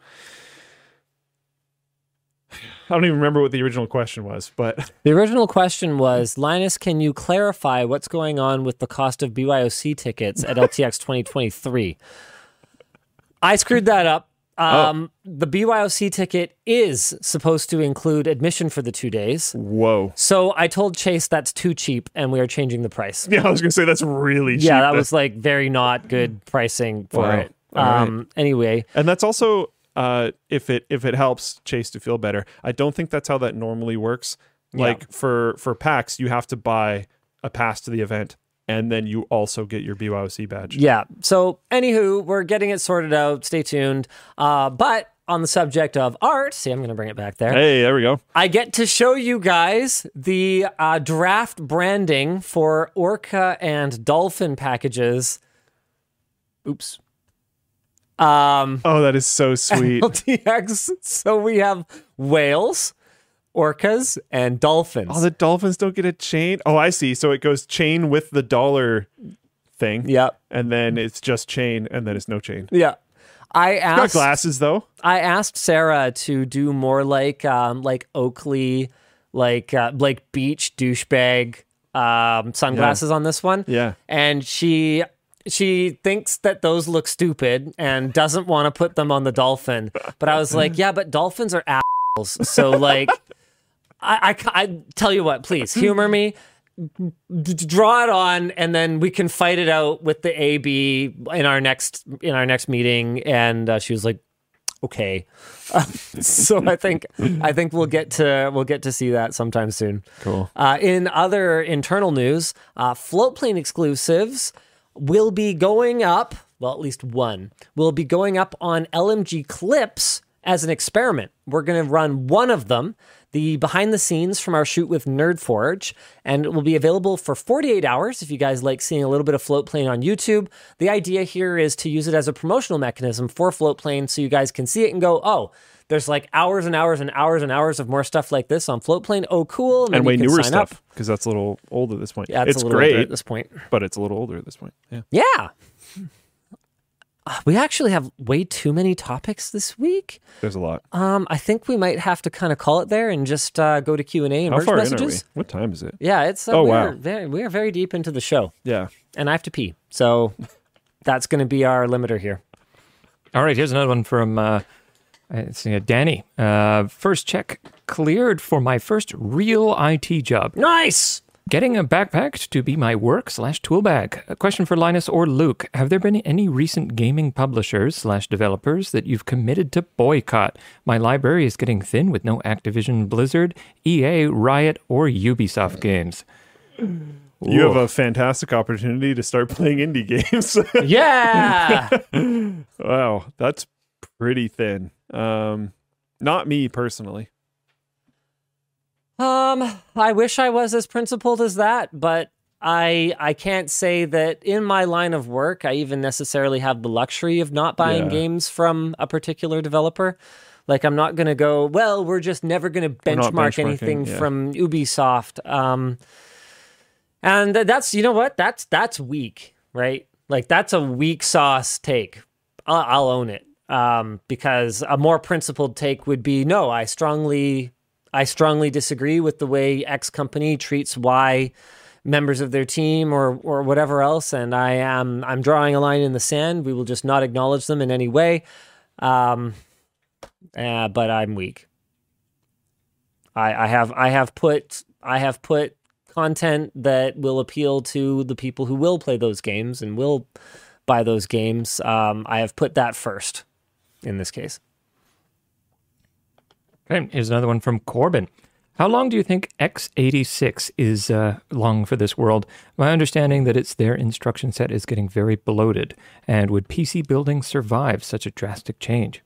I don't even remember what the original question was, but The original question was Linus, can you clarify what's going on with the cost of BYOC tickets at LTX 2023? I screwed that up. Um, The BYOC ticket is supposed to include admission for the two days. whoa. So I told Chase that's too cheap and we are changing the price. Yeah, I was gonna say that's really cheap. Yeah, that was like very not good pricing for Wow. it. All right. Um, Anyway, and that's also uh, if it if it helps Chase to feel better. I don't think that's how that normally works. Like for for PAX, you have to buy a pass to the event, and then you also get your BYOC badge. Yeah. So, anywho, we're getting it sorted out. Stay tuned. Uh, but on the subject of art, see, I'm going to bring it back there. Hey, there we go. I get to show you guys the uh, draft branding for Orca and Dolphin packages. Oops. Um, Oh, that is so sweet. LTX. So we have whales, orcas, and dolphins. oh, the dolphins don't get a chain. Oh, I see. So it goes chain with the dollar thing. Yep. And then it's just chain, and then it's no chain. Yeah. I Got asked. glasses though. I asked Sarah to do more like um like Oakley, like uh, like beach douchebag um sunglasses on this one. Yeah. And she she thinks that those look stupid and doesn't want to put them on the dolphin. But I was like, yeah, but dolphins are assholes. So like I, I, I tell you what, please humor me. D- draw it on and then we can fight it out with the AB in our next in our next meeting and uh, she was like okay so I think I think we'll get to we'll get to see that sometime soon Cool. uh, in other internal news uh, Floatplane exclusives will be going up well at least one will be going up on LMG clips as an experiment we're going to run one of them the behind the scenes from our shoot with Nerdforge, and it will be available for 48 hours if you guys like seeing a little bit of Floatplane on YouTube. The idea here is to use it as a promotional mechanism for Floatplane so you guys can see it and go, oh, there's like hours and hours and hours and hours of more stuff like this on Floatplane. Oh, cool. And you way can newer sign stuff Up. because that's a little old at this point. Yeah, it's, it's a little older great, at this point. but it's a little older at this point. Yeah. Yeah. We actually have way too many topics this week. There's a lot. Um, I think we might have to kind of call it there and just uh, go to Q and A and How merge far messages. in are we? What time is it? Yeah, it's uh, Oh, we're wow. very, we are very deep into the show, Yeah. and I have to pee, so that's going to be our limiter here. All right, here's another one from uh, it's, uh, Danny. Uh, first check cleared for my first real IT job. Nice. Getting a backpack to be my work slash tool bag. A question for Linus or Luke. Have there been any recent gaming publishers slash developers that you've committed to boycott? My library is getting thin with no Activision Blizzard, EA, Riot, or Ubisoft games. You have a fantastic opportunity to start playing indie games. Yeah. wow, that's pretty thin. Um, not me personally. Um, I wish I was as principled as that, but I I can't say that in my line of work I even necessarily have the luxury of not buying Yeah. games from a particular developer. Like I'm not going to go, well, we're just never going to benchmark anything yeah. from Ubisoft. Um and that's you know what? That's that's weak, right? Like that's a weak sauce take. I'll, I'll own it. Um, because a more principled take would be no, I strongly I strongly disagree with the way X company treats Y members of their team or or whatever else, and I am I'm drawing a line in the sand. We will just not acknowledge them in any way. Um, uh, but I'm weak. I, I have I have put I have put content that will appeal to the people who will play those games and will buy those games. Um, I have put that first in this case. Okay, here's another one from Corbin. How long do you think x86 is uh, long for this world? My understanding that it's their instruction set is getting very bloated, and would PC building survive such a drastic change?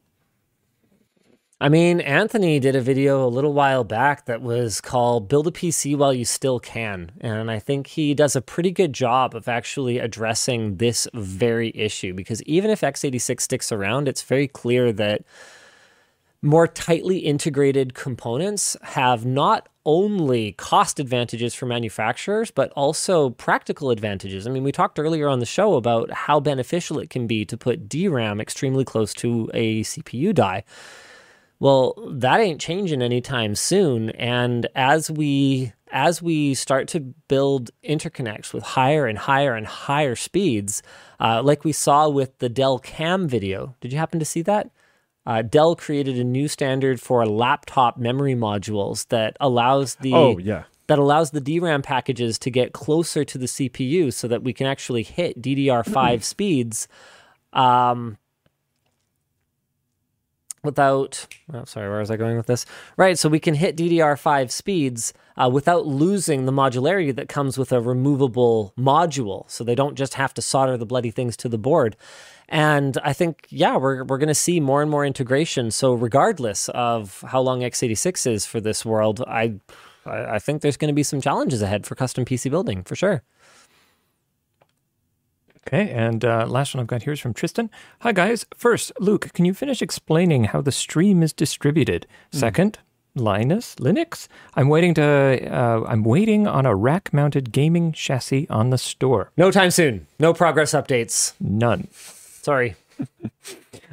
I mean, Anthony did a video a little while back that was called Build a PC While You Still Can. And I think he does a pretty good job of actually addressing this very issue because even if x86 sticks around, it's very clear that more tightly integrated components have not only cost advantages for manufacturers, but also practical advantages. I mean, we talked earlier on the show about how beneficial it can be to put DRAM extremely close to a CPU die. Well, that ain't changing anytime soon. And as we as we start to build interconnects with higher and higher and higher speeds, uh, like we saw with the Dell CAMM video, did you happen to see that? Uh, Dell created a new standard for laptop memory modules that allows the Oh yeah. that allows the DRAM packages to get closer to the CPU so that we can actually hit DDR5 speeds um, without. Oh, sorry, where was I going with this? Right, so we can hit DDR5 speeds uh, without losing the modularity that comes with a removable module. So they don't just have to solder the bloody things to the board. And I think, yeah, we're, we're going to see more and more integration. So, regardless of how long x86 is for this world, I, I think there's going to be some challenges ahead for custom PC building for sure. Okay, and uh, last one I've got here is from Tristan. Hi, guys. First, Luke, can you finish explaining how the stream is distributed? Second, Linus, Linux. I'm waiting to. Uh, I'm waiting on a rack-mounted gaming chassis on the store. No time soon. No progress updates. None. Sorry.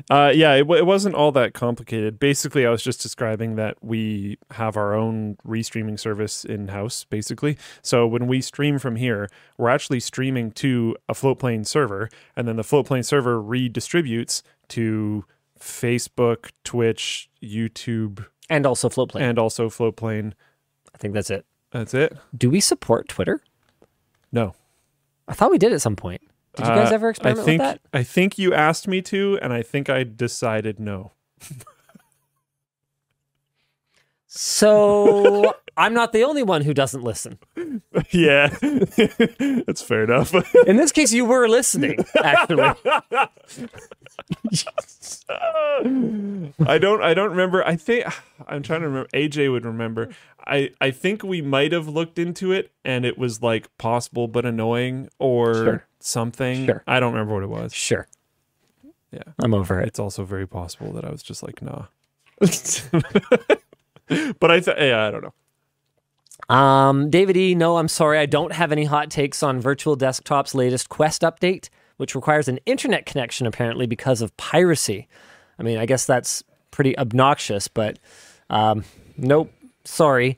Uh, yeah, it, it wasn't all that complicated. Basically, I was just describing that we have our own restreaming service in house, basically. So when we stream from here, we're actually streaming to a Floatplane server, and then the Floatplane server redistributes to Facebook, Twitch, YouTube, And also Floatplane. and also Floatplane. I think that's it. That's it. Do we support Twitter? No. I thought we did at some point. Did you guys Uh, ever experiment I think, with that? I think you asked me to, and I think I decided no. So I'm not the only one who doesn't listen. yeah, that's fair enough. In this case, you were listening, actually. I don't. I don't remember. I think I'm trying to remember. AJ would remember. I I think we might have looked into it, and it was like possible but annoying or Sure. Something. Sure. I don't remember what it was. Sure. Yeah. I'm over it. It's also very possible that I was just like, nah. but I th- yeah, I don't know. Um, David E, no, I'm sorry. I don't have any hot takes on Virtual Desktop's latest Quest update. which requires an internet connection apparently because of piracy. I mean, I guess that's pretty obnoxious, but um, nope, sorry.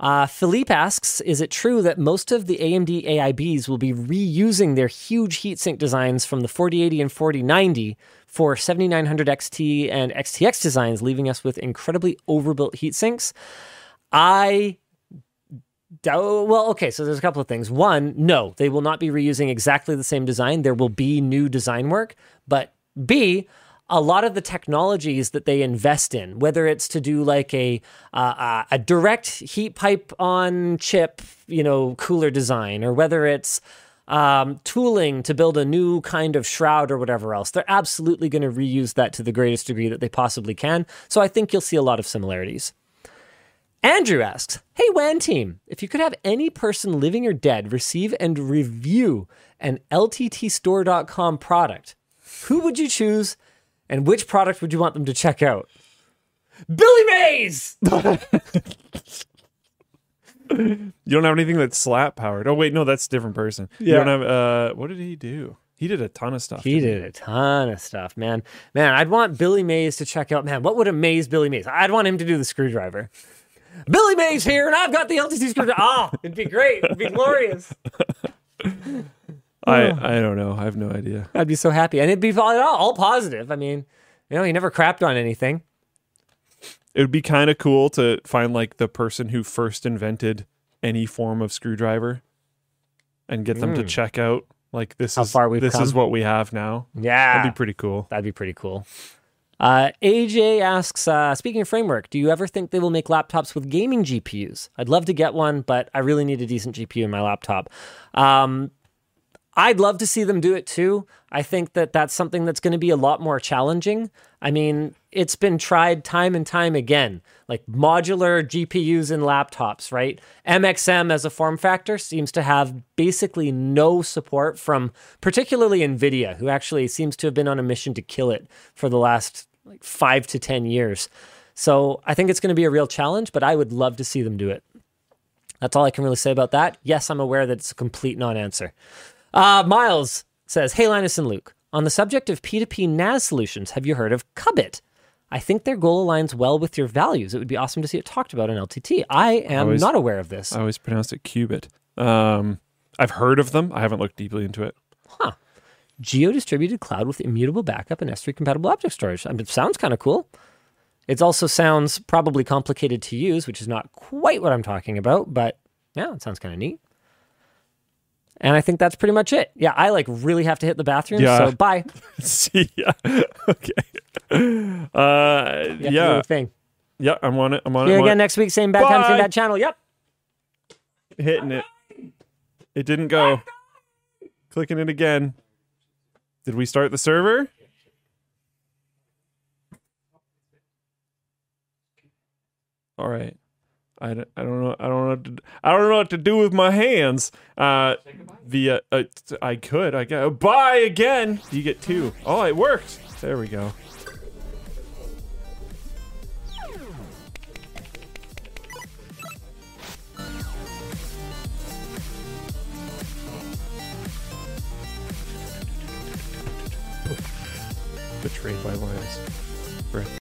Uh, Philippe asks, is it true that most of the AMD AIBs will be reusing their huge heatsink designs from the 4080 and 4090 for 7900 XT and XTX designs, leaving us with incredibly overbuilt heatsinks? I well, okay, so there's a couple of things. One, no, they will not be reusing exactly the same design. There will be new design work, but B, a lot of the technologies that they invest in, whether it's to do like a uh, uh, a direct heat pipe on chip, you know, cooler design, or whether it's um, tooling to build a new kind of shroud or whatever else, they're absolutely going to reuse that to the greatest degree that they possibly can. So I think you'll see a lot of similarities. Andrew asks, Hey, WAN team, if you could have any person living or dead receive and review an LTTstore.com product, who would you choose and which product would you want them to check out? Billy Mays! You don't have anything that's slap powered. Oh wait, no, that's a different person. You Yeah. don't have uh what did he do? He did a ton of stuff. He didn't a ton of stuff, man. Man, I'd want Billy Mays to check out. Man, what would amaze Billy Mays? I'd want him to do the screwdriver. Billy Mays here, and I've got the LTT screwdriver. Oh, it'd be great. It'd be glorious. I I don't know. I have no idea. I'd be so happy, and it'd be all, all positive. I mean, you know, he never crapped on anything. It would be kind of cool to find like the person who first invented any form of screwdriver and get them to check out like this. How is far we've this is what we have now. Yeah, That'd be pretty cool. That'd be pretty cool. Uh, AJ asks, uh, speaking of framework, do you ever think they will make laptops with gaming GPUs? I'd love to get one, but I really need a decent GPU in my laptop. Um, I'd love to see them do it too. I think that that's something that's going to be a lot more challenging. I mean, it's been tried time and time again, like modular GPUs in laptops, right? MXM as a form factor seems to have basically no support from particularly Nvidia, who actually seems to have been on a mission to kill it for the last like 5 to 10 years. So, I think it's going to be a real challenge, but I would love to see them do it. That's all I can really say about that. Yes, I'm aware that it's a complete non-answer. Uh, Miles says, Hey, Linus and Luke. On the subject of P2P NAS solutions, have you heard of Cubbit? I think their goal aligns well with your values. It would be awesome to see it talked about in LTT. I am Always- not aware of this. I always pronounce it qubit. Um I've heard of them. I haven't looked deeply into it. Huh. Geo distributed cloud with immutable backup and S3 compatible object storage. I mean, it sounds kind of cool. It also sounds probably complicated to use, which is not quite what I'm talking about, but yeah, it sounds kind of neat. And I think that's pretty much it. Yeah, I like really have to hit the bathroom, Yeah. so bye. See, yeah. okay. Uh You have to do yeah. thing. Yeah, I'm on it. I'm on See it. on again next week, same bad time, same Bye. bad channel. Yep. Hitting it. It didn't go. Clicking it again. Did we start the server? All right. I don't, I don't know. I don't know. What to, I don't know what to do with my hands. Uh, via uh, I could. I go bye again. You get two. Oh, it worked. There we go. Betrayed by. Breath.